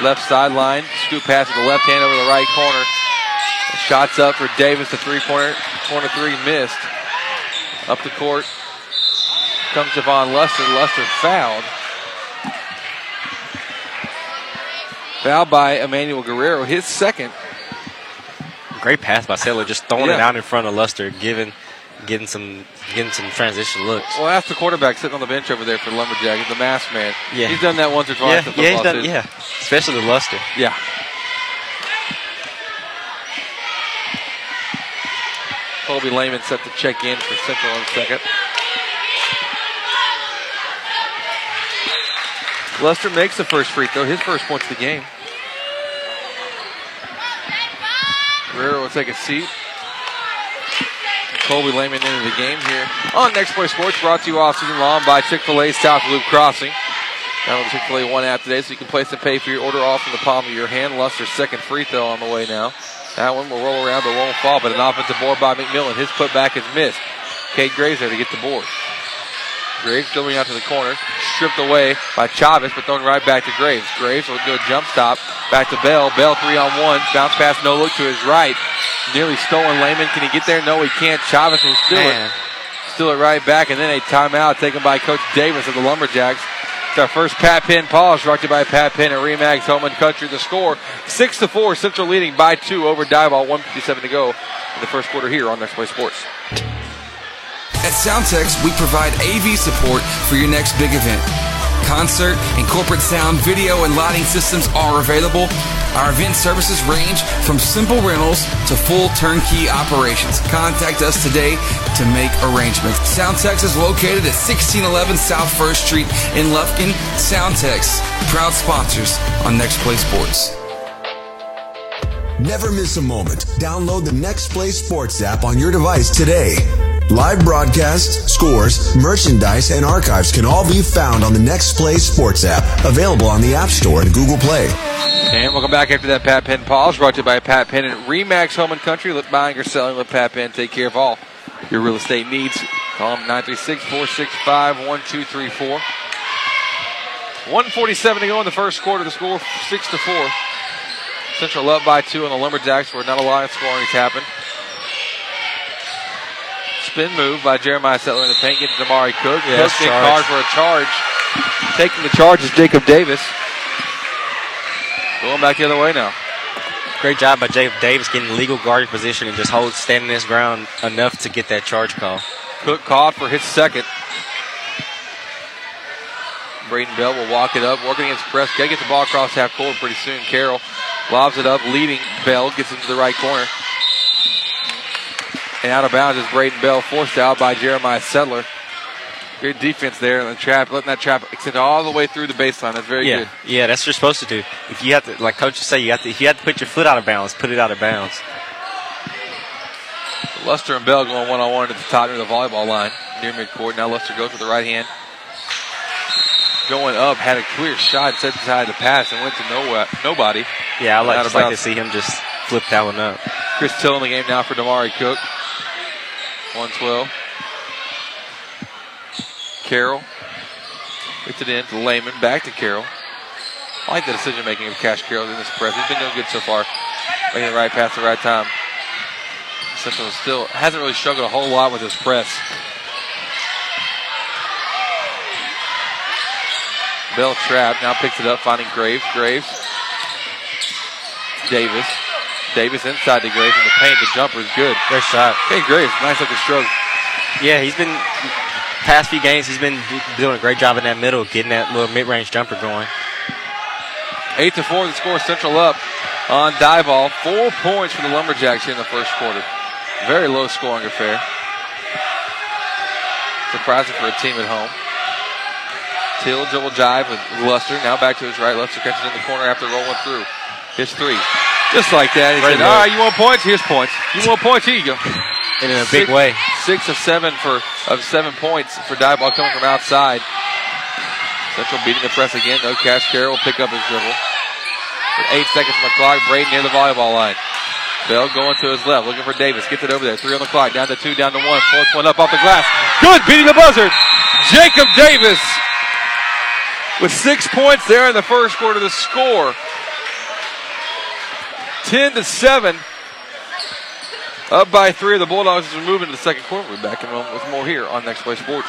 left sideline, scoop pass with the left hand over the right corner. Shots up for Davis. The three pointer, corner three missed. Up the court comes Javon Luster. Luster fouled. Fouled by Emmanuel Guerrero, his second. Great pass by Settler, just throwing it Yeah. out in front of Luster, giving getting some getting some transition looks. Well, ask the quarterback sitting on the bench over there for Lumberjack, the mask man. Yeah. He's done that once or Yeah, twice. in yeah, he's done, yeah, especially the Luster. Yeah. Colby Lehman set to check in for Central in a second. Luster makes the first free throw, his first points of the game. Guerrero will take a seat. Colby Lehman into the game here on Next Play Sports, brought to you all season long by Chick fil A South Loop Crossing. Now the Chick-fil-A One app today, so you can place and pay for your order all from the palm of your hand. Luster's second free throw on the way now. That one will roll around but won't fall, but an offensive board by McMillan. His putback is missed. Cade Graves there to get the board. Graves dribbling out to the corner, stripped away by Chavez, but thrown right back to Graves. Graves will do a jump stop, back to Bell. Bell three on one, bounce pass, no look to his right. Nearly stolen Lehman. Can he get there? No, he can't. Chavez will steal Man. it. Steal it right back, and then a timeout taken by Coach Davis of the Lumberjacks. It's our first Pat Penn pause, brought to you by Pat Penn at Remax Home and Country. The score six to four. Central leading by two over Diboll. 157 to go in the first quarter here on Next Play Sports. At Soundtex, we provide AV support for your next big event. Concert and corporate sound, video, and lighting systems are available. Our event services range from simple rentals to full turnkey operations. Contact us today to make arrangements. Soundtex is located at 1611 South First Street in Lufkin. Soundtex, proud sponsors on Next Play Sports. Never miss a moment. Download the Next Play Sports app on your device today. Live broadcasts, scores, merchandise, and archives can all be found on the Next Play Sports app, available on the App Store and Google Play. And welcome back after that Pat Penn pause, brought to you by Pat Penn and Remax Home and Country. Let buying or selling, let Pat Penn take care of all your real estate needs. Call them 936 465 1234. 147 to go in the first quarter. The score 6 to 4. Central up by two on the Lumberjacks where not a lot of scoring has happened. Spin move by Jeremiah Settler in the paint. Gets Damari Cook. Yes, Cook charge. called for a charge. Taking the charge is Jacob Davis. Going back the other way now. Great job by Jacob Davis getting legal guarding position and just hold standing his ground enough to get that charge call. Cook called for his second. Braden Bell will walk it up, working against press. Got to get the ball across half court pretty soon. Carroll lobs it up, leading Bell, gets into the right corner. And out of bounds is Braden Bell, forced out by Jeremiah Settler. Good defense there in the trap, letting that trap extend all the way through the baseline. That's very yeah, good. yeah, that's what you're supposed to do. If you have to, like coaches say, you have to. If you have to put your foot out of bounds, put it out of bounds. Luster and Bell going one on one at the top near the volleyball line, near midcourt. Now Luster goes with the right hand. Going up, had a clear shot, set aside the pass, and went to no, uh, nobody. Yeah, I like just like to see him just flip that one up. Chris Till in the game now for Damari Cook. 112. Carroll. Gets it in to Lehman. Back to Carroll. I like the decision making of Cash Carroll in this press. He's been doing good so far. Making the right pass at the right time. Central still hasn't really struggled a whole lot with his press. Bell trapped. Now picks it up, finding Graves. Graves. Davis. Davis inside the Graves in the paint. The jumper is good. Great shot. Hey, Graves, nice looking stroke. Yeah, he's been past few games. He's been doing a great job in that middle, getting that little mid-range jumper going. Eight to four, the score Central up on Diboll. Four points for the Lumberjacks here in the first quarter. Very low scoring affair. Surprising for a team at home. Till dribble jive with Luster. Now back to his right. Luster catches in the corner after rolling through. His three. Just like that. He said. All right, you want points? Here's points. You want points? Here you go. And in a big Six- way. Six of seven for of seven points for Diboll coming from outside. Central beating the press again. No cash. Carroll will pick up his dribble. With eight seconds on the clock. Braden near the volleyball line. Bell going to his left, looking for Davis. Gets it over there. Three on the clock. Down to two, down to one. Fourth one up off the glass. Good, beating the buzzer. Jacob Davis with six points there in the first quarter. The score 10 to 7. Up by three. The Bulldogs as we move into the second quarter. We'll back in a with more here on Next Play Sports.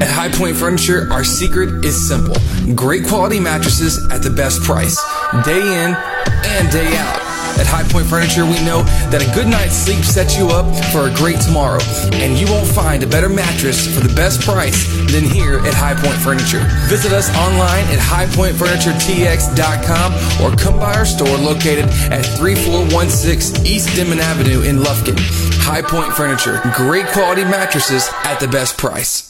At High Point Furniture, our secret is simple great quality mattresses at the best price, day in and day out. At High Point Furniture, we know that a good night's sleep sets you up for a great tomorrow, and you won't find a better mattress for the best price than here at High Point Furniture. Visit us online at highpointfurnituretx.com or come by our store located at 3416 East Denman Avenue in Lufkin. High Point Furniture, great quality mattresses at the best price.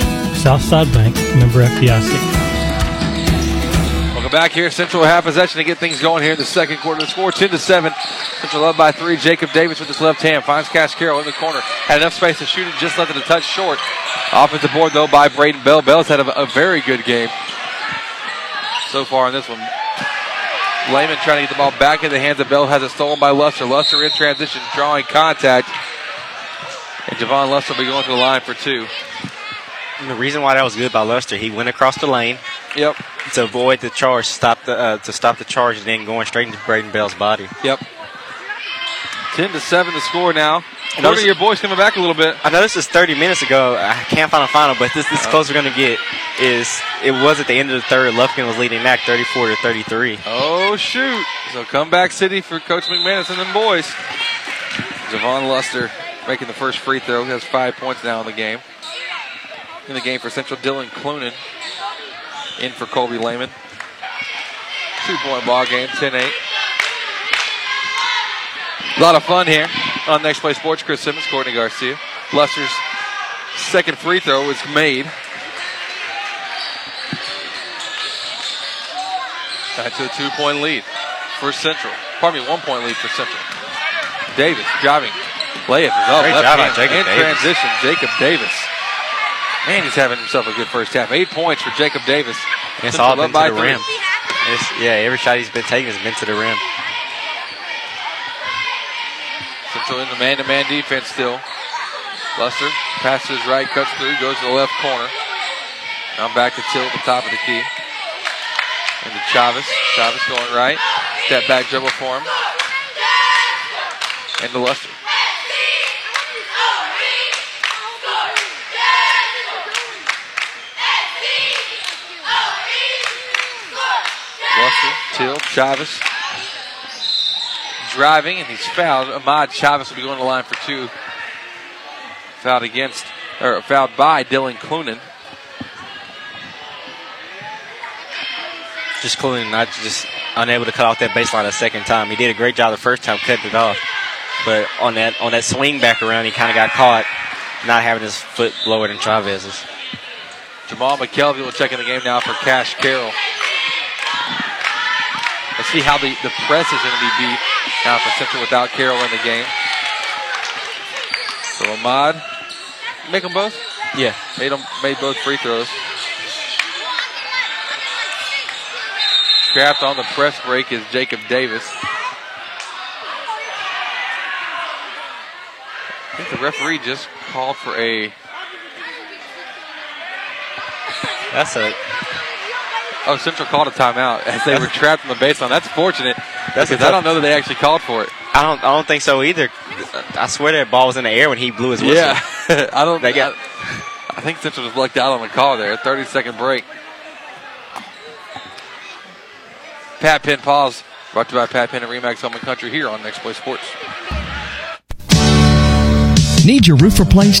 Southside Bank, member FDIC. Welcome back here. Central half possession to get things going here in the second quarter. The score 10 to 7. Central up by three. Jacob Davis with his left hand finds Cash Carroll in the corner. Had enough space to shoot it, just left it a touch short. Offensive board though by Braden Bell. Bell's had a, a very good game so far in this one. Lehman trying to get the ball back in the hands of Bell. Has it stolen by Luster. Luster in transition, drawing contact. And Javon Luster will be going to the line for two. And the reason why that was good by Luster, he went across the lane. Yep. To avoid the charge, stop the uh, to stop the charge, and then going straight into Braden Bell's body. Yep. Ten to seven to score now. Quarter, your boys coming back a little bit. I know this is 30 minutes ago. I can't find a final, but this this close we're gonna get is it was at the end of the third. Lufkin was leading back 34 to 33. Oh shoot! So comeback city for Coach McManus and them boys. Javon Luster making the first free throw. He has five points now in the game. In the game for Central, Dylan Clunan in for Colby Lehman. Two point ball game, 10 8. A lot of fun here on Next Play Sports. Chris Simmons, Courtney Garcia. Luster's second free throw is made. Back to a two point lead for Central. Pardon me, one point lead for Central. Davis driving. Layup is up. Great left job hand. Jacob In Davis. transition, Jacob Davis. Man, he's having himself a good first half. Eight points for Jacob Davis. It's all been to the three. rim. It's, yeah, every shot he's been taking has been to the rim. Central in the man-to-man defense still. Luster passes right, cuts through, goes to the left corner. Now back to Till at the top of the key. Into Chavez. Chavez going right. Step back dribble for him. Into Luster. Luster, Till, Chavez. Driving, and he's fouled. Ahmad Chavez will be going to the line for two. Fouled against, or fouled by Dylan Clunan. Just Clunan not just unable to cut off that baseline a second time. He did a great job the first time cutting it off, but on that on that swing back around, he kind of got caught not having his foot lower than Chavez's. Jamal McKelvey will check in the game now for Cash Carroll. Let's see how the, the press is going to be beat now for Central without Carroll in the game. So Ahmad, make them both? Yeah. Made them made both free throws. Scrapped on the press break is Jacob Davis. I think the referee just called for a That's a Oh, Central called a timeout as they were trapped on the baseline. That's fortunate. That's because a I tough- don't know that they actually called for it. I don't I don't think so either. I swear that ball was in the air when he blew his whistle. Yeah, I don't. They got- I, I think Central just lucked out on the call there. 30 second break. Pat Penn pause. Brought to you by Pat Penn and Remax Home and Country here on Next Play Sports. Need your roof replaced?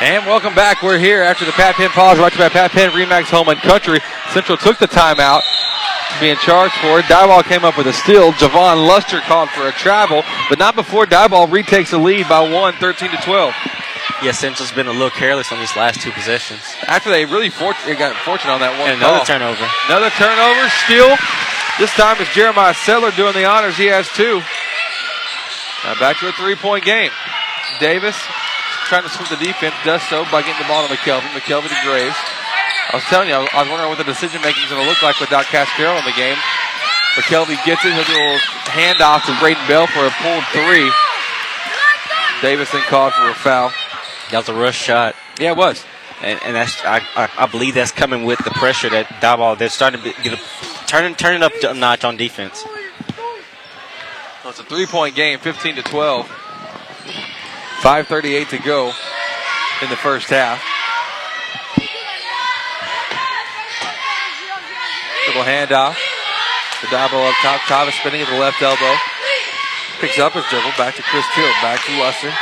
And welcome back. We're here after the Pat Penn pause, brought to you by Pat Penn Remax Home and Country. Central took the timeout being charged for it. Diboll came up with a steal. Javon Luster called for a travel, but not before Diboll retakes the lead by one, 13 to 12. Yeah, Central's been a little careless on these last two possessions. After they really fort- they got fortunate on that one And another call. turnover. Another turnover, steal. This time it's Jeremiah Settler doing the honors. He has two. Now back to a three-point game. Davis trying to switch the defense, does so by getting the ball to McKelvey. McKelvey to Graves. I was telling you, I was wondering what the decision making is going to look like without Carroll in the game. McKelvey gets it. He'll do a little handoff to Braden Bell for a pulled three. Davis then called for a foul. That was a rush shot. Yeah, it was. And, and that's I, I, I believe that's coming with the pressure that Diboll they're starting to get a, turning turning up a notch on defense. Well, it's a three-point game, 15 to 12. 5:38 to go in the first half. Dribble handoff. The double up top. Tavis spinning at the left elbow. Picks up his dribble. Back to Chris Till. Back to Luster.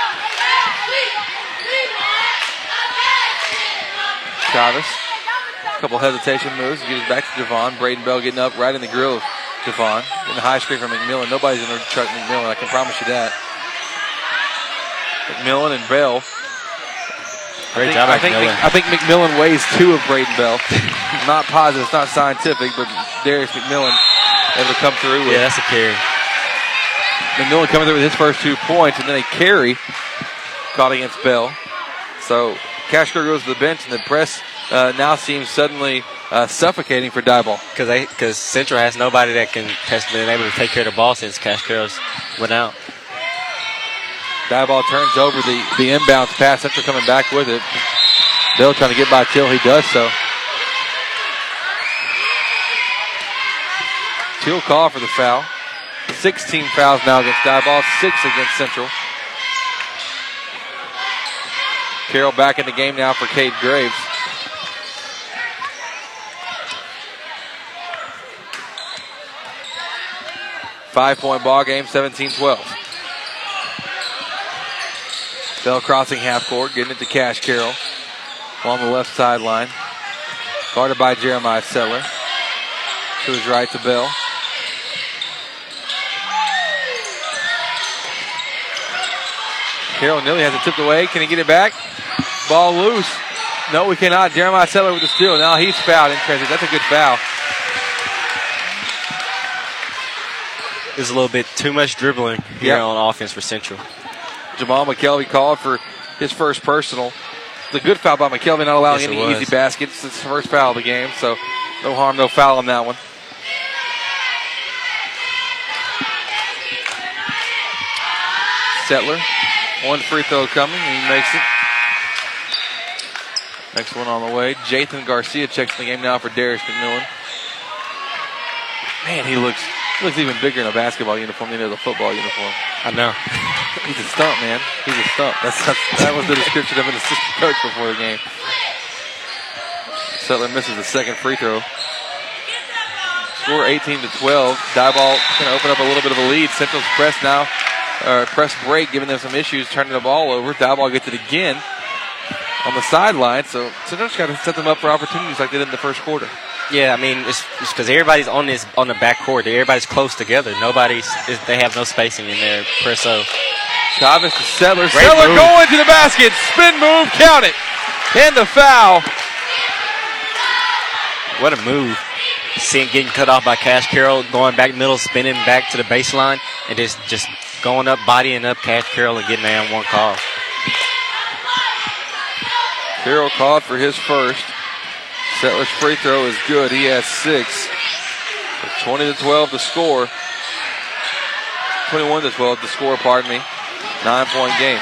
Tavis. Couple hesitation moves. Gives back to Javon. Braden Bell getting up right in the grill of Javon. In the high screen from McMillan. Nobody's going to McMillan. I can promise you that. McMillan and Bell. Great I think, job, I think, McMillan. Mc- I think McMillan weighs two of Braden Bell. not positive, it's not scientific, but Darius McMillan able to come through with Yeah, that's a carry. McMillan coming through with his first two points, and then a carry caught against Bell. So Cashco goes to the bench, and the press uh, now seems suddenly uh, suffocating for Diboll. Because because Central has nobody that can has been able to take care of the ball since Cash Carroll's went out. Diboll turns over the, the inbounds pass. Central coming back with it. Bill trying to get by Till. He does so. Till call for the foul. 16 fouls now against Diboll, six against Central. Carroll back in the game now for Cade Graves. Five point ball game, 17 12. Bell crossing half court, getting it to Cash Carroll along the left sideline. Guarded by Jeremiah Settler. To his right to Bell. Carroll nearly has it tipped away. Can he get it back? Ball loose. No, we cannot. Jeremiah Settler with the steal. Now he's fouled in transit. That's a good foul. There's a little bit too much dribbling here Yep. on offense for Central. Jamal McKelvey called for his first personal. The good foul by McKelvey, not allowing Yes, any was. easy baskets. It's the first foul of the game, so no harm, no foul on that one. Settler, one free throw coming, he makes it. Next one on the way. Jathan Garcia checks the game now for Darius McMillan. Man, he looks he looks even bigger in a basketball uniform than he does a football uniform. I know. He's a stump, man. He's a stump. That's, that's that was the description of an assistant coach before the game. Settler misses the second free throw. Score 18 to 12. Diboll going to open up a little bit of a lead. Central's press now, uh, press break, giving them some issues, turning the ball over. Diboll gets it again on the sideline. So Central's got to set them up for opportunities like they did in the first quarter. Yeah, I mean it's because everybody's on this on the back court. Everybody's close together. Nobody's they have no spacing in there. presso. Chavez to Settler. Great Settler move. going to the basket. Spin move, count it. And the foul. What a move! Seeing getting cut off by Cash Carroll, going back middle, spinning back to the baseline, and just just going up, bodying up Cash Carroll and getting that one call. Carroll called for his first. Settler's free throw is good. He has six. 20 to 12 to score. 21 to 12 to score, pardon me. Nine point game.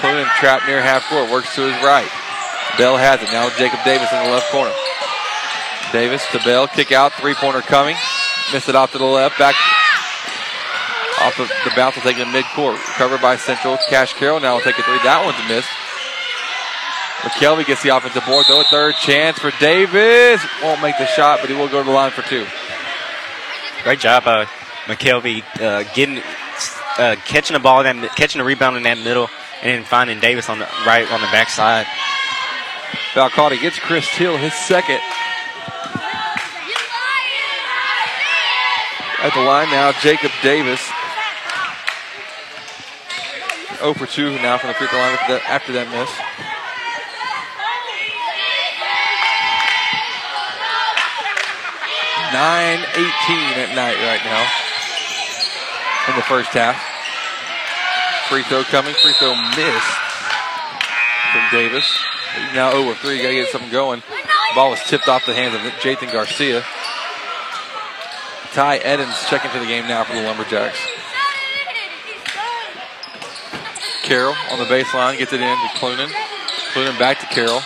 Clunan trapped near half court, works to his right. Bell has it. Now Jacob Davis in the left corner. Davis to Bell, kick out, three pointer coming. Miss it off to the left, back off of the bounce will take it mid-court. Covered by Central. Cash Carroll now will take a three. That one's a miss. McKelvey gets the offensive board, though. A third chance for Davis. Won't make the shot, but he will go to the line for two. Great job by McKelvey uh, getting uh, catching the ball, that, catching the rebound in that middle, and then finding Davis on the right on the backside. Called against Chris Till, his second. At the line now, Jacob Davis. 0 for 2 now from the free throw line after that, after that miss. Nine eighteen at night right now in the first half. Free throw coming, free throw missed from Davis. He's now over 3. Got to get something going. Ball was tipped off the hands of Jathan Garcia. Ty Edens checking for the game now for the Lumberjacks. Carroll on the baseline gets it in to Clunan. Clunan back to Carroll.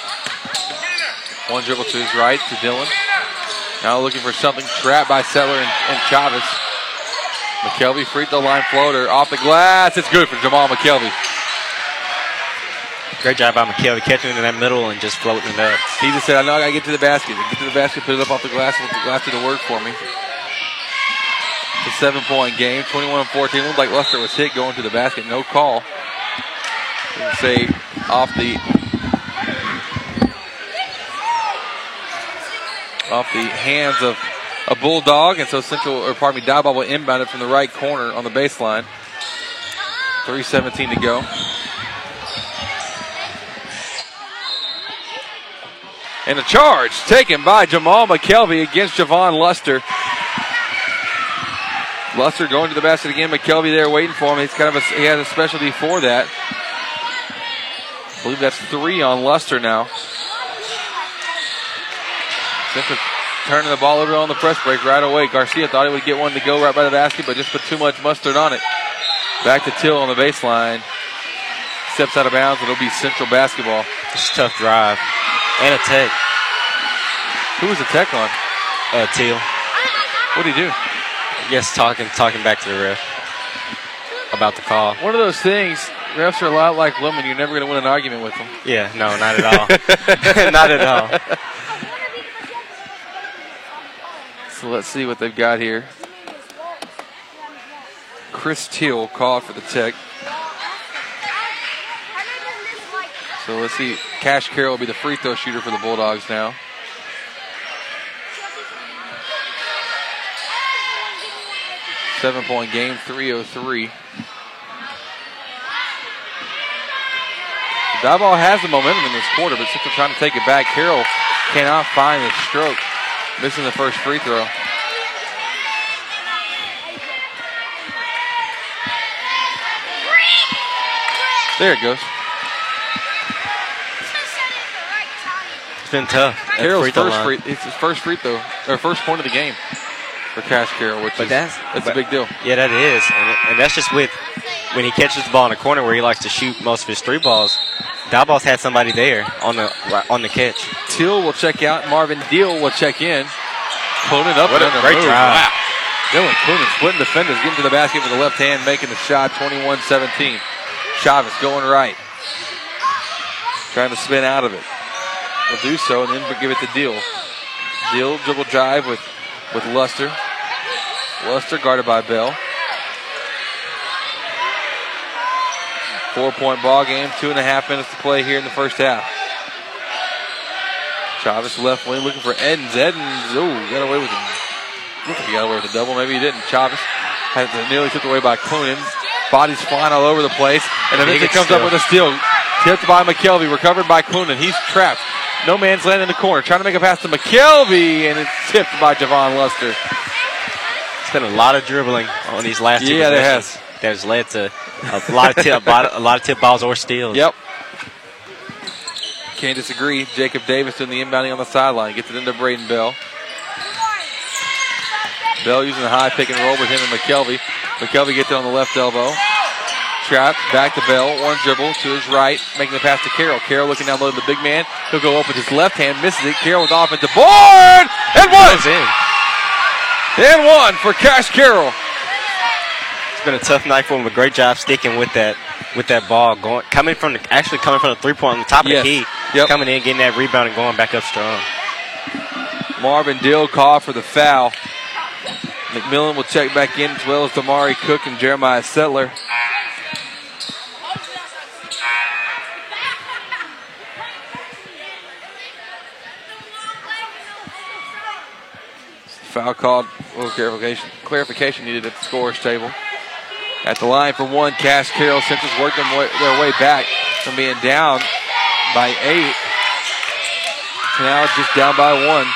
One dribble to his right to Dylan. Now looking for something. Trapped by Settler and, and Chavez. McKelvey free throw line floater off the glass. It's good for Jamal McKelvey. Great job by McKelvey catching it in that middle and just floating it up. He just said, I know I gotta get to the basket. Get to the basket, put it up off the glass, let the glass do the work for me. It's a seven point game, 21 14. Looked like Luster was hit going to the basket. No call. Didn't off the off the hands of a bulldog, and so Central, or pardon me, Diboll will inbound it from the right corner on the baseline. 3:17 to go. And a charge taken by Jamal McKelvey against Javon Luster. Luster going to the basket again. McKelvey there waiting for him. He's kind of a, he has a specialty for that. I believe that's three on Luster now. Central turning the ball over on the press break right away. Garcia thought he would get one to go right by the basket, but just put too much mustard on it. Back to Till on the baseline. Steps out of bounds, it'll be Central basketball. It's a tough drive. And a tech. Who was the tech on? Uh, Till. What did he do? Yes, talking talking back to the ref about the call. One of those things, refs are a lot like women. You're never going to win an argument with them. Yeah, no, not at all. not at all. So let's see what they've got here. Chris Till called for the tech. So let's see. Cash Carroll will be the free throw shooter for the Bulldogs now. Seven point game, 303. Diboll has the momentum in this quarter, but Central trying to take it back. Carroll cannot find the stroke, missing the first free throw. There it goes. It's been tough. Carroll's Free first free, it's his first free throw, or first point of the game for Cash Carroll, which But is that's that's but- a big deal. Yeah, that is, and, and that's just with when he catches the ball in the corner where he likes to shoot most of his three balls. Diboll's had somebody there on the on the catch. Till will check out. Marvin Deal will check in. Clunan up What a and under great move. drive. Wow. Dylan Clunan splitting defenders, getting to the basket with the left hand, making the shot 21-17. Chavez going right. Trying to spin out of it. Will do so and then give it to Deal. Deal dribble drive with, with Luster. Luster guarded by Bell. Four point ball game, two and a half minutes to play here in the first half. Chavez left wing looking for Edens. Edens, oh, got away with it. Looked like he got away with a double. Maybe he didn't. Chavez had it nearly tipped away by Clunan. Bodies flying all over the place. And eventually comes steal. up with a steal. Tipped by McKelvey, recovered by Clunan. He's trapped. No man's land in the corner. Trying to make a pass to McKelvey, and it's tipped by Javon Luster. It's been a lot of dribbling on these last two Yeah, there possessions that has led to a lot of tip, a lot of, a lot of tip balls or steals. Yep. Can't disagree. Jacob Davis doing the inbounding on the sideline. Gets it into Braden Bell. Bell using the high pick and roll with him and McKelvey. McKelvey gets it on the left elbow. Trap back to Bell. One dribble to his right, making the pass to Carroll. Carroll looking down low to the big man. He'll go up with his left hand, misses it. Carroll with the offensive board and one. In. And one for Cash Carroll. It's been a tough night for him. A great job sticking with that with that ball, going coming from the actually coming from the three point on the top of Yes. the key, Yep. coming in, getting that rebound, and going back up strong. Marvin Dill called for the foul. McMillan will check back in as well as Damari Cook and Jeremiah Settler. Foul called. A little clarification, clarification needed at the scores table. At the line for one, Cash Carroll Central's worked their way back from being down by eight. Now just down by one.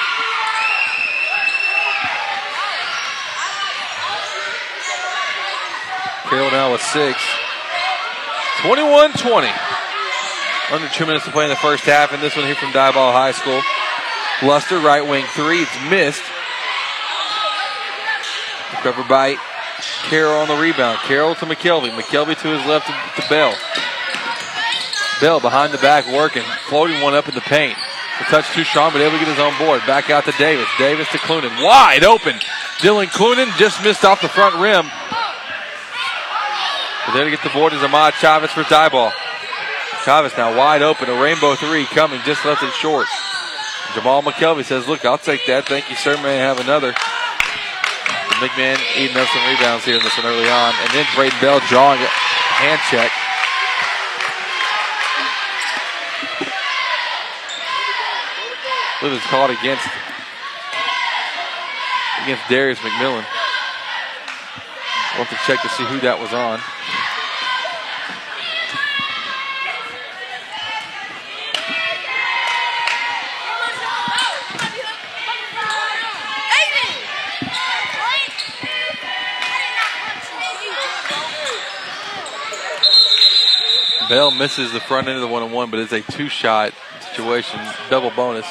Carroll now with six. 21 20. Under two minutes to play in the first half, and this one here from Diboll High School. Luster, right wing three. It's missed. Covered by Carroll on the rebound. Carroll to McKelvey. McKelvey to his left to, to Bell. Bell behind the back working. Floating one up in the paint. The touch too strong, but able to get his own board. Back out to Davis. Davis to Clunan. Wide open. Dylan Clunan just missed off the front rim. But there to get the board is Ahmad Chavez for ball Chavez now wide open. A rainbow three coming. Just left it short. Jamal McKelvey says, Look, I'll take that. Thank you, sir. May I have another? McMahon eating up some rebounds here in this one early on. And then Braden Bell drawing a hand check. It was called against against Darius McMillan. We'll to check to see who that was on. Bell misses the front end of the one on one, but it's a two shot situation, double bonus.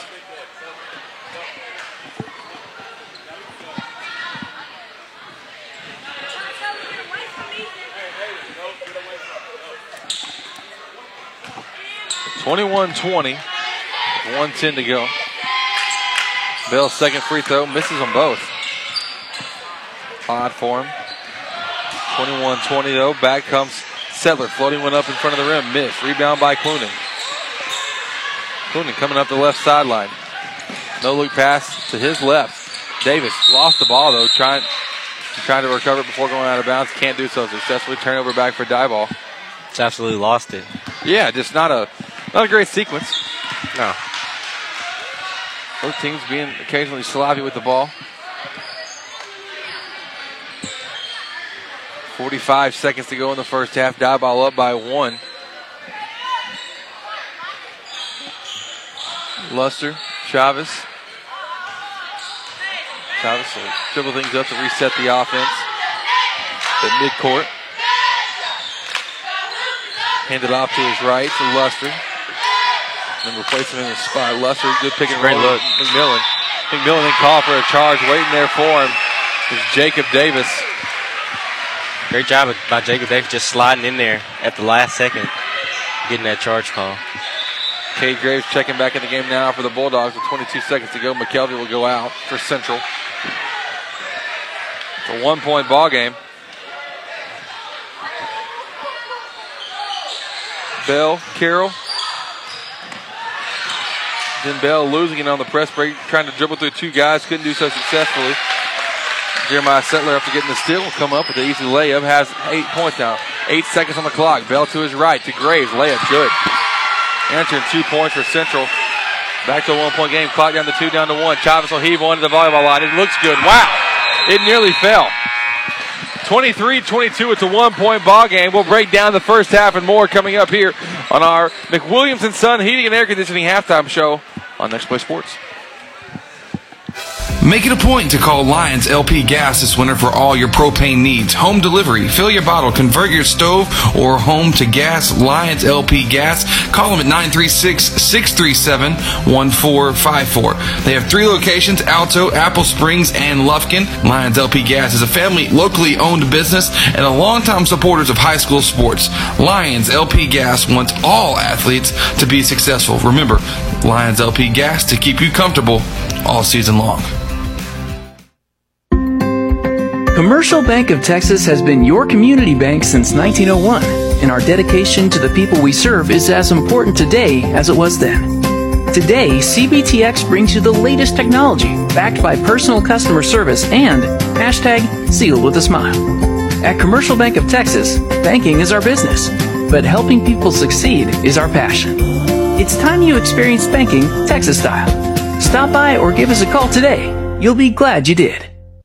Twenty-one twenty, one ten to go. Bell's second free throw misses them both. Odd for him. 21-20 though. Back comes Settler floating one up in front of the rim. Miss. Rebound by Clunan. Clunan coming up the left sideline. No look pass to his left. Davis lost the ball though, trying trying to recover it before going out of bounds. Can't do so successfully. Turnover back for Diboll. It's absolutely lost it. Yeah, just not a not a great sequence. No. Both teams being occasionally sloppy with the ball. 45 seconds to go in the first half. Diboll up by one. Luster, Chavez. Chavez will dribble things up to reset the offense at midcourt. Hand it off to his right to Luster. And replace him in the spot. Luster, good pick and Great roll. look. McMillan. McMillan then call for a charge. Waiting there for him is Jacob Davis. Great job by Jacob Davis just sliding in there at the last second, getting that charge call. Cade Graves checking back in the game now for the Bulldogs with 22 seconds to go. McKelvey will go out for Central. It's a one point ball game. Bell, Carroll. Then Bell losing it on the press break, trying to dribble through two guys, couldn't do so successfully. Jeremiah Settler, after getting the steal, will come up with the easy layup. Has eight points now. Eight seconds on the clock. Bell to his right to Graves. Layup good. Answering two points for Central. Back to a one point game. Clock down to two, down to one. Chavez will heave one to the volleyball line. It looks good. Wow. It nearly fell. 23 22. It's a one point ball game. We'll break down the first half and more coming up here on our McWilliams and Son Heating and Air Conditioning halftime show on Next Play Sports. Make it a point to call Lions LP Gas this winter for all your propane needs. Home delivery, fill your bottle, convert your stove or home to gas. Lions LP Gas. Call them at 936-637-1454. They have three locations, Alto, Apple Springs, and Lufkin. Lions LP Gas is a family, locally owned business and a longtime supporters of high school sports. Lions LP Gas wants all athletes to be successful. Remember, Lions LP Gas to keep you comfortable all season long. Commercial Bank of Texas has been your community bank since 1901, and our dedication to the people we serve is as important today as it was then. Today, CBTX brings you the latest technology backed by personal customer service and hashtag sealed with a smile. At Commercial Bank of Texas, banking is our business, but helping people succeed is our passion. It's time you experience banking Texas style. Stop by or give us a call today. You'll be glad you did.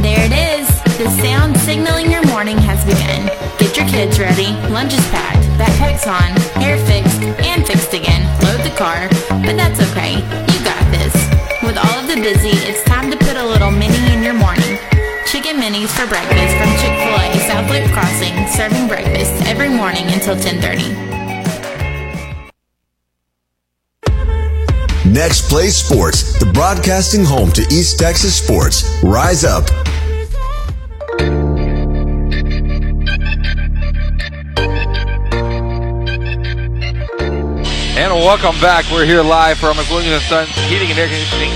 There it is. The sound signaling your morning has begun. Get your kids ready. Lunch is packed. Backpack's on. Hair fixed and fixed again. Load the car. But that's okay. You got this. With all of the busy, it's time to put a little mini in your morning. Chicken minis for breakfast from Chick-fil-A South Loop Crossing, serving breakfast every morning until 1030. Next Play Sports, the broadcasting home to East Texas sports. Rise up. And welcome back. We're here live from McWilliams & Sons Heating and Air Conditioning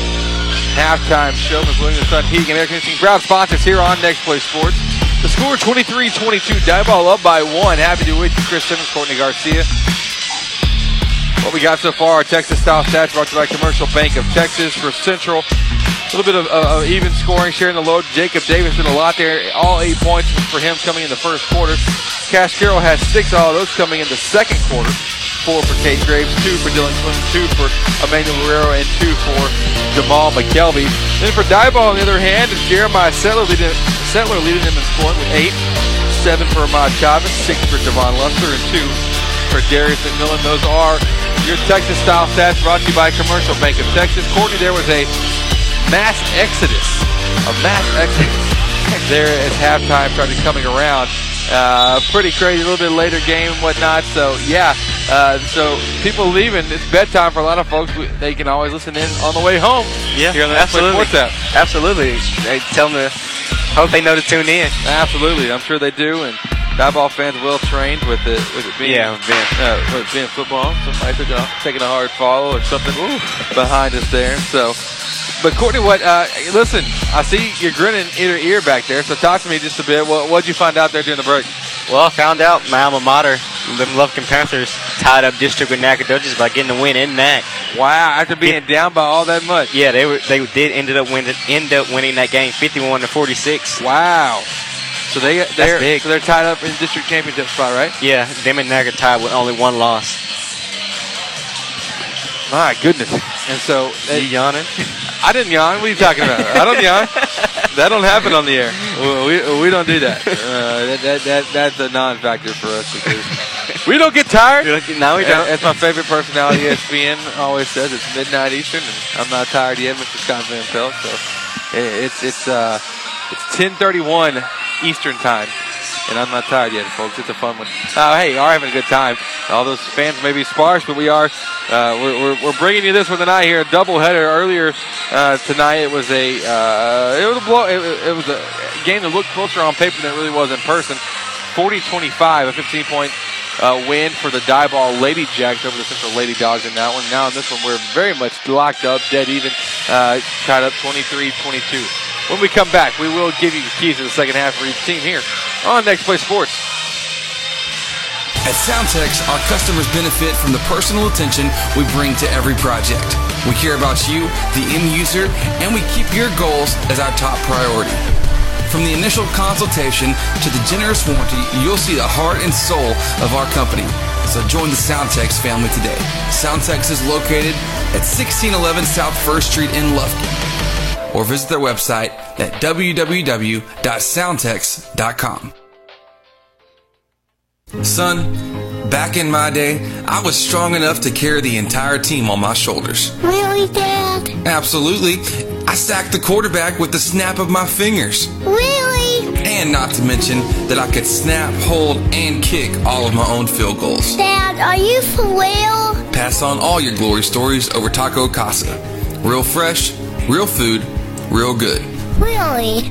halftime show. McWilliams & Sons Heating and Air Conditioning proud sponsors here on Next Play Sports. The score 23-22. Diboll up by one. Happy to be with you, Chris Simmons, Courtney Garcia. What we got so far, Texas style stats brought to you by Commercial Bank of Texas for Central. A little bit of uh, even scoring, sharing the load. Jacob Davis did a lot there. All eight points for him coming in the first quarter. Cash Carroll has six, all those coming in the second quarter. Four for Cade Graves, two for Dylan Clunan, two for Emmanuel Guerrero, and two for Jamal McKelvey. Then for Diboll, on the other hand, is Jeremiah Settler leading, Settler leading them in scoring with eight. Seven for Ahmad Chavez, six for Devon Luster, and two for Darius McMillan. Those are your Texas style stats brought to you by Commercial Bank of Texas. Courtney, there was a mass exodus, a mass exodus there as halftime started coming around. Uh, pretty crazy, a little bit later game and whatnot. So yeah, uh, so people leaving. It's bedtime for a lot of folks. We, they can always listen in on the way home. Yeah, here on the absolutely. Sports app. Absolutely. They tell them to hope they know to tune in. Absolutely, I'm sure they do. And Diboll fans well trained with it, with it being, Yeah, being- uh, with it being football. Somebody took a, taking a hard fall or something ooh, behind us there. So, but Courtney, what? Uh, listen, I see you're grinning ear to ear back there. So talk to me just a bit. What what'd you find out there during the break? Well, I found out my alma mater, the Lufkin Panthers, tied up district with Nacogdoches by getting the win in that. Wow! After being down by all that much. Yeah, they were. They did ended up winning. End up winning that game, fifty-one to forty-six. Wow! So they they're big. so they're tied up in district championship spot, right? Yeah, them and NAC are tied with only one loss. My goodness! And so you yawning? I didn't yawn. What are you talking about? I don't yawn. That don't happen on the air. We, we, we don't do that. Uh, that, that, that. That's a non-factor for us because we don't get tired. No, we don't. That's my favorite personality. ESPN always says it's midnight Eastern, and I'm not tired yet, Mr. Scott Van Pelt. So it- it's it's uh it's 10:31 Eastern time. And I'm not tired yet, folks. It's a fun one. Uh, hey, you are having a good time. All those fans may be sparse, but we are. Uh, we're, we're, we're bringing you this one tonight here. A doubleheader earlier uh, tonight. It was a uh, it was a blow. It, it was a game that looked closer on paper than it really was in person. 40-25, a 15 point uh, win for the Diboll Lady Jacks over the Central Lady Dogs in that one. Now in this one, we're very much locked up, dead even, uh, tied up 23-22. When we come back, we will give you the keys to the second half for each team here on Next Play Sports. At Soundtex, our customers benefit from the personal attention we bring to every project. We care about you, the end user, and we keep your goals as our top priority. From the initial consultation to the generous warranty, you'll see the heart and soul of our company. So join the Soundtex family today. Soundtex is located at 1611 South First Street in Lufkin. Or visit their website at www.soundtex.com. Son, back in my day, I was strong enough to carry the entire team on my shoulders. Really, Dad? Absolutely. I sacked the quarterback with the snap of my fingers. Really? And not to mention that I could snap, hold, and kick all of my own field goals. Dad, are you for real? Pass on all your glory stories over Taco Casa. Real fresh, real food, real good. Really?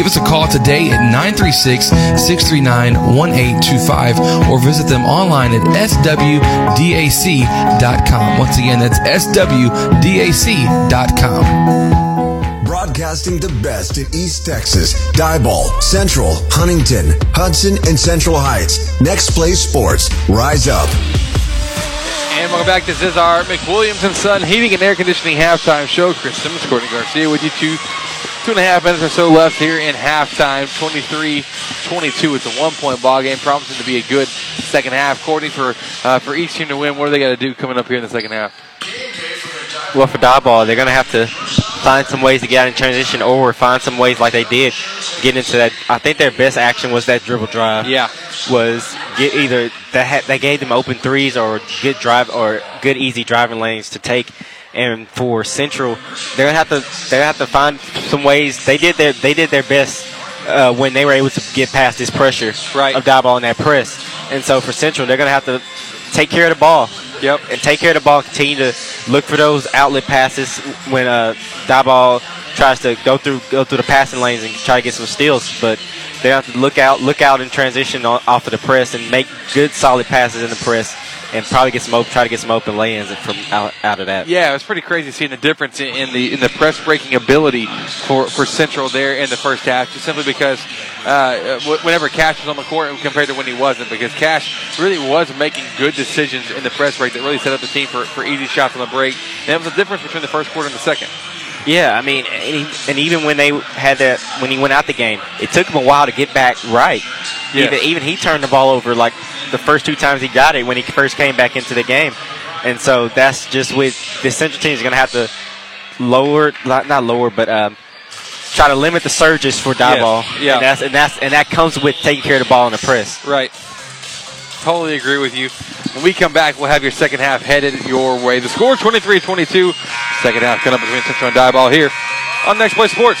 give us a call today at 936 639 1825 or visit them online at swdac.com. Once again, that's swdac.com. Broadcasting the best in East Texas, Diboll, Central, Huntington, Hudson, and Central Heights. Next Play Sports. Rise up. And welcome back. This is our McWilliams and Son Heating and Air Conditioning halftime show. Chris Simmons, Courtney Garcia with you two. Two and a half minutes or so left here in halftime. 23-22. It's a one-point ball game, promising to be a good second half. Courtney, for uh, for each team to win, what do they got to do coming up here in the second half? Well, for Diboll, they're going to have to find some ways to get out in transition or find some ways like they did get into that. I think their best action was that dribble drive. Yeah. Was get either that ha- they gave them open threes or good drive or good easy driving lanes to take. And for Central, they're gonna have to they're gonna have to find some ways. They did their they did their best uh, when they were able to get past this pressure right. of Diboll in that press. And so for Central, they're gonna have to take care of the ball. Yep. And take care of the ball. Continue to look for those outlet passes when uh, Diboll tries to go through go through the passing lanes and try to get some steals. But they have to look out look out in transition off of the press and make good solid passes in the press. And probably get some open, try to get some open lay-ins from out, out of that. Yeah, it was pretty crazy seeing the difference in, in the in the press breaking ability for, for Central there in the first half, just simply because uh, whenever Cash was on the court compared to when he wasn't, because Cash really was making good decisions in the press break that really set up the team for, for easy shots on the break. And that was the difference between the first quarter and the second. Yeah, I mean, and, he, and, even when they had that, when he went out the game, it took him a while to get back right. Yes. Even, even he turned the ball over like the first two times he got it when he first came back into the game. And so that's just with the Central team is going to have to lower, not, not lower, but um, try to limit the surges for die yes. ball. Yeah, and that's and that's and that comes with taking care of the ball in the press. Right. Totally agree with you. When we come back, we'll have your second half headed your way. The score 23-22. Second half coming up between Central and Diboll here on Next Play Sports.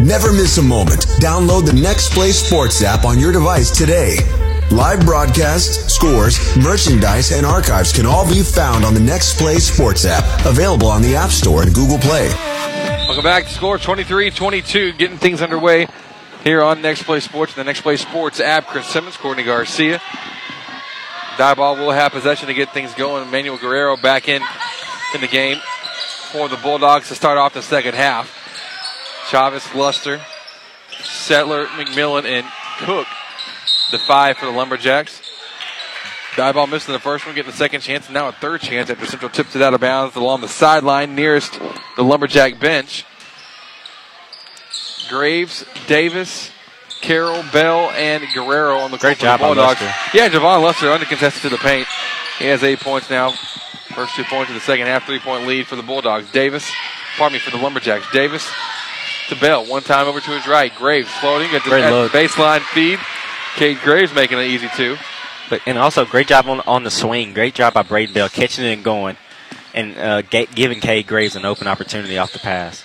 Never miss a moment. Download the Next Play Sports app on your device today. Live broadcasts, scores, merchandise, and archives can all be found on the Next Play Sports app, available on the App Store and Google Play. Welcome back to score 23-22, getting things underway here on Next Play Sports, and the Next Play Sports app. Chris Simmons, Courtney Garcia. Diboll will have possession to get things going. Manuel Guerrero back in in the game for the Bulldogs to start off the second half. Chavez, Luster, Settler, McMillan, and Cook, the five for the Lumberjacks. Diboll missing the first one, getting the second chance, and now a third chance after Central tips it out of bounds along the sideline nearest the Lumberjack bench. Graves, Davis, Carroll, Bell, and Guerrero on the Great job the Bulldogs. Luster. Yeah, Javon Luster under uncontested to the paint. He has eight points now. First two points of the second half, three point lead for the Bulldogs. Davis, pardon me, for the Lumberjacks. Davis to Bell. One time over to his right. Graves floating at the, Great at look. baseline feed. Cade Graves making it easy too. But and also great job on on the swing. Great job by Braden Bell catching it and going, and uh, ga- giving Cade Graves an open opportunity off the pass.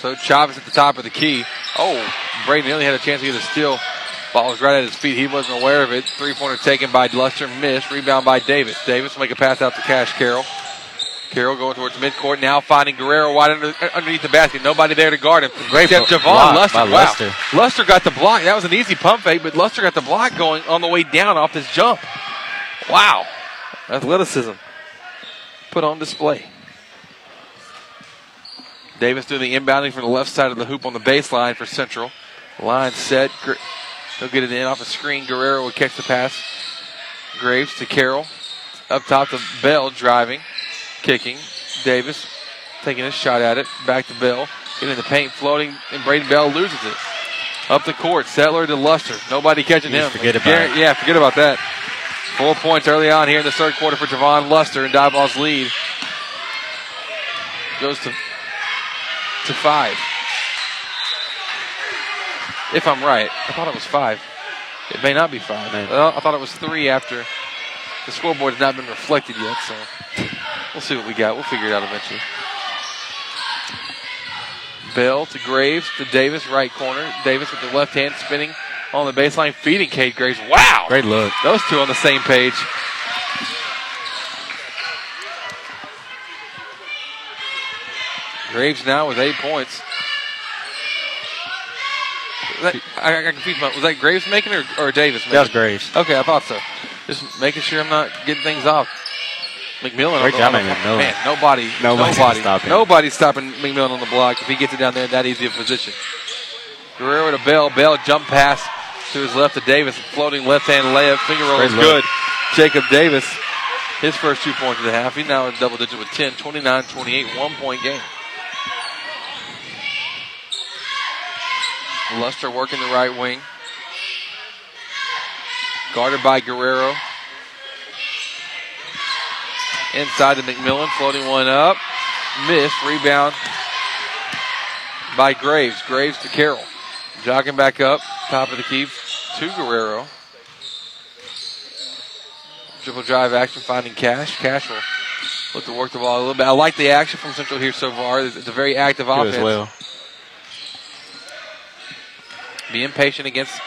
So Chavez at the top of the key. Oh, Braden nearly had a chance to get a steal. Ball was right at his feet. He wasn't aware of it. Three pointer taken by Luster. Missed. Rebound by Davis. Davis will make a pass out to Cash Carroll. Carroll going towards midcourt. Now finding Guerrero wide under, underneath the basket. Nobody there to guard him. Great Except Javon block Luster. Wow. Luster. Luster got the block. That was an easy pump fake, but Luster got the block going on the way down off this jump. Wow. Athleticism. Put on display. Davis doing the inbounding from the left side of the hoop on the baseline for Central. Line set. He'll get it in off a screen. Guerrero will catch the pass. Graves to Carroll. Up top to Bell driving. Kicking. Davis taking a shot at it. Back to Bell. Getting in the paint, floating, and Braden Bell loses it. Up the court. Settler to Luster. Nobody catching You him. forget about Garrett- it. Yeah, forget about that. Four points early on here in the third quarter for Javon Luster, and Diboll's lead goes to to five. If I'm right, I thought it was five. It may not be five. Well, I thought it was three after the scoreboard has not been reflected yet, so we'll see what we got. We'll figure it out eventually. Bell to Graves to Davis, right corner. Davis with the left hand spinning on the baseline, feeding Cade Graves. Wow! Great look. Those two on the same page. Graves now with eight points. That, I, confused. about- Was that Graves making or, or Davis making That was? Graves. Okay, I thought so. Just making sure I'm not getting things off. McMillan. Great on the- job McMillan. Man, nobody, Nobody's nobody, stopping nobody's stopping McMillan on the block if he gets it down there in that easy of position. Guerrero to Bell. Bell jump pass to his left to Davis. Floating left hand layup. Finger roll Great is look. good. Jacob Davis, his first two points of the half. He's now in double digit with 10, 29 28, one point game. Luster working the right wing. Guarded by Guerrero. Inside to McMillan, floating one up. Missed. Rebound by Graves. Graves to Carroll. Jogging back up. Top of the key to Guerrero. Triple drive action, finding Cash. Cash will look to work the ball a little bit. I like the action from Central here so far. It's a very active Good offense. as well. Be impatient against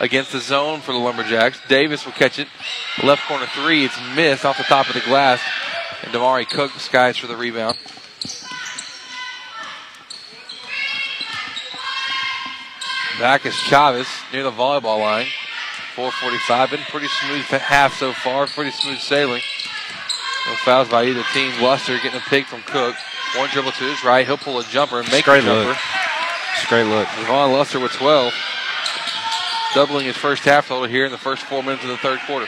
against the zone for the Lumberjacks. Davis will catch it. Left corner three. It's missed off the top of the glass. And Damari Cook skies for the rebound. Back is Chavez near the volleyball line. 445. Been pretty smooth half so far. Pretty smooth sailing. No fouls by either team. Luster getting a pick from Cook. One dribble to his right. He'll pull a jumper and make Straight a jumper. look. Straight look. Devon Luster with 12. Doubling his first half total here in the first four minutes of the third quarter.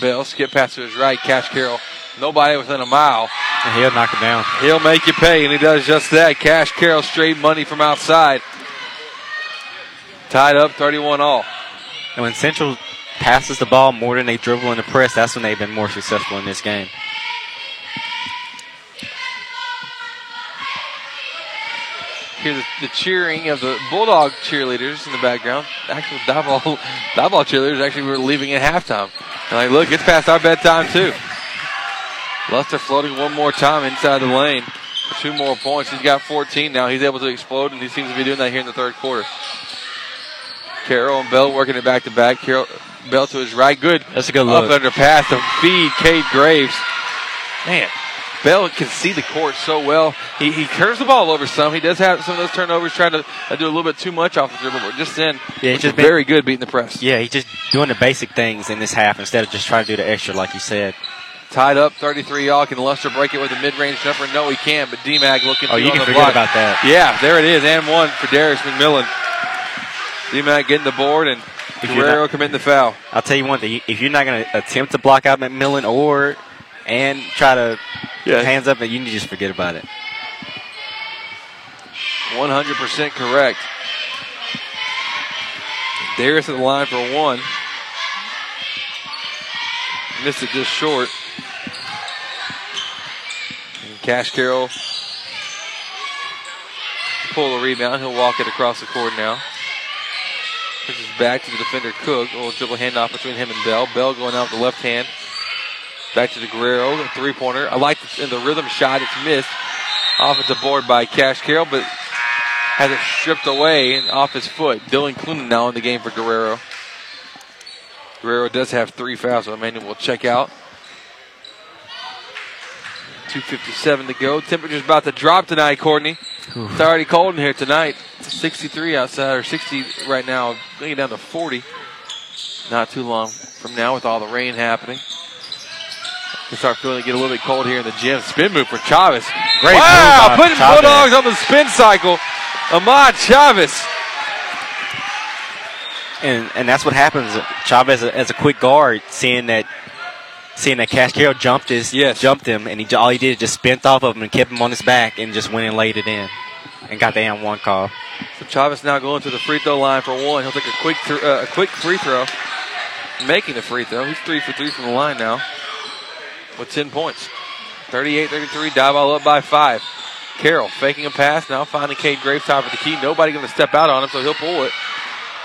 Bell skip pass to his right. Cash Carroll. Nobody within a mile. And he'll knock it down. He'll make you pay, and he does just that. Cash Carroll straight money from outside. Tied up 31 all. And when Central passes the ball more than they dribble in the press, that's when they've been more successful in this game. Hear the, the cheering of the Bulldog cheerleaders in the background. Actual Diboll, Diboll cheerleaders actually were leaving at halftime. And like, look, it's past our bedtime too. Luster floating one more time inside the lane. for Two more points. He's got 14 now. He's able to explode, and he seems to be doing that here in the third quarter. Carroll and Bell working it back to back. Carroll, Bell to his right. Good. That's a good look. Up under pass to feed Cade Graves. Man, Bell can see the court so well. He, he turns the ball over some. He does have some of those turnovers, trying to uh, do a little bit too much off the dribble, but just then, Yeah, he's just been- very good beating the press. Yeah, he's just doing the basic things in this half instead of just trying to do the extra, like you said. Tied up 33 all. Can Luster break it with a mid range jumper? No, he can't. but D-Mag looking Oh, you can forget block. about that. Yeah, there it is. And one for Darius McMillan. D-Mag getting the board, and If Guerrero not- committing the foul. I'll tell you one thing: if you're not going to attempt to block out McMillan or and try to Yeah. hands up, and you need to just forget about it. 100% correct. Darius at the line for one. Missed it just short. And Cash Carroll pull the rebound. He'll walk it across the court now. Pushes back to the defender Cook. A little dribble handoff between him and Bell. Bell going out with the left hand. Back to the Guerrero, the three pointer. I like the, in the rhythm shot. It's missed. Off the board by Cash Carroll, but has it stripped away and off his foot. Dylan Clunan now in the game for Guerrero. Guerrero does have three fouls, so Emmanuel will check out. 2.57 to go. Temperature's about to drop tonight, Courtney. It's already cold in here tonight. It's 63 outside, or 60 right now. Going down to 40. Not too long from now with all the rain happening. We start feeling it get a little bit cold here in the gym. Spin move for Chavez. Great wow, move by putting Chavez. Bulldogs on the spin cycle. Ahmad Chavez. and and that's what happens. Chavez, as a quick guard, seeing that seeing that Cash Carroll jumped his jumped him, and he all he did is just spent off of him and kept him on his back, and just went and laid it in, and got the and one call. So Chavez now going to the free throw line for one. He'll take a quick th- uh, a quick free throw, making the free throw. He's three for three from the line now with 10 points. 38-33, Diboll up by five. Carroll faking a pass, now finding Cade Graves top of the key. Nobody going to step out on him, so he'll pull it.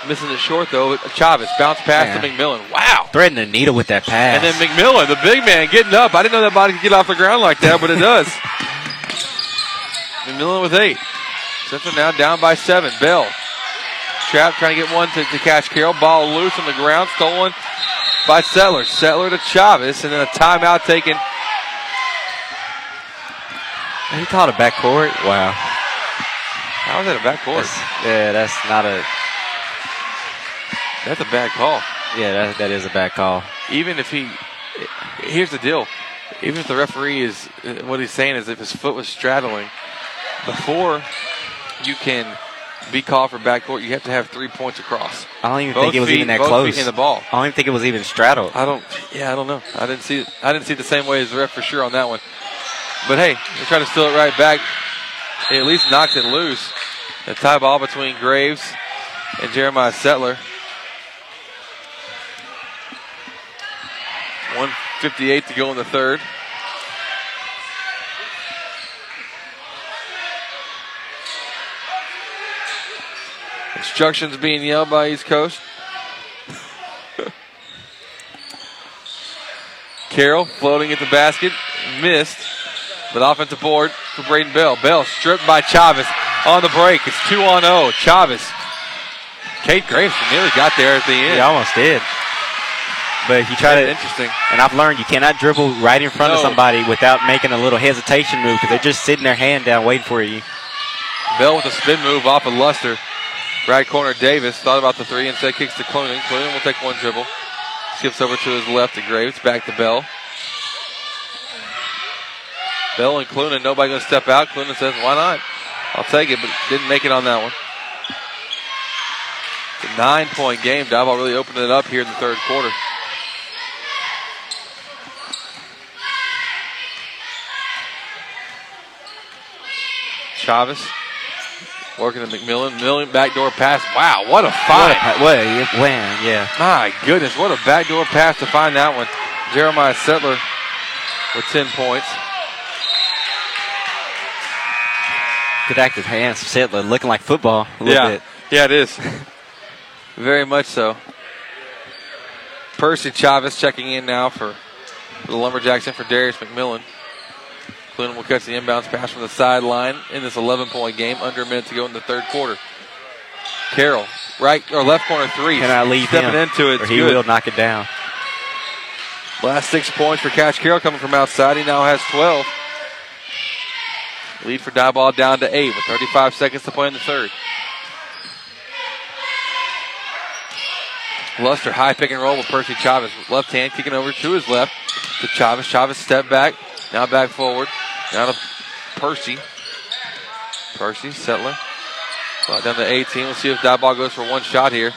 Missing it short though. Chavez bounce pass to McMillan. Wow. Threading the needle with that pass. And then McMillan, the big man, getting up. I didn't know that body could get off the ground like that, but it does. McMillan with eight. Central now down by seven. Bell. Trap trying to get one to, to catch Carroll. Ball loose on the ground. Stolen by Settler. Settler to Chavez. And then a timeout taken. he called a backcourt. Wow. How was that a backcourt? That's, yeah, that's not a. That's a bad call. Yeah, that, that is a bad call. Even if he. Here's the deal. Even if the referee is. Uh, what he's saying is if his foot was straddling, before you can be called for backcourt, you have to have three points across. I don't even Both think it was feet- even that close. in the ball. I don't even think it was even straddled. I don't. Yeah, I don't know. I didn't see it. I didn't see it the same way as the ref for sure on that one. But hey, they try to steal it right back. They at least knocked it loose. The tie ball between Graves and Jeremiah Settler. 158 to go in the third. Instructions being yelled by East Coast. Carroll floating at the basket, missed, but offensive board for Braden Bell. Bell stripped by Chavez on the break. It's two on zero. Chavez. Cade Graves nearly got there at the end. He almost did. But if you try to, interesting. And I've learned you cannot dribble right in front of somebody without making a little hesitation move because they're just sitting their hand down waiting for you. Bell with a spin move off of Luster. Right corner Davis thought about the three instead kicks to Clunan. Clunan will take one dribble. Skips over to his left to Graves. Back to Bell. Bell and Clunan, nobody going to step out. Clunan says, why not? I'll take it, but didn't make it on that one. It's a nine point game. Diboll really opened it up here in the third quarter. Chavez working to McMillan. Million backdoor pass. Wow, what a find. What a, what a wham, yeah. My goodness, what a backdoor pass to find that one. Jeremiah Settler with 10 points. Good active hands, Settler, looking like football a little yeah. bit. Yeah, it is. Very much so. Percy Chavez checking in now for, for the Lumberjacks and for Darius McMillan. Clinton will catch the inbounds pass from the sideline in this 11 point game. Under a minute to go in the third quarter. Carroll, right or left corner three. Can I leave Stepping him, into it. or he good. will knock it down. Last six points for Cash Carroll coming from outside. He now has 12. Lead for Diboll down to eight with 35 seconds to play in the third. Luster high pick and roll with Percy Chavez. Left hand kicking over to his left to Chavez. Chavez step back. Now back forward. Now to Percy. Percy, Settler. Right down to 18. We'll see if that ball goes for one shot here.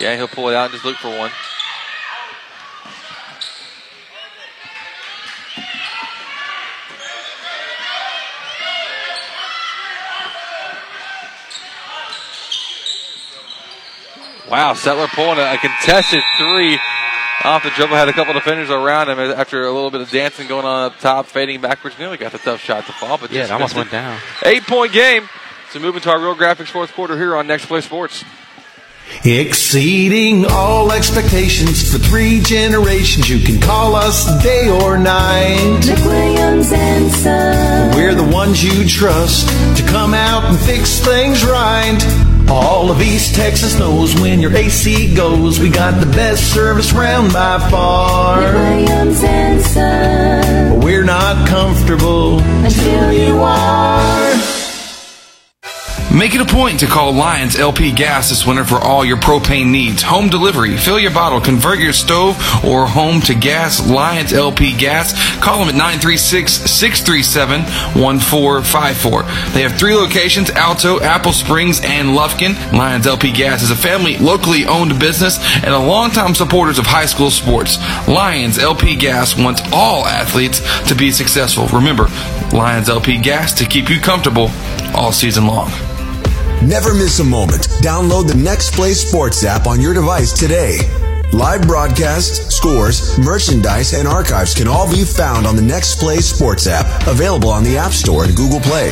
Yeah, he'll pull it out and just look for one. Wow, Settler pulling a contested three off the dribble. Had a couple defenders around him after a little bit of dancing going on up top, fading backwards. Nearly got the tough shot to fall, but Yeah, it almost missed went down. Eight point game. So moving to our real graphics fourth quarter here on Next Play Sports. Exceeding all expectations for three generations. You can call us day or night. McWilliams and Son. We're the ones you trust to come out and fix things right. All of East Texas knows when your AC goes, we got the best service round by far. McWilliams and Son. But we're not comfortable Until you are. Make it a point to call Lions LP Gas this winter for all your propane needs. Home delivery, fill your bottle, convert your stove or home to gas. Lions LP Gas. Call them at 936-637-1454. They have three locations, Alto, Apple Springs, and Lufkin. Lions LP Gas is a family, locally owned business and a longtime supporters of high school sports. Lions LP Gas wants all athletes to be successful. Remember, Lions LP Gas to keep you comfortable all season long. Never miss a moment. Download the Next Play Sports app on your device today. Live broadcasts, scores, merchandise, and archives can all be found on the Next Play Sports app, available on the App Store and Google Play.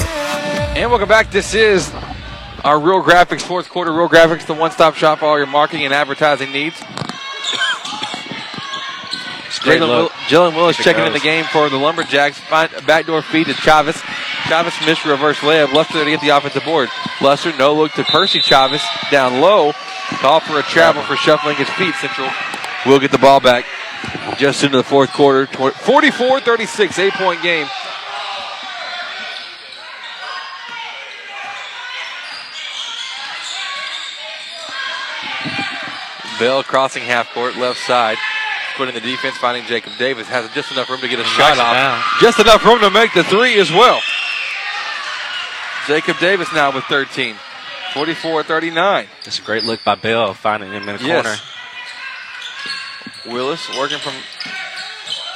And welcome back. This is our Real Graphics Sports Quarter. Real Graphics, the one-stop shop for all your marketing and advertising needs. great Jalen. Will- Jalen Willis If it checking in the game for the Lumberjacks. Find a backdoor feed to Chavez. Chavez missed reverse layup. Luster to get the offensive board. Luster no look to Percy Chavez. Down low. Call for a travel for shuffling his feet. Central will get the ball back just into the fourth quarter. 44 36, eight point game. Bell crossing half court, left side. Putting the defense, finding Jacob Davis. Has just enough room to get a shot off. down. Just enough room to make the three as well. Jacob Davis now with 13. 44 39. That's a great look by Bell, finding him in the Yes. corner. Willis working from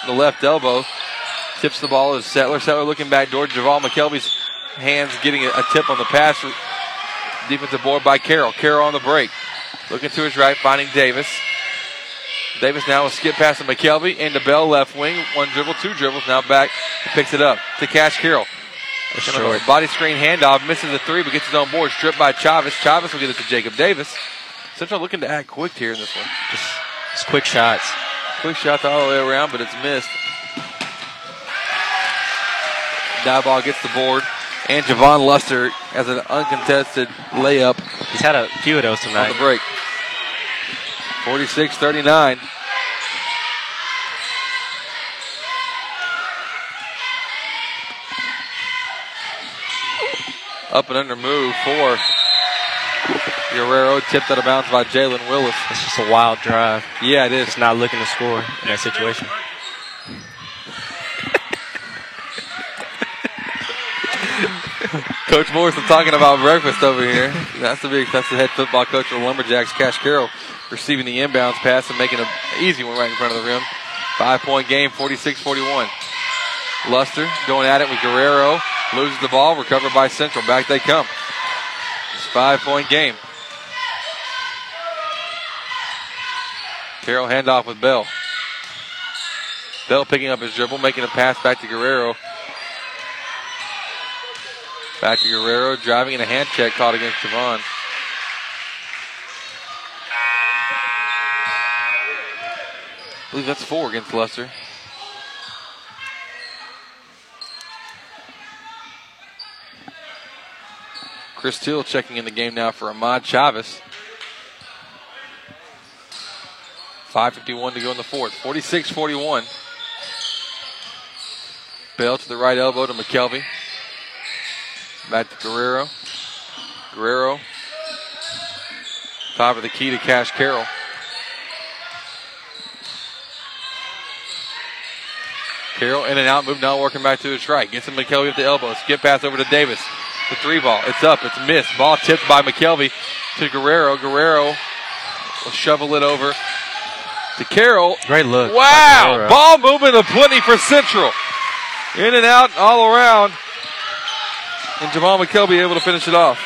the left elbow. Tips the ball as Settler. Settler looking back door. Javal McKelvey's hands getting a, a tip on the pass. Defensive board by Carroll. Carroll on the break. Looking to his right, finding Davis. Davis now will skip past to McKelvey into Bell left wing. One dribble, two dribbles. Now back. Picks it up to Cash Carroll. Short. Body screen handoff. Misses the three, but gets his own board. Stripped by Chavez. Chavez will get it to Jacob Davis. Central looking to act quick here in this one. Just, just quick shots. Quick shots all the way around, but it's missed. Dive gets the board. And Javon Luster has an uncontested layup. He's had a few of those tonight. on the break. 46 39. Up and under move for Guerrero. Tipped out of bounds by Jalen Willis. It's just a wild drive. Yeah, it is. Just not looking to score in that situation. Coach Morrison talking about breakfast over here. That's the big. That's the head football coach of the Lumberjacks, Cash Carroll, receiving the inbounds pass and making an easy one right in front of the rim. Five point game, 46-41. Luster going at it with Guerrero, loses the ball, recovered by Central. Back they come. It's five point game. Carroll handoff with Bell. Bell picking up his dribble, making a pass back to Guerrero. Back to Guerrero, driving in a hand check caught against Javon. I believe that's four against Luster. Chris Till checking in the game now for Ahmad Chavez. 5.51 to go in the fourth. 46 41. Bell to the right elbow to McKelvey. Back to Guerrero. Guerrero. Top of the key to Cash Carroll. Carroll in and out, move now, working back to his right. Gets him McKelvey at the elbow. Skip pass over to Davis. The three ball. It's up. It's missed. Ball tipped by McKelvey to Guerrero. Guerrero will shovel it over to Carroll. Great look. Wow. Ball movement of plenty for Central. In and out, all around. And Jamal McKelvey able to finish it off.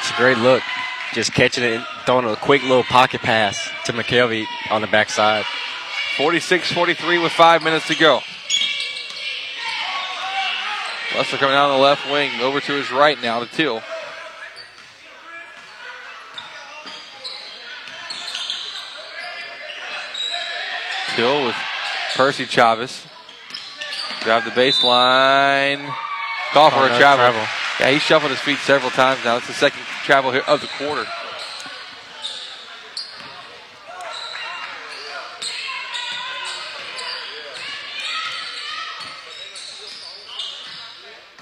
It's a great look. Just catching it and throwing a quick little pocket pass to McKelvey on the backside. 46 43 with five minutes to go. Luster coming out on the left wing, over to his right now to Till. Till with Percy Chavez. Drive the baseline. Call for oh, a travel. travel. Yeah, he shuffled his feet several times now. It's the second travel here of the quarter.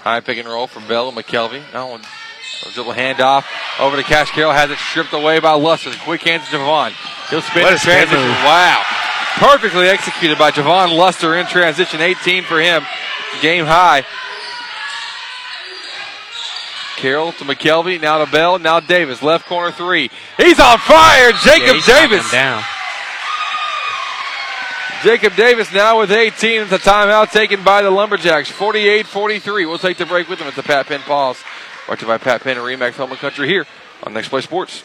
High pick and roll from Bell and McKelvey. Now one a dribble handoff over to Cash Carroll. Has it stripped away by Luster. Quick hands to Javon. He'll spin What in transition. Wow. Perfectly executed by Javon Luster in transition. 18 for him. Game high. Carroll to McKelvey. Now to Bell. Now Davis. Left corner three. He's on fire. Jacob Yeah, Davis. down. Jacob Davis now with 18. It's a timeout taken by the Lumberjacks. 48 43. We'll take the break with them at the Pat Penn Pause. Brought to you by Pat Penn and Remax Home and Country here on Next Play Sports.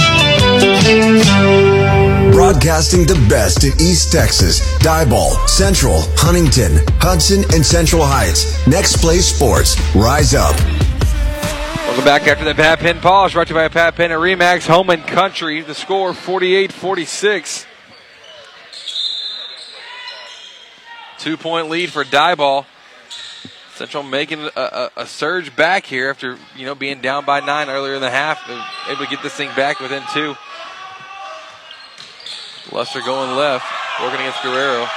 Broadcasting the best in East Texas, Diboll, Central, Huntington, Hudson, and Central Heights. Next Play Sports. Rise up. Welcome back after the Pat Penn Pause. Brought to you by Pat Penn and Remax Home and Country. The score 48 46. Two point lead for Diboll. Central making a, a, a surge back here after you know being down by nine earlier in the half. Able to get this thing back within two. Luster going left, working against Guerrero.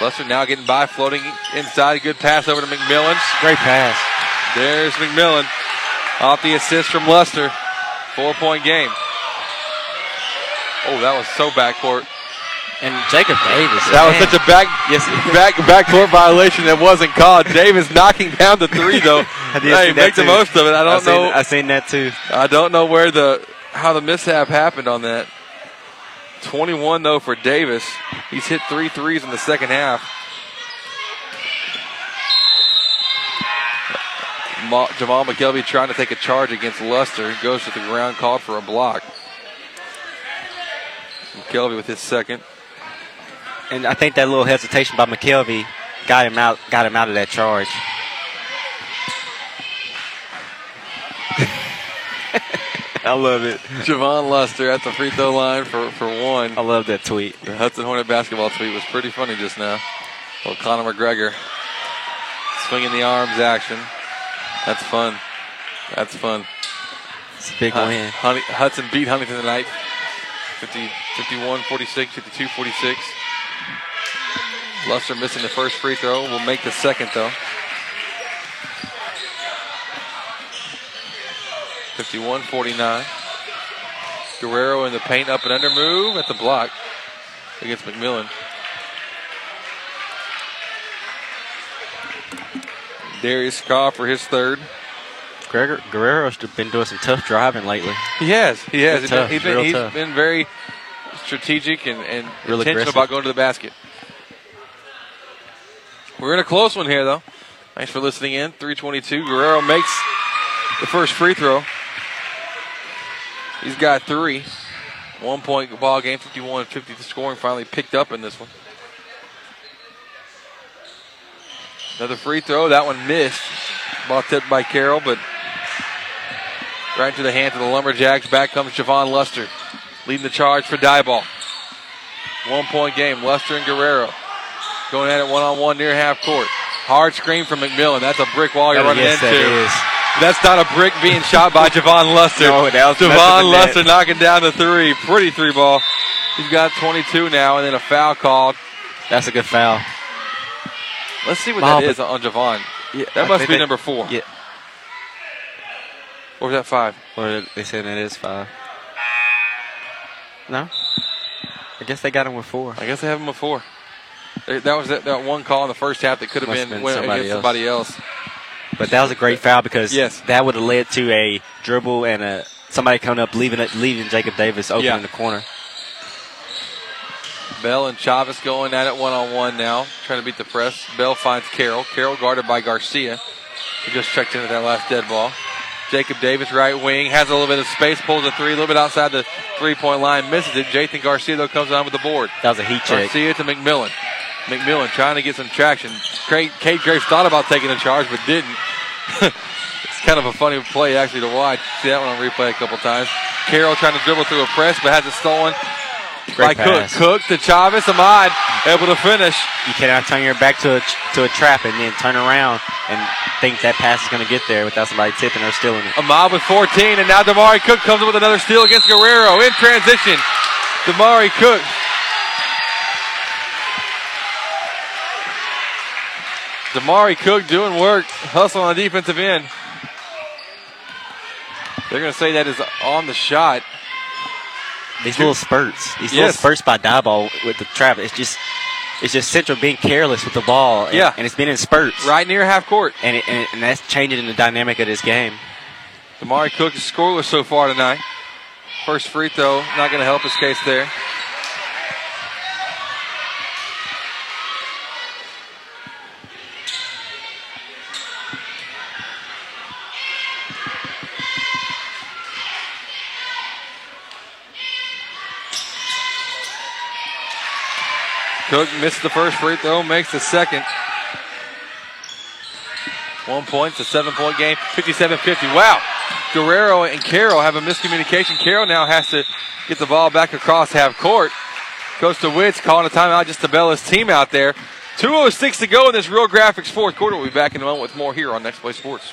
Luster now getting by, floating inside. Good pass over to McMillan. Great pass. There's McMillan off the assist from Luster. Four point game. Oh, that was so backcourt. And Jacob Davis. That was such a back yes back backcourt violation that wasn't called. Davis knocking down the three though. I hey, make the too. most of it. I don't seen- know. I seen that too. I don't know where the how the mishap happened on that. 21 though for Davis. He's hit three threes in the second half. Ma- Jamal McKelvey trying to take a charge against Luster. He Goes to the ground, called for a block. McKelvey with his second. And I think that little hesitation by McKelvey got him out got him out of that charge. I love it. Javon Luster at the free throw line for, for one. I love that tweet. The Hudson Hornet basketball tweet was pretty funny just now. Well, Conor McGregor swinging the arms action. That's fun. That's fun. It's a big Hu- win. Honey, Hudson beat Huntington tonight 50, 51 46, 52 46. Luster missing the first free throw. Will make the second, though. 51 49. Guerrero in the paint, up and under move at the block against McMillan. Darius Scott for his third. Gregor, Guerrero's been doing some tough driving lately. He has. He has. He's been, he's been, real he's tough. been very strategic and, and Real intentional aggressive. about going to the basket. We're in a close one here, though. Thanks for listening in. 322. Guerrero makes the first free throw. He's got three. One point ball game, 51 50. The scoring finally picked up in this one. Another free throw. That one missed. Ball tipped by Carroll, but right into the hands of the Lumberjacks. Back comes Javon Luster, leading the charge for Diboll. One point game. Luster and Guerrero going at it one on one near half court. Hard screen from McMillan. That's a brick wall you're That- running yes, into. That is. Not a brick being shot by Javon Luster. No, Javon. Luster knocking down the three. Pretty three ball. He's got 22 now, and then a foul called. That's a good foul. Let's see what Wow, that is on Javon. Yeah, that I must be that- number four. Yeah. Or was that five? Or they said it is five. No. I guess they got him with four. I guess they have him with four. That was that, that one call in the first half that could have been, been against else. somebody else. But that was a great foul because Yes. that would have led to a dribble and a somebody coming up leaving it leaving Jacob Davis open Yeah. in the corner. Bell and Chavez going at it one on one now, trying to beat the press. Bell finds Carroll. Carroll guarded by Garcia. He just checked into that last dead ball. Jacob Davis, right wing, has a little bit of space, pulls a three, a little bit outside the three point line, misses it. Jathan Garcia, though, comes on with the board. That was a heat check. Garcia to McMillan. McMillan trying to get some traction. Craig, Cade Graves thought about taking the charge, but didn't. it's kind of a funny play, actually, to watch. See that one on replay a couple times. Carroll trying to dribble through a press, but has it stolen by Great Cook. pass. Cook to Chavez. Ahmad able to finish. You cannot turn your back to a, to a trap and then turn around and think that pass is going to get there without somebody tipping or stealing it. Ahmad with 14, and now Damari Cook comes up with another steal against Guerrero in transition. Damari Cook. Damari Cook doing work, hustle on the defensive end. They're going to say that is on the shot. These little spurts, these Yes. little spurts by Diboll with the trap, it's just it's just Central being careless with the ball. and- Yeah. and it's been in spurts, Right near half court. and, it, and and that's changing the dynamic of this game. Damari Cook is scoreless so far tonight. First free throw, not going to help his case there. Cook missed the first free throw, makes the second. One point, it's a seven point game, 57 50. Wow. Guerrero and Carroll have a miscommunication. Carroll now has to get the ball back across half court. Coach DeWitt's calling a timeout just to bail his team out there. 2.06 to go in this Real Graphics fourth quarter. We'll be back in a moment with more here on Next Play Sports.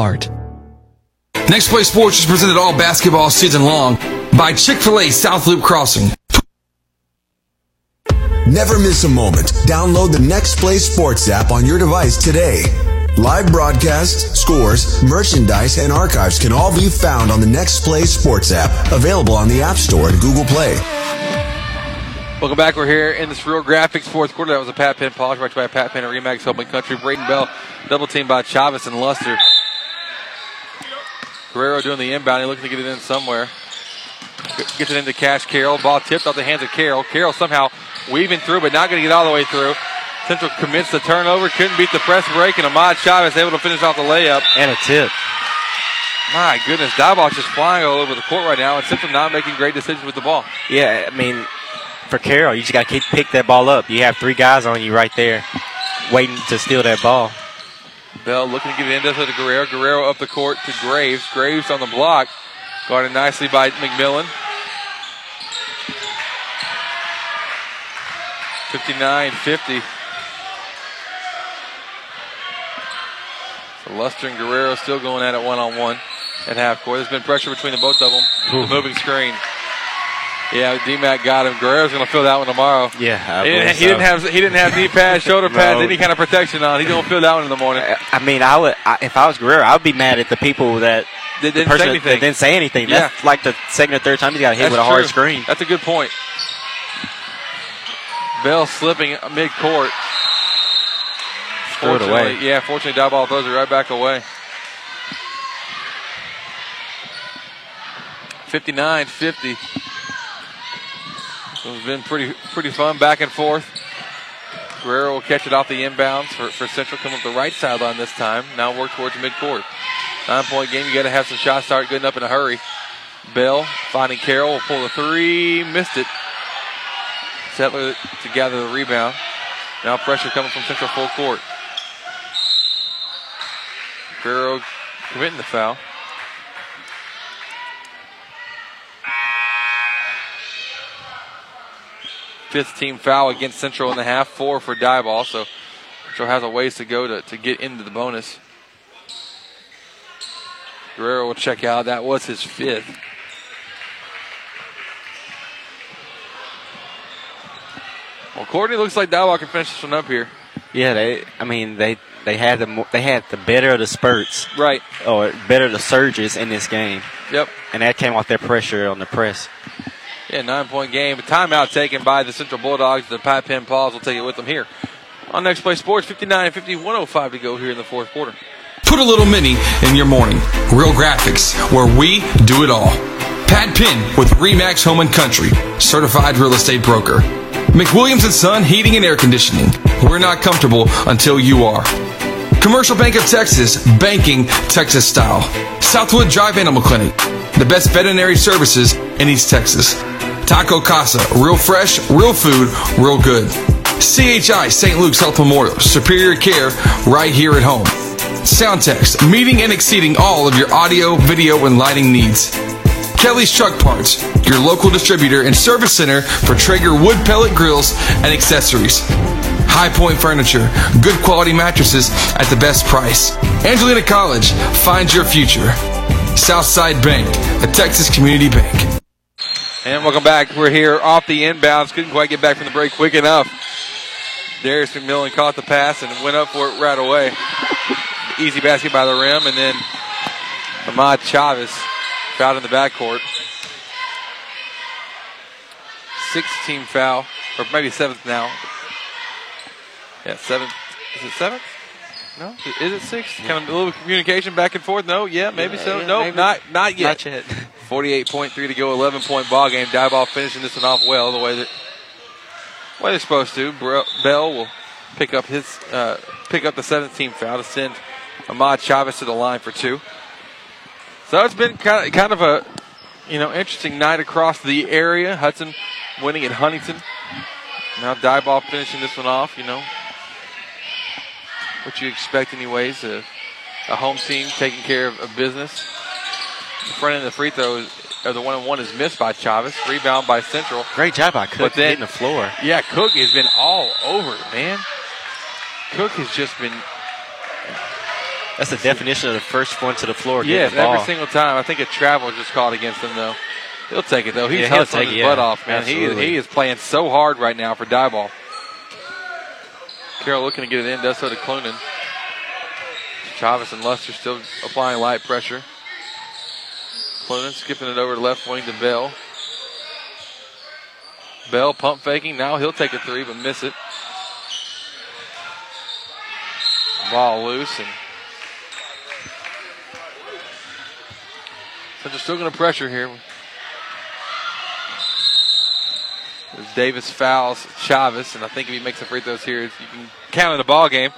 Next Play Sports is presented all basketball season long by Chick fil A South Loop Crossing. Never miss a moment. Download the Next Play Sports app on your device today. Live broadcasts, scores, merchandise, and archives can all be found on the Next Play Sports app, available on the App Store and Google Play. Welcome back. We're here in this Real Graphics fourth quarter. That was a Pat Penn polish right by Pat Penn and Remax Helping Country. Braden Bell double teamed by Chavez and Luster. Guerrero doing the inbound. He looking to get it in somewhere. Gets it into Cash Carroll. Ball tipped off the hands of Carroll. Carroll somehow weaving through, but not going to get all the way through. Central commits the turnover. Couldn't beat the press break, and Ahmad Chavez able to finish off the layup. And a tip. My goodness, Diboll's just flying all over the court right now, and Central not making great decisions with the ball. Yeah, I mean, for Carroll, you just got to pick that ball up. You have three guys on you right there, waiting to steal that ball. Bell looking to get the end of it into the Guerrero. Guerrero up the court to Graves. Graves on the block. Guarded nicely by McMillan. 59 50. So Luster and Guerrero still going at it one on one at half court. There's been pressure between the both of them. The moving screen. Yeah, D-Mac got him. Guerrero's going to fill that one tomorrow. Yeah, he, didn't, believe he didn't have he didn't have knee pads, shoulder pads, No. any kind of protection on. He's going to fill that one in the morning. I mean, I would I, if I was Guerrero, I would be mad at the people that They didn't person say anything. didn't say anything. Yeah. That's like the second or third time he got hit That's with a hard screen. That's a good point. Bell slipping mid court. Threw it away. Yeah, fortunately, Diboll throws it right back away. 59 50. It's been pretty pretty fun back and forth. Guerrero will catch it off the inbounds for, for Central. Come up the right sideline this time. Now work towards midcourt. Nine point game. You got to have some shots start getting up in a hurry. Bell finding Carroll will pull the three. Missed it. Settler to gather the rebound. Now pressure coming from Central full court. Guerrero committing the foul. fifth team foul against Central in the half, four for Diboll. So Central has a ways to go to, to get into the bonus. Guerrero will check out. That was his fifth. Well, Courtney looks like Diboll can finish this one up here. Yeah, they. I mean, they they had the they had the better of the spurts, right? Or better the surges in this game. Yep. And that came off their pressure on the press. Yeah, nine point game. Timeout taken by the Central Bulldogs. The Pat Penn Pause will take it with them here. On Next Play Sports, 59 50, 105 to go here in the fourth quarter. Put a little mini in your morning. Real graphics, where we do it all. Pat Penn with Remax Home and Country, certified real estate broker. McWilliams and Son Heating and Air Conditioning. We're not comfortable until you are. Commercial Bank of Texas, banking Texas style. Southwood Drive Animal Clinic, the best veterinary services in East Texas. Taco Casa, real fresh, real food, real good. CHI St. Luke's Health Memorial, superior care right here at home. Soundtex, meeting and exceeding all of your audio, video, and lighting needs. Kelly's Truck Parts, your local distributor and service center for Traeger wood pellet grills and accessories. High Point Furniture, good quality mattresses at the best price. Angelina College, find your future. Southside Bank, a Texas community bank. And welcome back. We're here off the inbounds. Couldn't quite get back from the break quick enough. Darius McMillan caught the pass and went up for it right away. Easy basket by the rim, and then Ahmad Chavez fouled in the backcourt. Sixth team foul, or maybe seventh now. Yeah, seventh. Is it seventh? No, is it sixth? Kind of a little communication back and forth. No, yeah, maybe Yeah, so. yeah, no, not not yet. Not yet. 48.3 to go, 11 point ball game. Diboll finishing this one off well, the way that way they're supposed to. Bell will pick up his uh, pick up the 17th foul to send Ahmad Chavez to the line for two. So it's been kind of kind of a you know interesting night across the area. Hudson winning at Huntington. Now Diboll finishing this one off. You know what you expect, anyways. A, a home team taking care of, of business. The front end of the free throw, or the one on one is missed by Chavez. Rebound by Central. Great job by Cook But then- hitting the floor. Yeah, Cook has been all over it, man. Cook has just been That's the definition of the first one to the floor. Yeah, the ball. every single time. I think a travel just called against him though. He'll take it though. He's Yeah, hustling take his it, butt yeah. off, man. He is, he is playing so hard right now for Diboll. Carroll looking to get it in, does so to Clunan. Chavez and Luster still applying light pressure. Clunan skipping it over to left wing to Bell. Bell pump faking. Now he'll take a three, but miss it. Ball loose and they're still going to pressure here. As Davis fouls Chavez, and I think if he makes the free throws here, you can count in the ball game.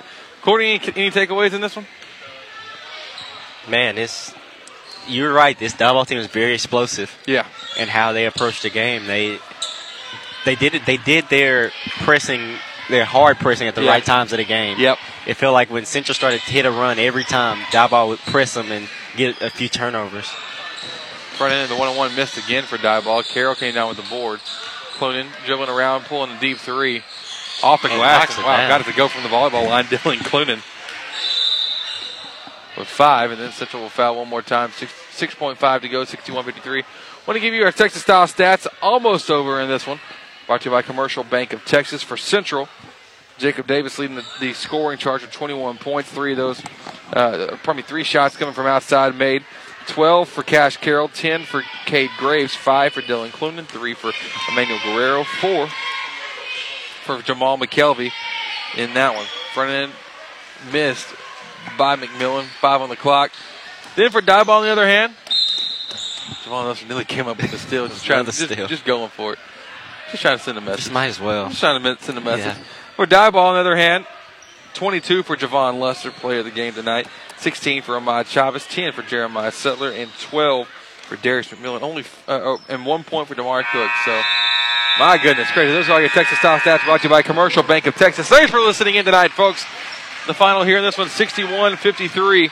Courtney, any, any takeaways in this one? Man, this you're right. This Diboll team is very explosive. Yeah. And how they approach the game, they they did it. They did their pressing, their hard pressing at the Yeah. right times of the game. Yep. It felt like when Central started to hit a run every time, Diboll would press them and get a few turnovers. Front end of the one on one missed again for Diboll. Carroll came down with the board. Clunan dribbling around, pulling the deep three off the And glass. Wow, down. got it to go from the volleyball line. Dylan Clunan with five, and then Central will foul one more time. Six, 6.5 to go, 61 53. Want to give you our Texas style stats. Almost over in this one. Brought to you by Commercial Bank of Texas for Central. Jacob Davis leading the, the scoring charge with 21 points. Three of those, uh, probably three shots coming from outside made. 12 for Cash Carroll, 10 for Cade Graves, 5 for Dylan Clunan, 3 for Emmanuel Guerrero, 4 for Jamal McKelvey in that one. Front end missed by McMillan, 5 on the clock. Then for Diboll on the other hand, Jamal Nelson nearly came up with the steal, just trying to, just, steal. just going for it. Just trying to send a message. Just might as well. Just trying to send a message. Yeah. For Diboll, on the other hand, 22 for Javon Luster, player of the game tonight. 16 for Ahmad Chavez, 10 for Jeremiah Settler, and 12 for Darius McMillan. Only uh, oh, and one point for Demar Cook. So, my goodness, crazy. Those are all your Texas style stats brought to you by Commercial Bank of Texas. Thanks for listening in tonight, folks. The final here in this one, 61-53.